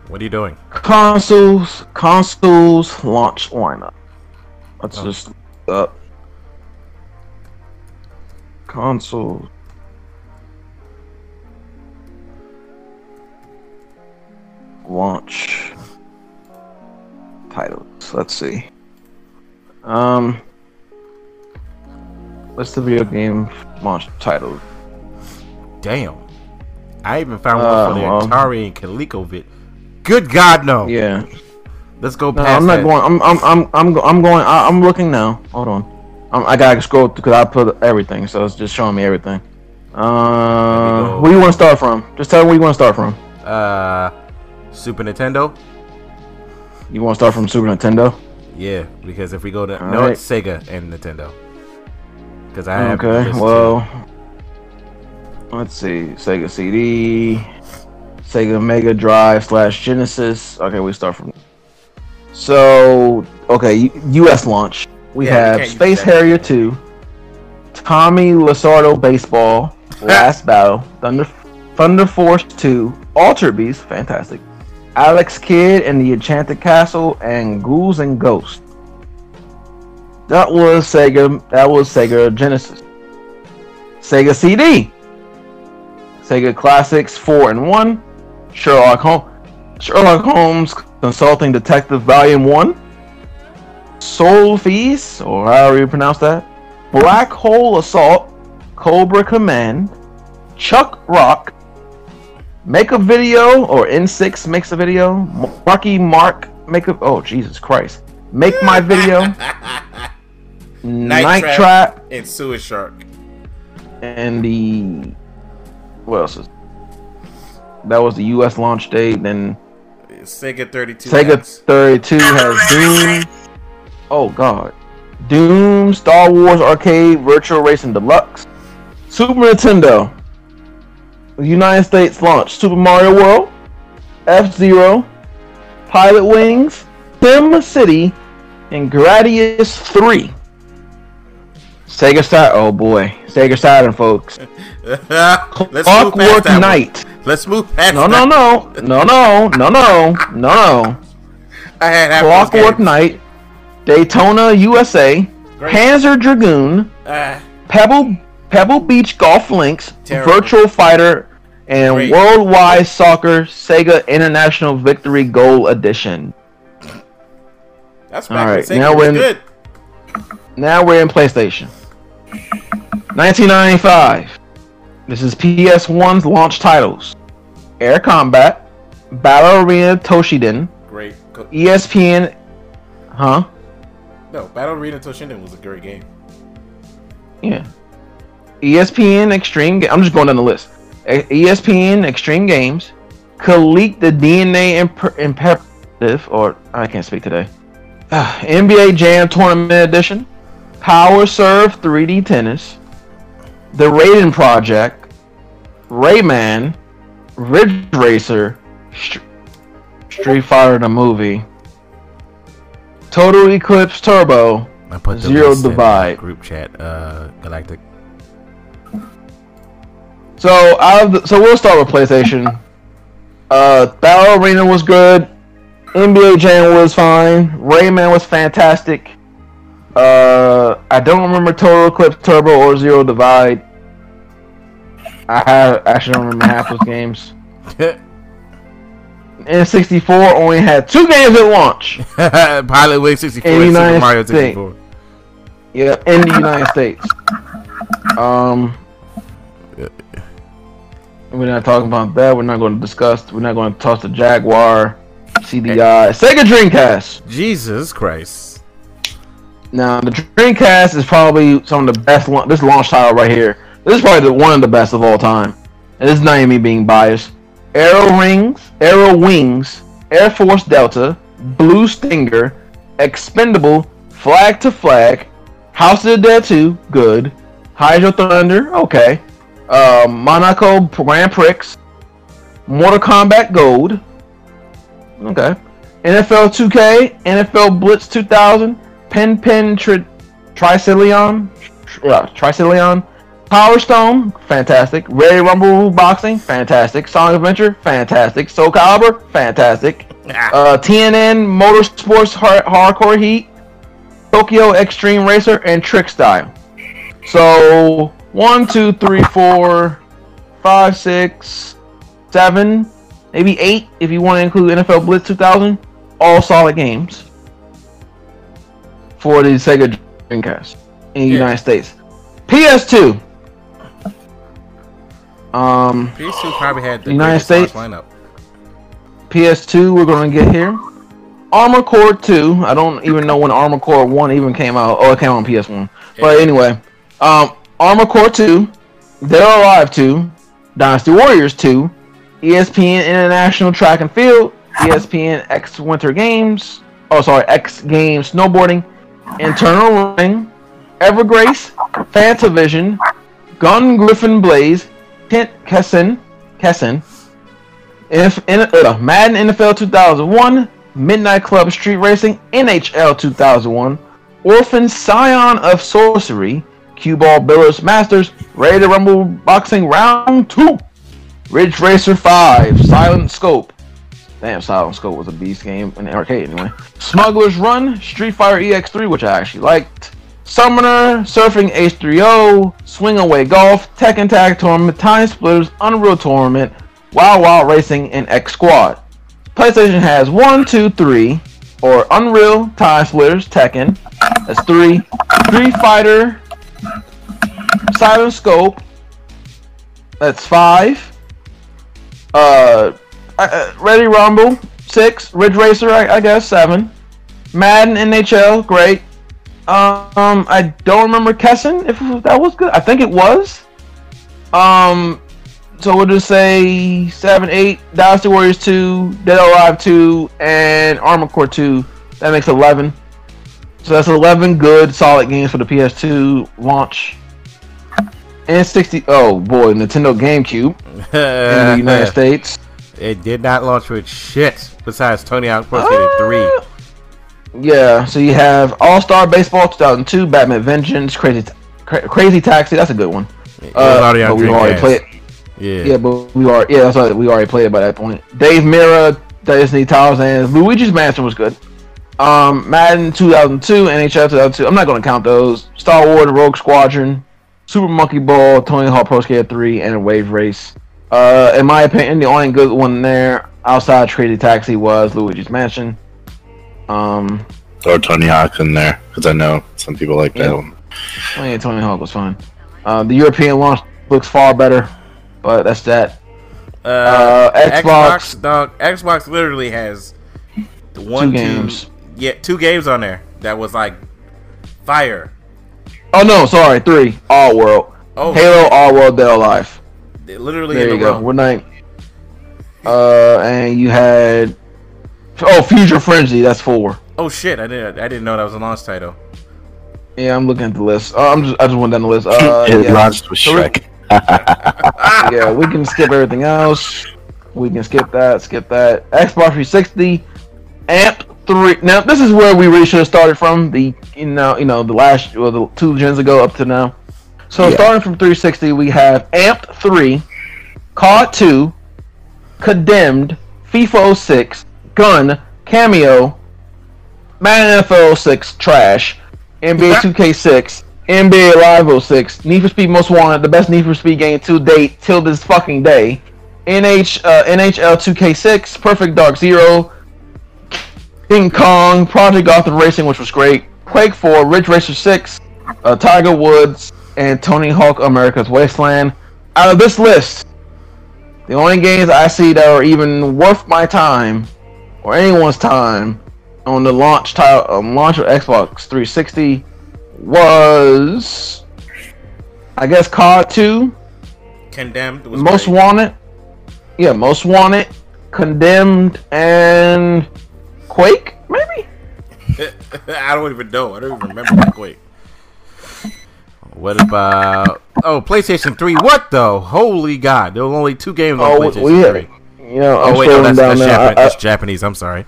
what are you doing? Consoles, consoles launch lineup. Let's Oh. just uh, console. Launch titles. Let's see. Um, what's the video game launch title? Damn. I even found Uh, one for the well. Atari and ColecoVision. Good God, no. Yeah, Let's go No, past I'm not that. going. I'm I'm I'm I'm, go, I'm going. I, I'm looking now. Hold on. I'm, I gotta scroll because I put everything, so it's just showing me everything. Uh, me where you want to start from? Just tell me where you want to start from. Uh, Super Nintendo. You want to start from Super Nintendo? Yeah, because if we go to All no, right. it's Sega and Nintendo. Because I have Okay. Well, let's see. Sega CD, Sega Mega Drive slash Genesis. Okay, we start from. So okay, U.S. launch. We Yeah, have Space. Harrier 2, Tommy Lasorda Baseball, Last Battle, Thunder Thunder Force 2, Alter Beast, fantastic. Alex Kidd and the Enchanted Castle, and Ghouls and Ghosts. That was Sega. That was Sega Genesis. Sega CD. Sega Classics 4 and 1. Sherlock Holmes. Sherlock Holmes Consulting Detective Volume 1. Soul Feast, or however you pronounce that. Black Hole Assault. Cobra Command. Chuck Rock. Make a video, or N6 makes a video. Marky Mark make a. Oh, Jesus Christ. Make my video. Night Night, Trap. Trap. and Sewer Shark. and the what else is that was the U.S. launch date. Then Sega 32. Sega X. 32 has Doom. Oh God, Doom, Star Wars Arcade, Virtual Racing Deluxe, Super Nintendo, United States launch, Super Mario World, F Zero, Pilot Wings, Sim City, and Gradius 3. Sega Saturn. Oh boy, Sega Saturn, folks. Let's Clockwork. Knight. Let's move past No, no, no, no, no, no, no, no, no. I had Clockwork. Knight, Daytona, USA, Great. Panzer Dragoon, Ah, Pebble Pebble Beach Golf Links, Terrible. Virtual Fighter, and Great. Worldwide Soccer Sega International Victory Goal Edition. that's All right, Sega now was when- good. Now we're in PlayStation. 1995. This is PS1's launch titles: Air Combat, Battle Arena Toshinden, Great. ESPN. Huh? No, Battle Arena Toshinden was a great game. Yeah. ESPN Extreme. I'm just going down the list. ESPN Extreme Games, Colleague the DNA Imp- Imperative, or I can't speak today. NBA Jam Tournament Edition, Power Serve 3D Tennis, The Raiden Project, Rayman, Ridge Racer, Str- Street Fighter the movie, Total Eclipse Turbo, I put Zero list in the Divide. group chat. Uh, Galactic. So out of the, so we'll start with PlayStation. Uh, Battle Arena was good. NBA Jam was fine. Rayman was fantastic. Uh, I don't remember Total Eclipse Turbo or Zero Divide. I have actually don't remember half those games. N64 only had two games at launch. Pilot Wing 64 In and Super Mario States. 64. Yeah, in the United States. Um, we're not talking about that. We're not going to discuss. We're not going to toss the Jaguar, CDI, Sega Dreamcast. Jesus Christ. Now the Dreamcast is probably some of the best. la- This launch title right here. This is probably the, one of the best of all time. And this is not even me being biased. Arrow Rings, Arrow Wings, Air Force Delta, Blue Stinger, Expendable, Flag to Flag, House of the Dead 2, good. Hydro Thunder, okay. Uh, Monaco Grand Prix, Mortal Kombat Gold, okay. NFL 2K, NFL Blitz 2000, Pen Pen tri- Tricillion, tr- uh, Power Stone, fantastic. Ready Rumble Boxing, fantastic. Sonic Adventure, fantastic. Soul Calibur, fantastic. Uh, TNN Motorsports Hard- Hardcore Heat, Tokyo Extreme Racer, and Trick Style. So one, two, three, four, five, six, seven, maybe eight if you want to include NFL Blitz 2000. All solid games for the Sega Dreamcast in the Yeah. United States. PS2. Um, PS2 probably had the United States? lineup. PS2 we're gonna get here. Armor Core 2. I don't even know when Armor Core 1 even came out. Oh, it came out on PS1. But anyway, um, Armor Core 2, Dead or Alive 2, Dynasty Warriors 2, ESPN International Track and Field, ESPN X Winter Games. Oh, sorry, X Games Snowboarding, Eternal Ring, Evergrace, Fantavision, Gun Griffin Blaze, Kent Kessen, Kessen, if in, uh, Madden NFL 2001, Midnight Club Street Racing, NHL 2001, Orphen Scion of Sorcery, Cue Ball Billiards Masters, Ready to Rumble Boxing Round 2, Ridge Racer 5, Silent Scope. Damn, Silent Scope was a beast game in the arcade anyway. Smuggler's Run, Street Fighter EX3, which I actually liked. Summoner, Surfing H3O, Swing Away Golf, Tekken Tag Tournament, Time Splitters, Unreal Tournament, Wild Wild Racing, and X Squad. PlayStation has one, two, three, or Unreal, Time Splitters, Tekken. That's three. Street Fighter, Silent Scope. That's five. Uh, uh, Ready Rumble, six. Ridge Racer, I, I guess, seven. Madden NHL, great. Um, I don't remember Kessen if that was good. I think it was. Um, so we'll just say seven, eight. Dynasty Warriors two, Dead Alive two, and Armor Core two. That makes eleven. So that's eleven good, solid games for the PS2 launch. And sixty. Oh boy, Nintendo GameCube in the United States. It did not launch with shit besides Tony Hawk Pro Skater 3. Uh, Yeah, so you have All Star Baseball 2002, Batman Vengeance, Crazy Cra- Crazy Taxi. That's a good one. It already but we already played. Yeah. Yeah, but we are. Yeah, that's. We already played it by that point. Dave Mirra, Disney Tarzan, Luigi's Mansion was good. Um, Madden 2002, NHL 2002. I'm not going to count those. Star Wars, Rogue Squadron, Super Monkey Ball, Tony Hawk Pro Skater 3, and Wave Race. Uh, in my opinion, the only good one there outside Crazy Taxi was Luigi's Mansion. Um, Or Tony Hawk in there, because I know some people like that one. Oh yeah, Tony Hawk was fine. Uh, the European launch looks far better, but that's that. Uh, Uh, Xbox, Xbox. dog. Xbox literally has one, Two two- games. yeah, two games on there that was like fire. Oh no, sorry, three. All World, Oh, Halo, All World, Dead or Alive. literally There in you a go. row. We're not. Uh, and you had. Oh, Future Frenzy. That's four. Oh shit! I didn't. I didn't know that was a launch title. Yeah, I'm looking at the list. Uh, I'm just. I just went down the list. Uh, it yeah. launched with we- Shrek. yeah, we can skip everything else. We can skip that, skip that. Xbox 360, Amp 3. Now, this is where we really should have started from. The you know, you know, the last, well, the two gens ago up to now. So Yeah. starting from 360, we have Amp 3, COD 2, Condemned, FIFA 06, Gun, Kameo, Madden NFL 06 trash, NBA 2K6, NBA Live 06, Need for Speed Most Wanted, the best Need for Speed game to date till this fucking day, NH uh, NHL 2K6, Perfect Dark Zero, King Kong, Project Gotham Racing, which was great, Quake 4, Ridge Racer 6, uh, Tiger Woods, and Tony Hawk America's Wasteland. Out of this list, the only games I see that are even worth my time or anyone's time on the launch title, um, launch of Xbox 360 was, I guess, COD 2, Condemned was Most great. Wanted. Yeah, Most Wanted, Condemned, and Quake, maybe. I don't even know. I don't even remember Quake. What about oh PlayStation Three? What though? Holy God! There were only two games on Oh, PlayStation we Three. you know, I'm Oh wait, no, that's, down that's, now. Japan- I- I- that's Japanese. I'm sorry.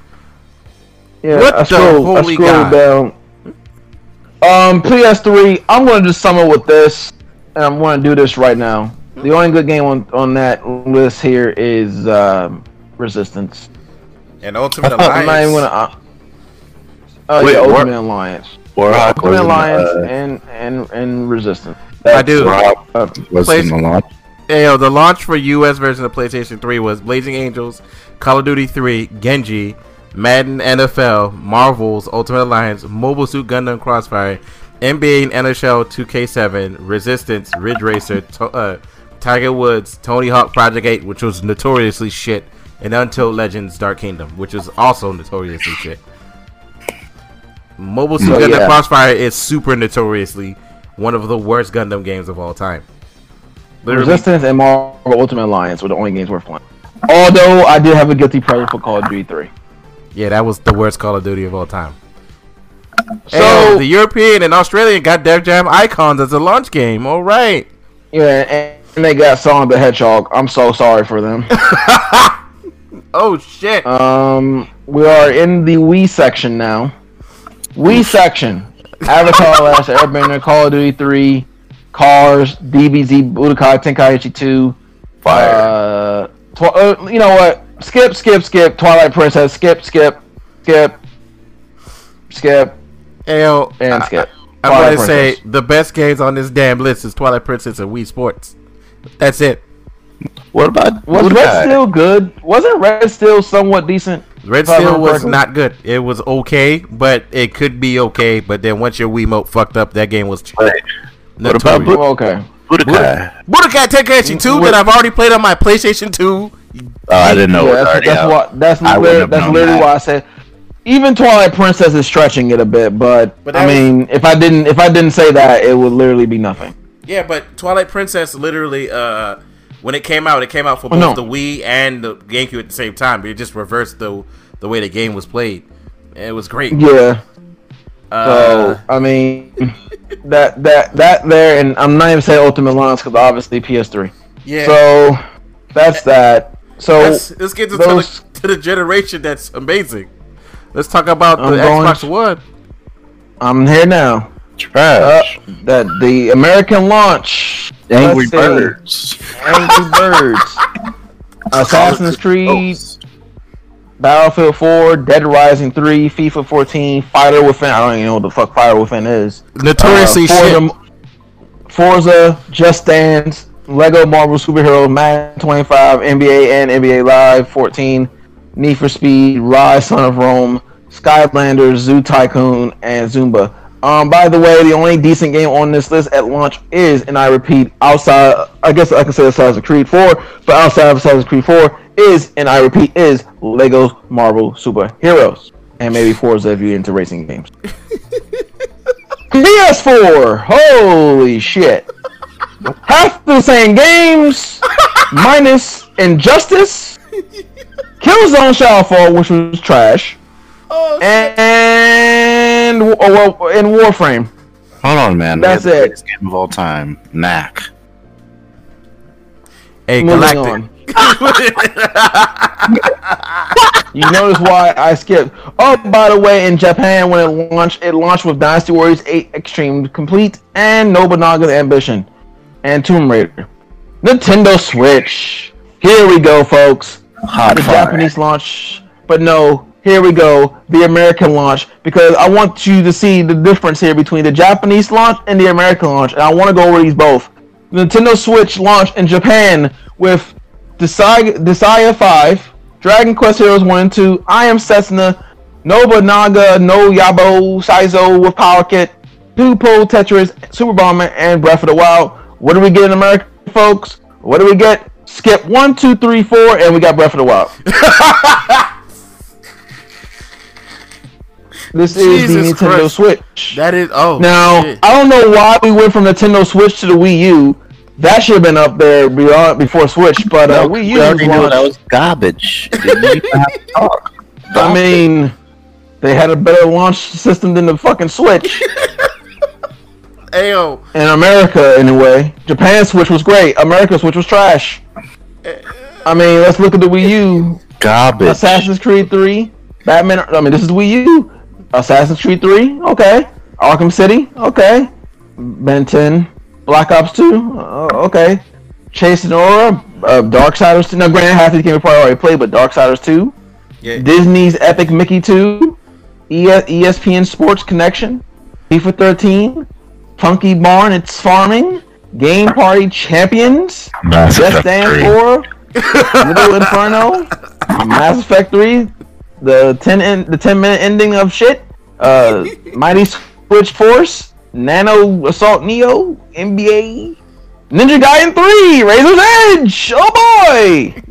Yeah, What I the scrolled, holy God? down. Um, PS3. I'm going to just sum it with this, and I'm going to do this right now. The only good game on, on that list here is um, Resistance. And Ultimate I'm not even Alliance. going to. Uh, oh Wait, yeah, what? Ultimate Alliance. Warhawk Ultimate Alliance uh, and and and Resistance. I do. Warhawk Uh, was Place- in the launch. Hey, yo, the launch for US version of PlayStation 3 was Blazing Angels, Call of Duty 3, Genji, Madden NFL, Marvel's Ultimate Alliance, Mobile Suit Gundam Crossfire, NBA and NHL 2K7, Resistance, Ridge Racer, to- uh, Tiger Woods, Tony Hawk Project 8, which was notoriously shit, and Untold Legends Dark Kingdom, which is also notoriously shit. Mobile Suit Oh, Gundam yeah. Crossfire is super notoriously one of the worst Gundam games of all time. Literally, Resistance and Marvel Ultimate Alliance were the only games worth playing. Although I did have a guilty pleasure for Call of Duty 3. Yeah, that was the worst Call of Duty of all time. So So the European and Australian got Def Jam Icons as a launch game. All right. yeah, and, and they got Sonic the Hedgehog. I'm so sorry for them. Oh shit. Um, we are in the Wii section now. Wii section: Avatar: Last Airbender, Call of Duty 3, Cars, DBZ, Budokai Tenkaichi 2. Fire. Uh, tw- uh, you know what? Skip, skip, skip. Twilight Princess. Skip, skip, skip, skip, Ayo, and I- skip. I'm Twilight gonna say the best games on this damn list is Twilight Princess and Wii Sports. That's it. What about Was Budokai? Red Steel good? Wasn't Red Steel somewhat decent? Red If Steel was correctly. not good. It was okay, but it could be okay. But then once your Wiimote fucked up, that game was Wait, What about notorious. Bu- Okay. Budokai? Budokai Tenkaichi 2 What- that I've already played on my PlayStation 2. Oh, I didn't know. Yeah, that's, already that's why. That's I literally, have that's literally that. why I said. Even Twilight Princess is stretching it a bit, but, But I that was- mean, if I didn't, if I didn't say that, it would literally be nothing. Yeah, but Twilight Princess literally, uh, when it came out, it came out for Oh, both no. the Wii and the GameCube at the same time. But it just reversed the the way the game was played. It was great. Yeah. Uh, So I mean, that that that there, and I'm not even saying Ultimate Alliance because obviously PS3. yeah. So that's that. So let's, let's get to, those- the, to the generation that's amazing. Let's talk about the I'm going Xbox One. I'm here now. Uh, Trash. that the American launch. Angry let's. Birds. Angry Birds. Assassin's Creed. Oh, Battlefield 4, Dead Rising 3, FIFA 14, Fighter Within. I don't even know what the fuck Fighter Within is. Notoriously Uh, shit. Forza, Forza, Just Dance, Lego Marvel Superhero, Madden 25, NBA and NBA Live 14, Need for Speed, Ryse, Son of Rome, Skylanders, Zoo Tycoon, and Zumba. Um, by the way, the only decent game on this list at launch is, and I repeat, outside, I guess I can say Assassin's Creed 4, but outside of Assassin's Creed 4 is, and I repeat, is Lego Marvel Superheroes. And maybe Forza if you're into racing games. PS4! Holy shit! Half the same games, minus Injustice, Killzone Shadowfall, which was trash, Oh, and well, and Warframe. Hold on, man. That's the it. greatest game of all time. Knack. hey, Moving Galactic. on. You notice why I skipped. Oh, by the way, in Japan when it launched, it launched with Dynasty Warriors 8 Extreme Complete and Nobunaga's Ambition and Tomb Raider. Nintendo Switch. Here we go, folks. Hot the fire. Japanese launch, but no, here we go, the American launch, because I want you to see the difference here between the Japanese launch and the American launch, and I want to go over these both. Nintendo Switch launched in Japan with Desire 5, Dragon Quest Heroes 1 and 2, I Am Setsuna, Nobunaga, No Yabo, Saizo with Power Kit, Tupo, Tetris, Super Bomber, and Breath of the Wild. What do we get in America, folks? What do we get? Skip one, two, three, four, and we got Breath of the Wild. this is the Nintendo Christ. Switch. That is oh Now, shit. I don't know why we went from Nintendo Switch to the Wii U. That should have been up there beyond before Switch, but uh, No, Wii we U already knew that was garbage. Didn't even have to talk. I mean, they had a better launch system than the fucking Switch Ayo. in America, anyway. Japan's Switch was great. America's Switch was trash. I mean, let's look at the Wii U. garbage. Assassin's Creed 3, Batman. I mean, this is Wii U. Assassin's Creed 3, okay. Arkham City, okay. Ben 10, Black Ops 2, uh, okay. Chasing Aurora, uh, Darksiders 2. Now, granted, half these games we probably already played, but Darksiders 2. Yeah. Disney's Epic Mickey 2, E- ESPN Sports Connection, FIFA 13, Funky Barn, It's Farming, Game Party Champions, Mass Just Effect Dance 3. 4, Little Inferno, Mass Effect 3, the 10 in, the 10 minute ending of shit, uh, Mighty Switch Force, Nano Assault Neo, NBA, Ninja Gaiden 3, Razor's Edge, oh boy!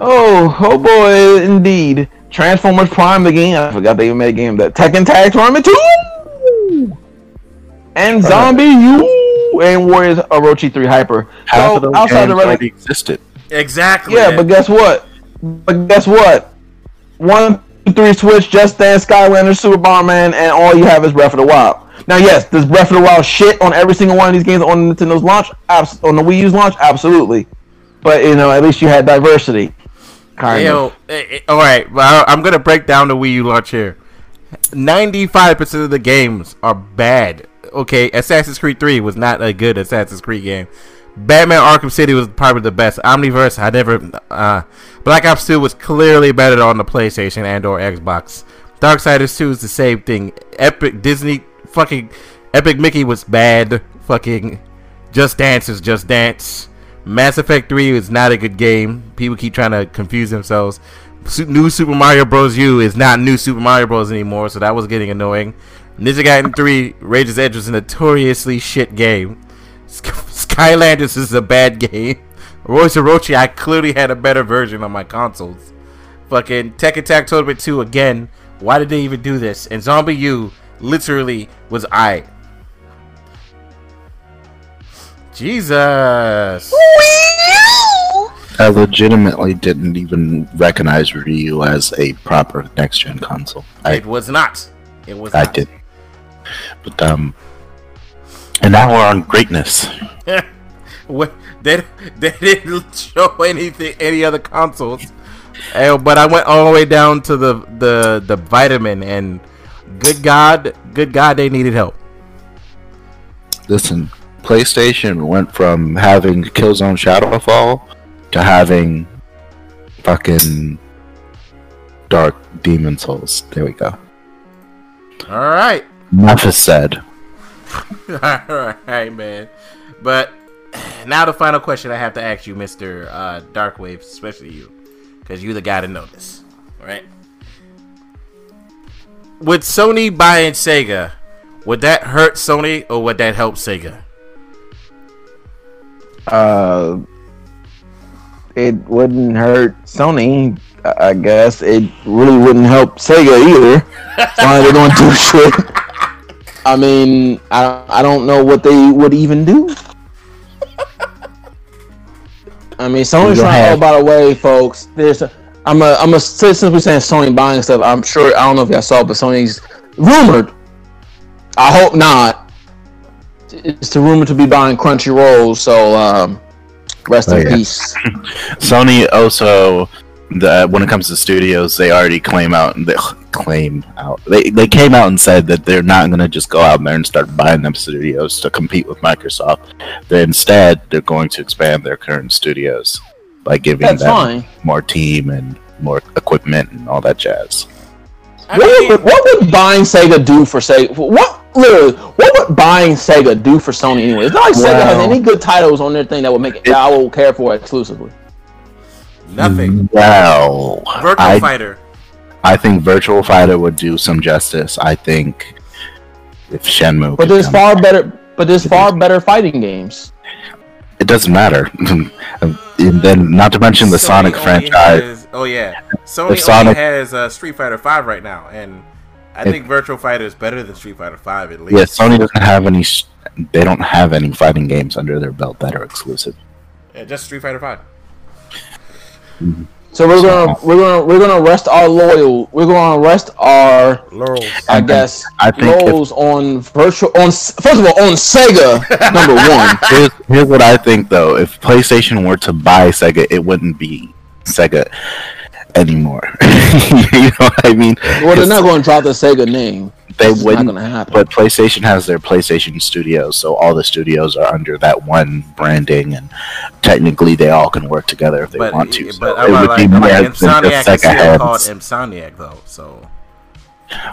Oh, oh boy, indeed. Transformers Prime the game. I forgot they even made a game that Tekken Tag Tournament 2! And Zombie U and Warriors Orochi 3 Hyper. Half So, of those outside games the rele- already existed. Exactly. Yeah, but guess what? But guess what? One, two, three, Switch, Just Dance, Skylander, Super Bomberman, and all you have is Breath of the Wild. Now, yes, does Breath of the Wild shit on every single one of these games on Nintendo's launch? Abs- on the Wii U's launch? Absolutely. But, you know, at least you had diversity. Kind Yo, of. eh, eh, all right. Well, I'm gonna break down the Wii U launch here. Ninety-five percent of the games are bad. Okay, Assassin's Creed Three was not a good Assassin's Creed game. Batman Arkham City was probably the best. Omniverse, I never. Uh, Black Ops Two was clearly better on the PlayStation and or Xbox. Darksiders Two is the same thing. Epic Disney fucking Epic Mickey was bad. Fucking Just Dance is Just Dance. Mass Effect 3 is not a good game. People keep trying to confuse themselves. New Super Mario Bros. U is not New Super Mario Bros. anymore, so that was getting annoying. Ninja Gaiden 3 Razor's Edge was a notoriously shit game. Sk- Skylanders is a bad game. Warriors Orochi, I clearly had a better version on my consoles. Fucking Tekken Tag Tournament 2 again. Why did they even do this? And Zombie U literally was I. Jesus. I legitimately didn't even recognize Wii U as a proper next gen console. I, It was not. It was I not. did. But um and now we're on greatness. What they they didn't show anything any other consoles. Eh, but I went all the way down to the the the vitamin and good God, good God, they needed help. Listen, PlayStation went from having Killzone Shadowfall to having fucking Dark Demon Souls. There we go. All right, Enough is said. all right, man. But now the final question I have to ask you, Mister uh, Darkwave, especially you, because you're the guy to know this, all right? Would Sony buying Sega, would that hurt Sony or would that help Sega? Uh, it wouldn't hurt Sony, I guess. It really wouldn't help Sega either. Why they're going to do shit? I mean, I I don't know what they would even do. I mean, Sony's You not. have- Oh, by the way, folks, there's. A, I'm a. I'm a. Since we're saying Sony buying stuff, I'm sure. I don't know if y'all saw, but Sony's rumored. I hope not. It's the rumor to be buying Crunchyroll, so um, rest Oh, in yeah. peace. Sony also, the, uh, when it comes to studios, they already claim out. They claim out. They they came out and said that they're not going to just go out there and start buying them studios to compete with Microsoft. They instead they're going to expand their current studios by giving That's them fine. more team and more equipment and all that jazz. What mean- would, what would buying Sega do for Sega? What literally? What would buying Sega do for Sony anyway? It's not like Sega has any good titles on their thing that would make it that I will care for exclusively. Nothing. Well, Virtual I, Fighter. I think Virtual Fighter would do some justice. I think if Shenmue, But there's come- far better. But there's far better fighting games. it doesn't matter. and then, not to mention the Sony Sonic franchise. has- oh yeah, Sony If Sonic- only has uh, Street Fighter Five right now, and I If- think Virtual Fighter is better than Street Fighter Five at least. Yeah, Sony doesn't have any. They don't have any fighting games under their belt that are exclusive. Yeah, just Street Fighter Five. So we're gonna we're gonna we're gonna rest our loyal. We're gonna rest our Laurels. I guess I think if- on virtual on first of all on Sega number one. Here's, here's what I think though: if PlayStation were to buy Sega, it wouldn't be Sega anymore. you know what I mean? Well, they're not going to drop the Sega name. They It's wouldn't. going to happen. But PlayStation has their PlayStation Studios, so all the studios are under that one branding, and technically they all can work together if they But, want to. but So I'm it like, would be I'm more like than just Insomniac is Sega called. Insomniac though, so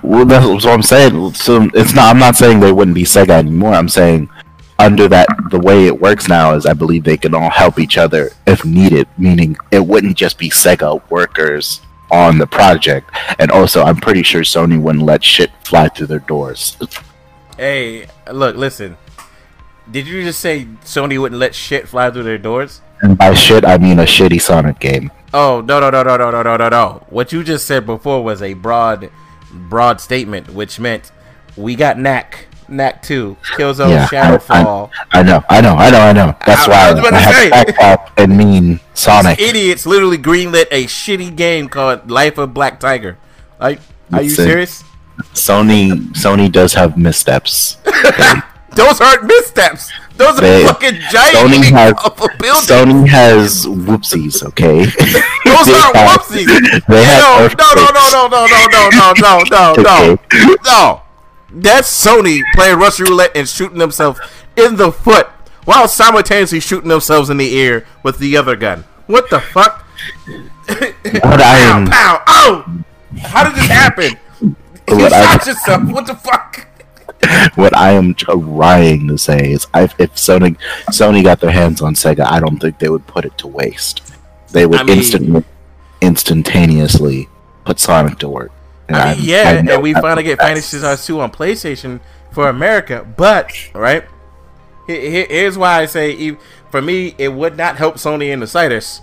Well, that's what I'm saying. So it's not. I'm not saying they wouldn't be Sega anymore. I'm saying under that the way it works now is I believe they can all help each other if needed. Meaning it wouldn't just be Sega workers on the project. And also, I'm pretty sure Sony wouldn't let shit fly through their doors. hey, look, listen. Did you just say Sony wouldn't let shit fly through their doors? And by shit, I mean a shitty Sonic game. Oh no no no no no no no no no! What you just said before was a broad, broad statement, which meant we got Knack, Knack Two, Killzone Yeah, I- Shadowfall. I know, I know, I know, I know. That's I- why I I, was about to had say. to back up and mean Sonic. Idiots literally greenlit a shitty game called Life of Black Tiger. Like, are you Listen. serious? Sony, Sony does have missteps. Those aren't missteps. Those are They- fucking giant Sony has- of a building. Sony has whoopsies, okay? Those aren't whoopsies. They have no, no, no, no, no, no, no, no, no, no, no, no, Okay. no. That's Sony playing Russian roulette and shooting themselves in the foot while simultaneously shooting themselves in the ear with the other gun. What the fuck? What I Pow, am, pow, oh! How did this happen? You I- shot yourself. What the fuck? what I am trying to say is, I, if Sony, Sony got their hands on Sega, I don't think they would put it to waste. They would I mean- instantly, instantaneously put Sonic to work. And I mean, yeah, know and we finally get. Final Stars 2 on PlayStation for America. But, right? Here- here- Here's why I say, for me, it would not help Sony in the slightest.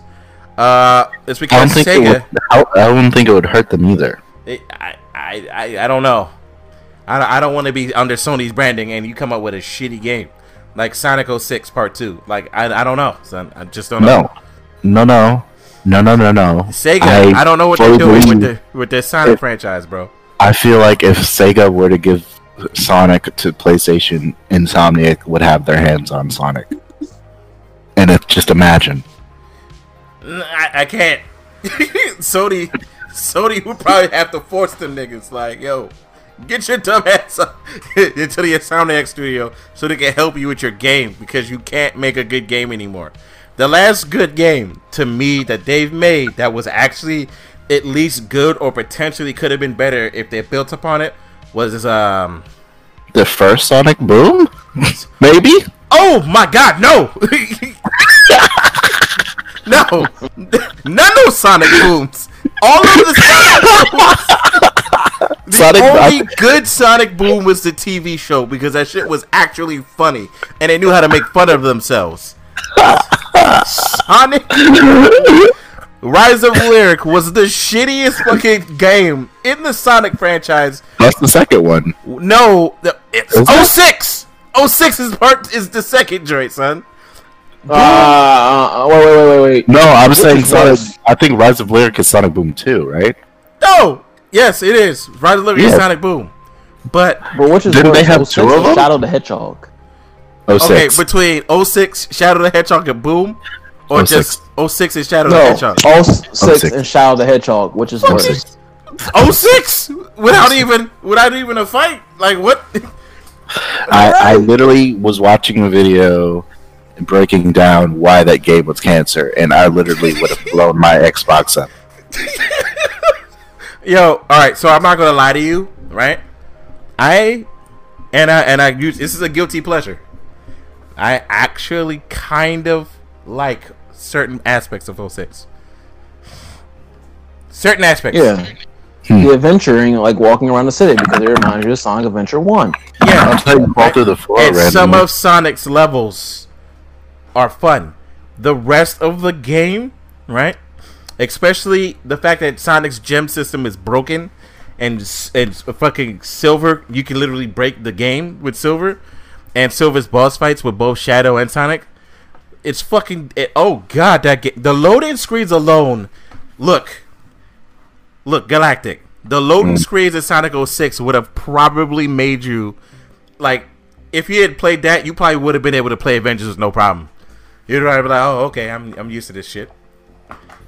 Uh, it's I because it Sega. would. I, I don't think it would hurt them either. It, I, I, I, I don't know. I, don't- I don't want to be under Sony's branding and you come up with a shitty game like Sonic 06 Part 2. Like, I, I don't know, son. I just don't know. No, no, no, no, no, no, no. Sega, I, don't know what they're doing with the with their Sonic If- franchise, bro. I feel like if Sega were to give Sonic to PlayStation, Insomniac would have their hands on Sonic. And if just imagine, I can't. Sony, Sony would probably have to force them niggas like, yo, get your dumb ass up into the Insomniac studio so they can help you with your game because you can't make a good game anymore. The last good game to me that they've made that was actually at least good or potentially could have been better if they built upon it was um the first Sonic Boom, maybe. Oh my god, no! no! None of Sonic booms! All of the Sonic booms! The Sonic- only good Sonic boom was the TV show because that shit was actually funny and they knew how to make fun of themselves. Sonic Rise of Lyric was the shittiest fucking game in the Sonic franchise That's the second one. no, it's Is it? 06. 06 is part is the second joint, son. Uh, uh, wait, wait, wait, wait, wait. No, I'm saying Sonic. I think Rise of Lyric is Sonic Boom 2, right? No, yes, it is. Rise of Lyric Yeah. Sonic Boom. But But which is Didn't worse, they have two of them? Shadow the Hedgehog. Oh okay, six. between 06 Shadow the Hedgehog and Boom, or 06. just 06 and Shadow the No, Hedgehog. 06 06. and Shadow the Hedgehog, which is worse. 06 without even without even a fight. Like what? I, I literally was watching a video breaking down why that game was cancer, and I literally would have blown my Xbox up. Yo, all right. So I'm not gonna lie to you, right? I and I and I use this is a guilty pleasure. I actually kind of like certain aspects of 06. Certain aspects. Yeah. Hmm. The adventuring, like walking around the city, because it reminds you of Sonic Adventure One. Yeah. I'll tell you, fall through the floor and some of Sonic's levels are fun. The rest of the game, right? Especially the fact that Sonic's gem system is broken and s- and fucking Silver, you can literally break the game with Silver, and Silver's boss fights with both Shadow and Sonic. It's fucking. It, oh god, that ga- the loading screens alone. Look, look, Galactic. The loading screens in Sonic 06 would have probably made you like if you had played that, you probably would have been able to play Avengers with no problem. You'd probably be like, "Oh, okay, I'm I'm used to this shit."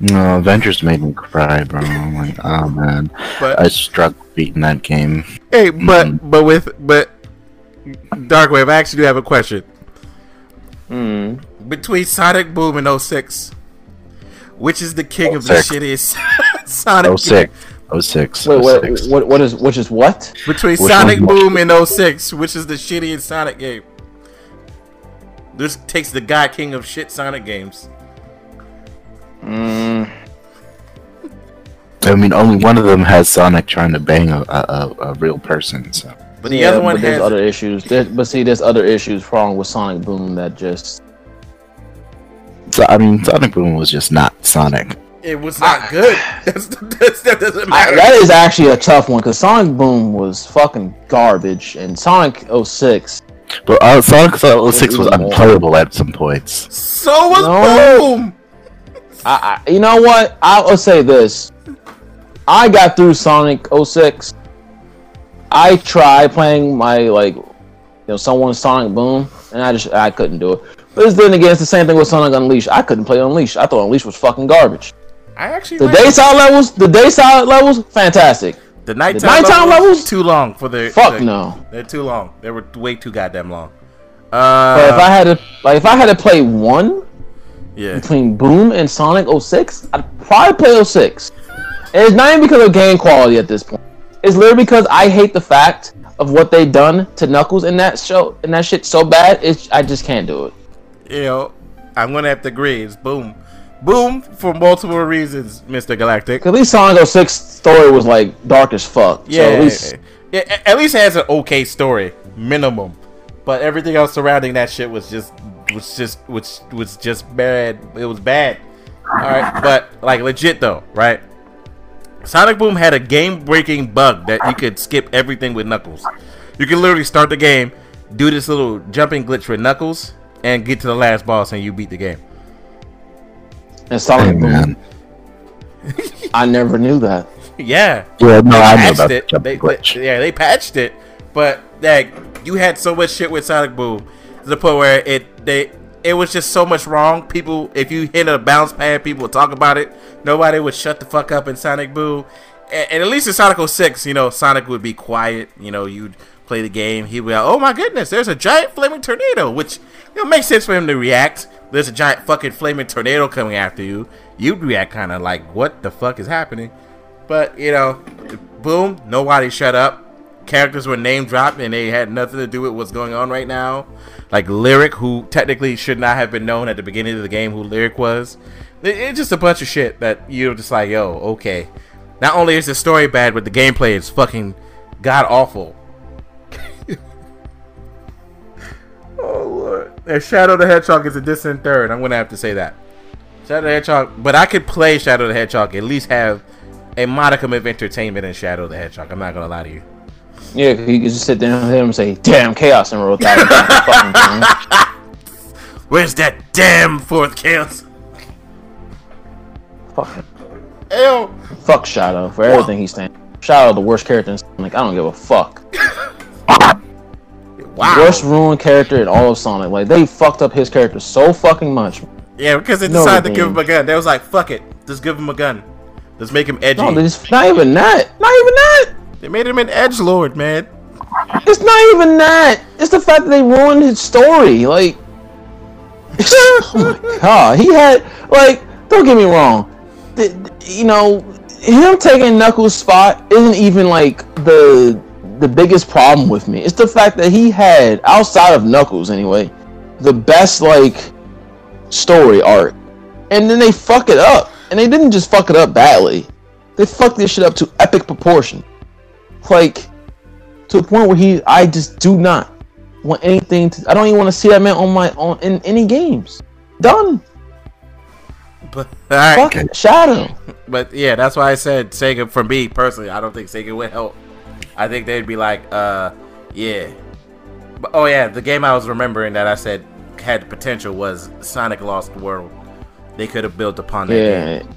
No, Avengers made me cry, bro. I'm like, oh man, But I struck beating that game. hey, but Mhm. but with but Darkwave, I actually do have a question. Hmm. Between Sonic Boom and 06, which is the king of the 06. shittiest Sonic? Oh six, oh six, Wait, oh what, six. what? What is? Which is what? Between Which Sonic Boom and 06, which is the shittiest Sonic game? This takes the God King of shit Sonic games. Mm, I mean, only one of them has Sonic trying to bang a, a, a, a real person. So But the yeah, other one but there's has other issues. There, but see, there's other issues wrong with Sonic Boom that just. So I mean, Sonic Boom was just not Sonic. it was not good. That's, that's, that doesn't I, matter. that is actually a tough one because Sonic Boom was fucking garbage, and Sonic 06. But uh, Sonic 06 was even unplayable at some points. So was No. Boom. I, I, you know what? I'll say this. I got through Sonic 06. I tried playing my like, you know, someone's Sonic Boom, and I just I couldn't do it. But then again, it's the same thing with Sonic Unleashed. I couldn't play Unleashed. I thought Unleashed was fucking garbage. I actually The like day side levels, the day side levels, fantastic. the nighttime, the nighttime levels, levels? too long for the Fuck the- no. They're too long. They were way too goddamn long. But if Uh, I had to, like, if I had to play one yeah, between Boom and Sonic 06, I'd probably play 06. And it's not even because of game quality at this point. It's literally because I hate the fact of what they done to Knuckles in that show and that shit so bad. It's I just can't do it. you know, I'm gonna have to agree. It's Boom, Boom for multiple reasons, Mister Galactic. at least Sonic 06 story was like dark as fuck. Yeah, so at least yeah, at least it has an okay story, minimum. But everything else surrounding that shit was just was just which was just bad. It was bad. All right, but like legit though, right? Sonic Boom had a game-breaking bug that you could skip everything with Knuckles. You could literally start the game, do this little jumping glitch with Knuckles, and get to the last boss, and you beat the game. and Hey, Sonic Boom, man. I never knew that. Yeah, Yeah, no, they I know patched about it. They, glitch. they- yeah, they patched it, but like you had so much shit with Sonic Boom to the point where it they it was just so much wrong. People, if you hit a bounce pad, people would talk about it. Nobody would shut the fuck up in Sonic Boom. And, and at least in Sonic 06, you know, Sonic would be quiet. You know, you'd play the game. He'd be like, "Oh my goodness, there's a giant flaming tornado," which you know makes sense for him to react. There's a giant fucking flaming tornado coming after you. You'd react kind of like, "What the fuck is happening?" But you know, boom, nobody shut up. Characters were name dropped and they had nothing to do with what's going on right now. Like Lyric, who technically should not have been known at the beginning of the game, who Lyric was. It- It's just a bunch of shit that you're just like, yo, okay. Not only is the story bad, but the gameplay is fucking god awful. oh lord. And Shadow the Hedgehog is a distant third. I'm gonna have to say that. Shadow the Hedgehog, but I could play Shadow the Hedgehog, at least have a modicum of entertainment in Shadow the Hedgehog. I'm not gonna lie to you. Yeah, you could just sit down with him and say, "Damn, chaos!" and roll thousand fucking. Where's that damn fourth chaos? Fucking Ew. fuck Shadow for everything he stands. Shadow, the worst character in Sonic. I don't give a fuck. Wow. Worst ruined character in all of Sonic. Like they fucked up his character so fucking much. Yeah, because they No, decided to give him a gun. They was like, fuck it. Just give him a gun. Let's make him edgy. No, not even that. Not even that. They made him an edge lord, man. It's not even that. It's the fact that they ruined his story. Like, oh my god, he had like. Don't get me wrong. th- th- you know, him taking Knuckles' spot isn't even like the the biggest problem with me. It's the fact that he had outside of Knuckles anyway, the best like story arc, and then they fuck it up, and they didn't just fuck it up badly. They fucked this shit up to epic proportion, like to a point where he. I just do not want anything. To, I don't even want to see that man on my on in any games. Done. But all right. Fuck Shadow. But yeah, that's why I said Sega. For me personally, I don't think Sega would help. I think they'd be like, uh, yeah. But oh yeah, the game I was remembering that I said had potential was Sonic Lost World. They could have built upon that. Yeah, game.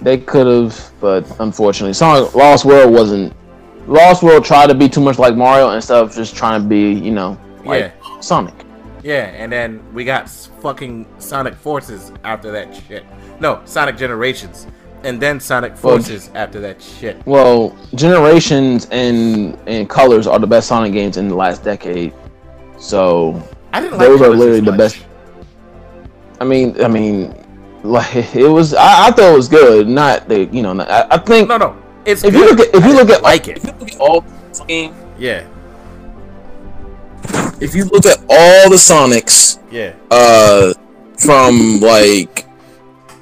they could have, but unfortunately, Sonic Lost World wasn't. Lost World tried to be too much like Mario instead of just trying to be, you know, like Sonic. Yeah, and then we got fucking Sonic Forces after that shit. No, Sonic Generations, and then Sonic Well, Forces after that shit. Well, Generations and and Colors are the best Sonic games in the last decade. So I didn't like those are literally the best. I mean, I mean, like it was. I, I thought it was good. Not the, you know. Not, I, I think No, no, it's if good. you look at if I you look at like it. if you look at all the games, Yeah, if you look at all the Sonics, yeah, uh, from like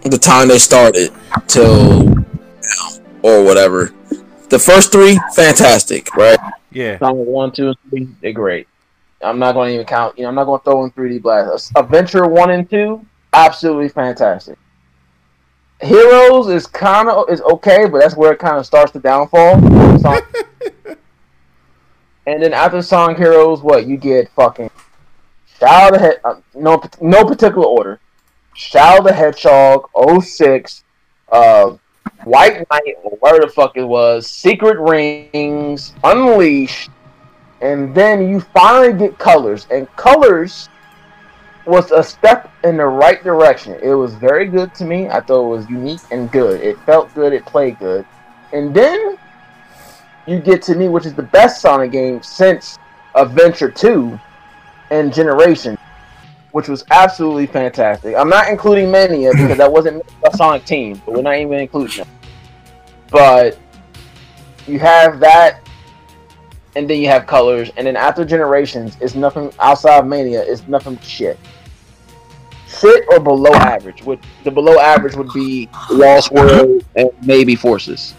the time they started till now or whatever. The first three, fantastic, right? yeah. Sonic one, two, and three, they're great. I'm not going to even count. You know, I'm not going to throw in 3D Blast. Adventure one and two, absolutely fantastic. Heroes is kind of is okay, but that's where it kind of starts the downfall. And then after Sonic Heroes, what you get? Fucking Shadow the Head. Uh, no, no particular order. Shadow the Hedgehog, 06, uh, White Knight, or whatever the fuck it was, Secret Rings, Unleashed, and then you finally get Colors. And Colors was a step in the right direction. It was very good to me. I thought it was unique and good. It felt good. It played good. And then you get to me, which is the best Sonic game since Adventure 2 and Generation, which was absolutely fantastic. I'm not including Mania because that wasn't a Sonic team, but we're not even including them. But you have that, and then you have Colors, and then after Generations, it's nothing outside of Mania. It's nothing shit. Shit or below average. Which the below average would be Lost World and maybe Forces.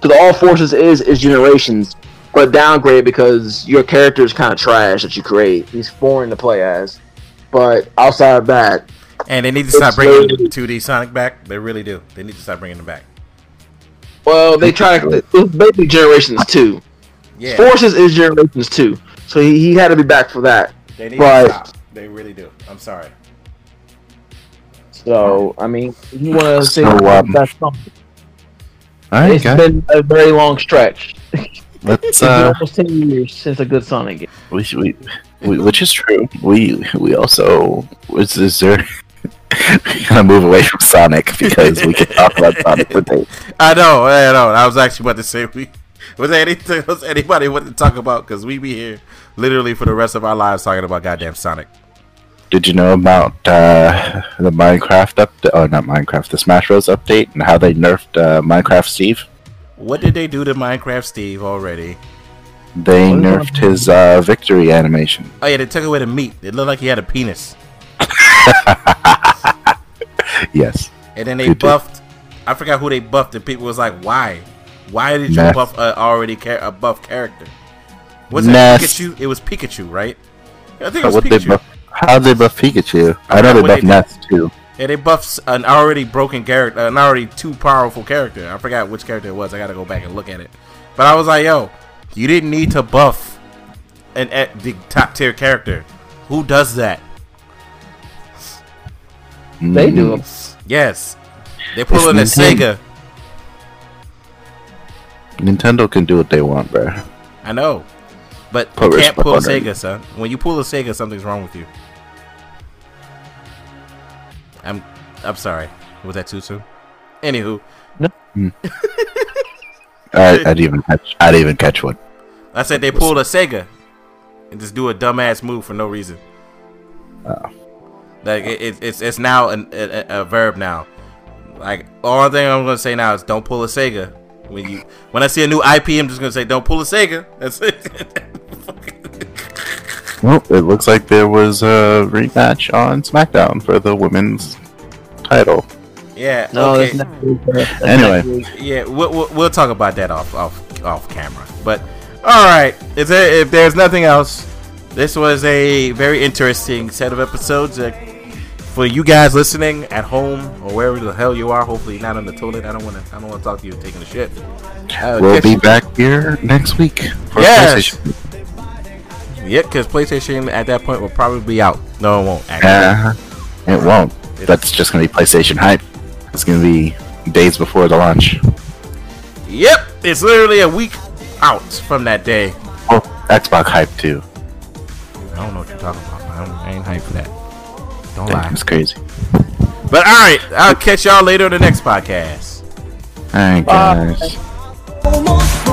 Because all Forces is is Generations, but downgrade because your character is kind of trash that you create. He's boring to play as. But outside of that, And they need to stop bringing very- 2D Sonic back. They really do. They need to stop bringing them back. well, they try to. It's basically Generations two. Yeah, Forces is Generations too, so he, he had to be back for that. they need but- to stop. They really do. I'm sorry. So I mean, you want to say So, um, that's something. All right, It's guys. been a very long stretch. Let's It's been uh, almost ten years since a good Sonic game. we, we, we, which is true. We we also is, is there. We're gonna move away from Sonic because we can talk about Sonic for days. I know. I know. I was actually about to say we. Was there anything else anybody wanted to talk about? Because we be here literally for the rest of our lives talking about goddamn Sonic. Did you know about uh, the Minecraft update? Oh, not Minecraft, the Smash Bros. update and how they nerfed uh, Minecraft Steve? What did they do to Minecraft Steve already? They nerfed his uh, victory animation. Oh yeah, they took away the meat. It looked like he had a penis. Yes. And then they buffed. I forgot who they buffed, and people was like, "Why? Why did you Ness. buff a already char- a buff character?" Was it Ness. Pikachu? It was Pikachu, right? I think it was Pikachu. buff? How did they buff Pikachu? I I know they what buff Ness too. Yeah, they buffed an already broken character, an already too powerful character. I forgot which character it was. I gotta go back and look at it. But I was like, yo, you didn't need to buff an e- the top tier character. Who does that? They Mm. do. Yes, they pull in a Sega. Nintendo can do what they want, bro. I know, but Put you can't pull a on their Sega, son. When you pull a Sega, something's wrong with you. I'm, I'm sorry. Was that too soon? Anywho, hmm. I, I didn't even catch. I didn't even catch one. I said they pulled a Sega and just do a dumbass move for no reason. Oh. Like it, it, it's it's now an, a, a- a verb now. Like all thing I'm gonna say now is don't pull a Sega. When you when I see a new IP, I'm just gonna say don't pull a Sega. That's it. Well, it looks like there was a rematch on SmackDown for the women's title. yeah. No, okay. that's not. Anyway. Yeah, we'll, we'll, we'll talk about that off off off camera. But all right, if, there, if there's nothing else, this was a very interesting set of episodes. Uh, for you guys listening at home or wherever the hell you are, hopefully not on the toilet. I don't want to. I don't want to talk to you taking a shit. Uh, We'll be back here next week for Yes. PlayStation. Yep, because PlayStation at that point will probably be out. No, it won't. Actually. Uh, it won't. That's just gonna be PlayStation hype. It's gonna be days before the launch. Yep, it's literally a week out from that day. Oh, Xbox hype too. I don't know what you're talking about. I, don't, I ain't hype for that. Don't Damn, lie. It's crazy. But all right, I'll catch y'all later on the next podcast. All right, guys. almost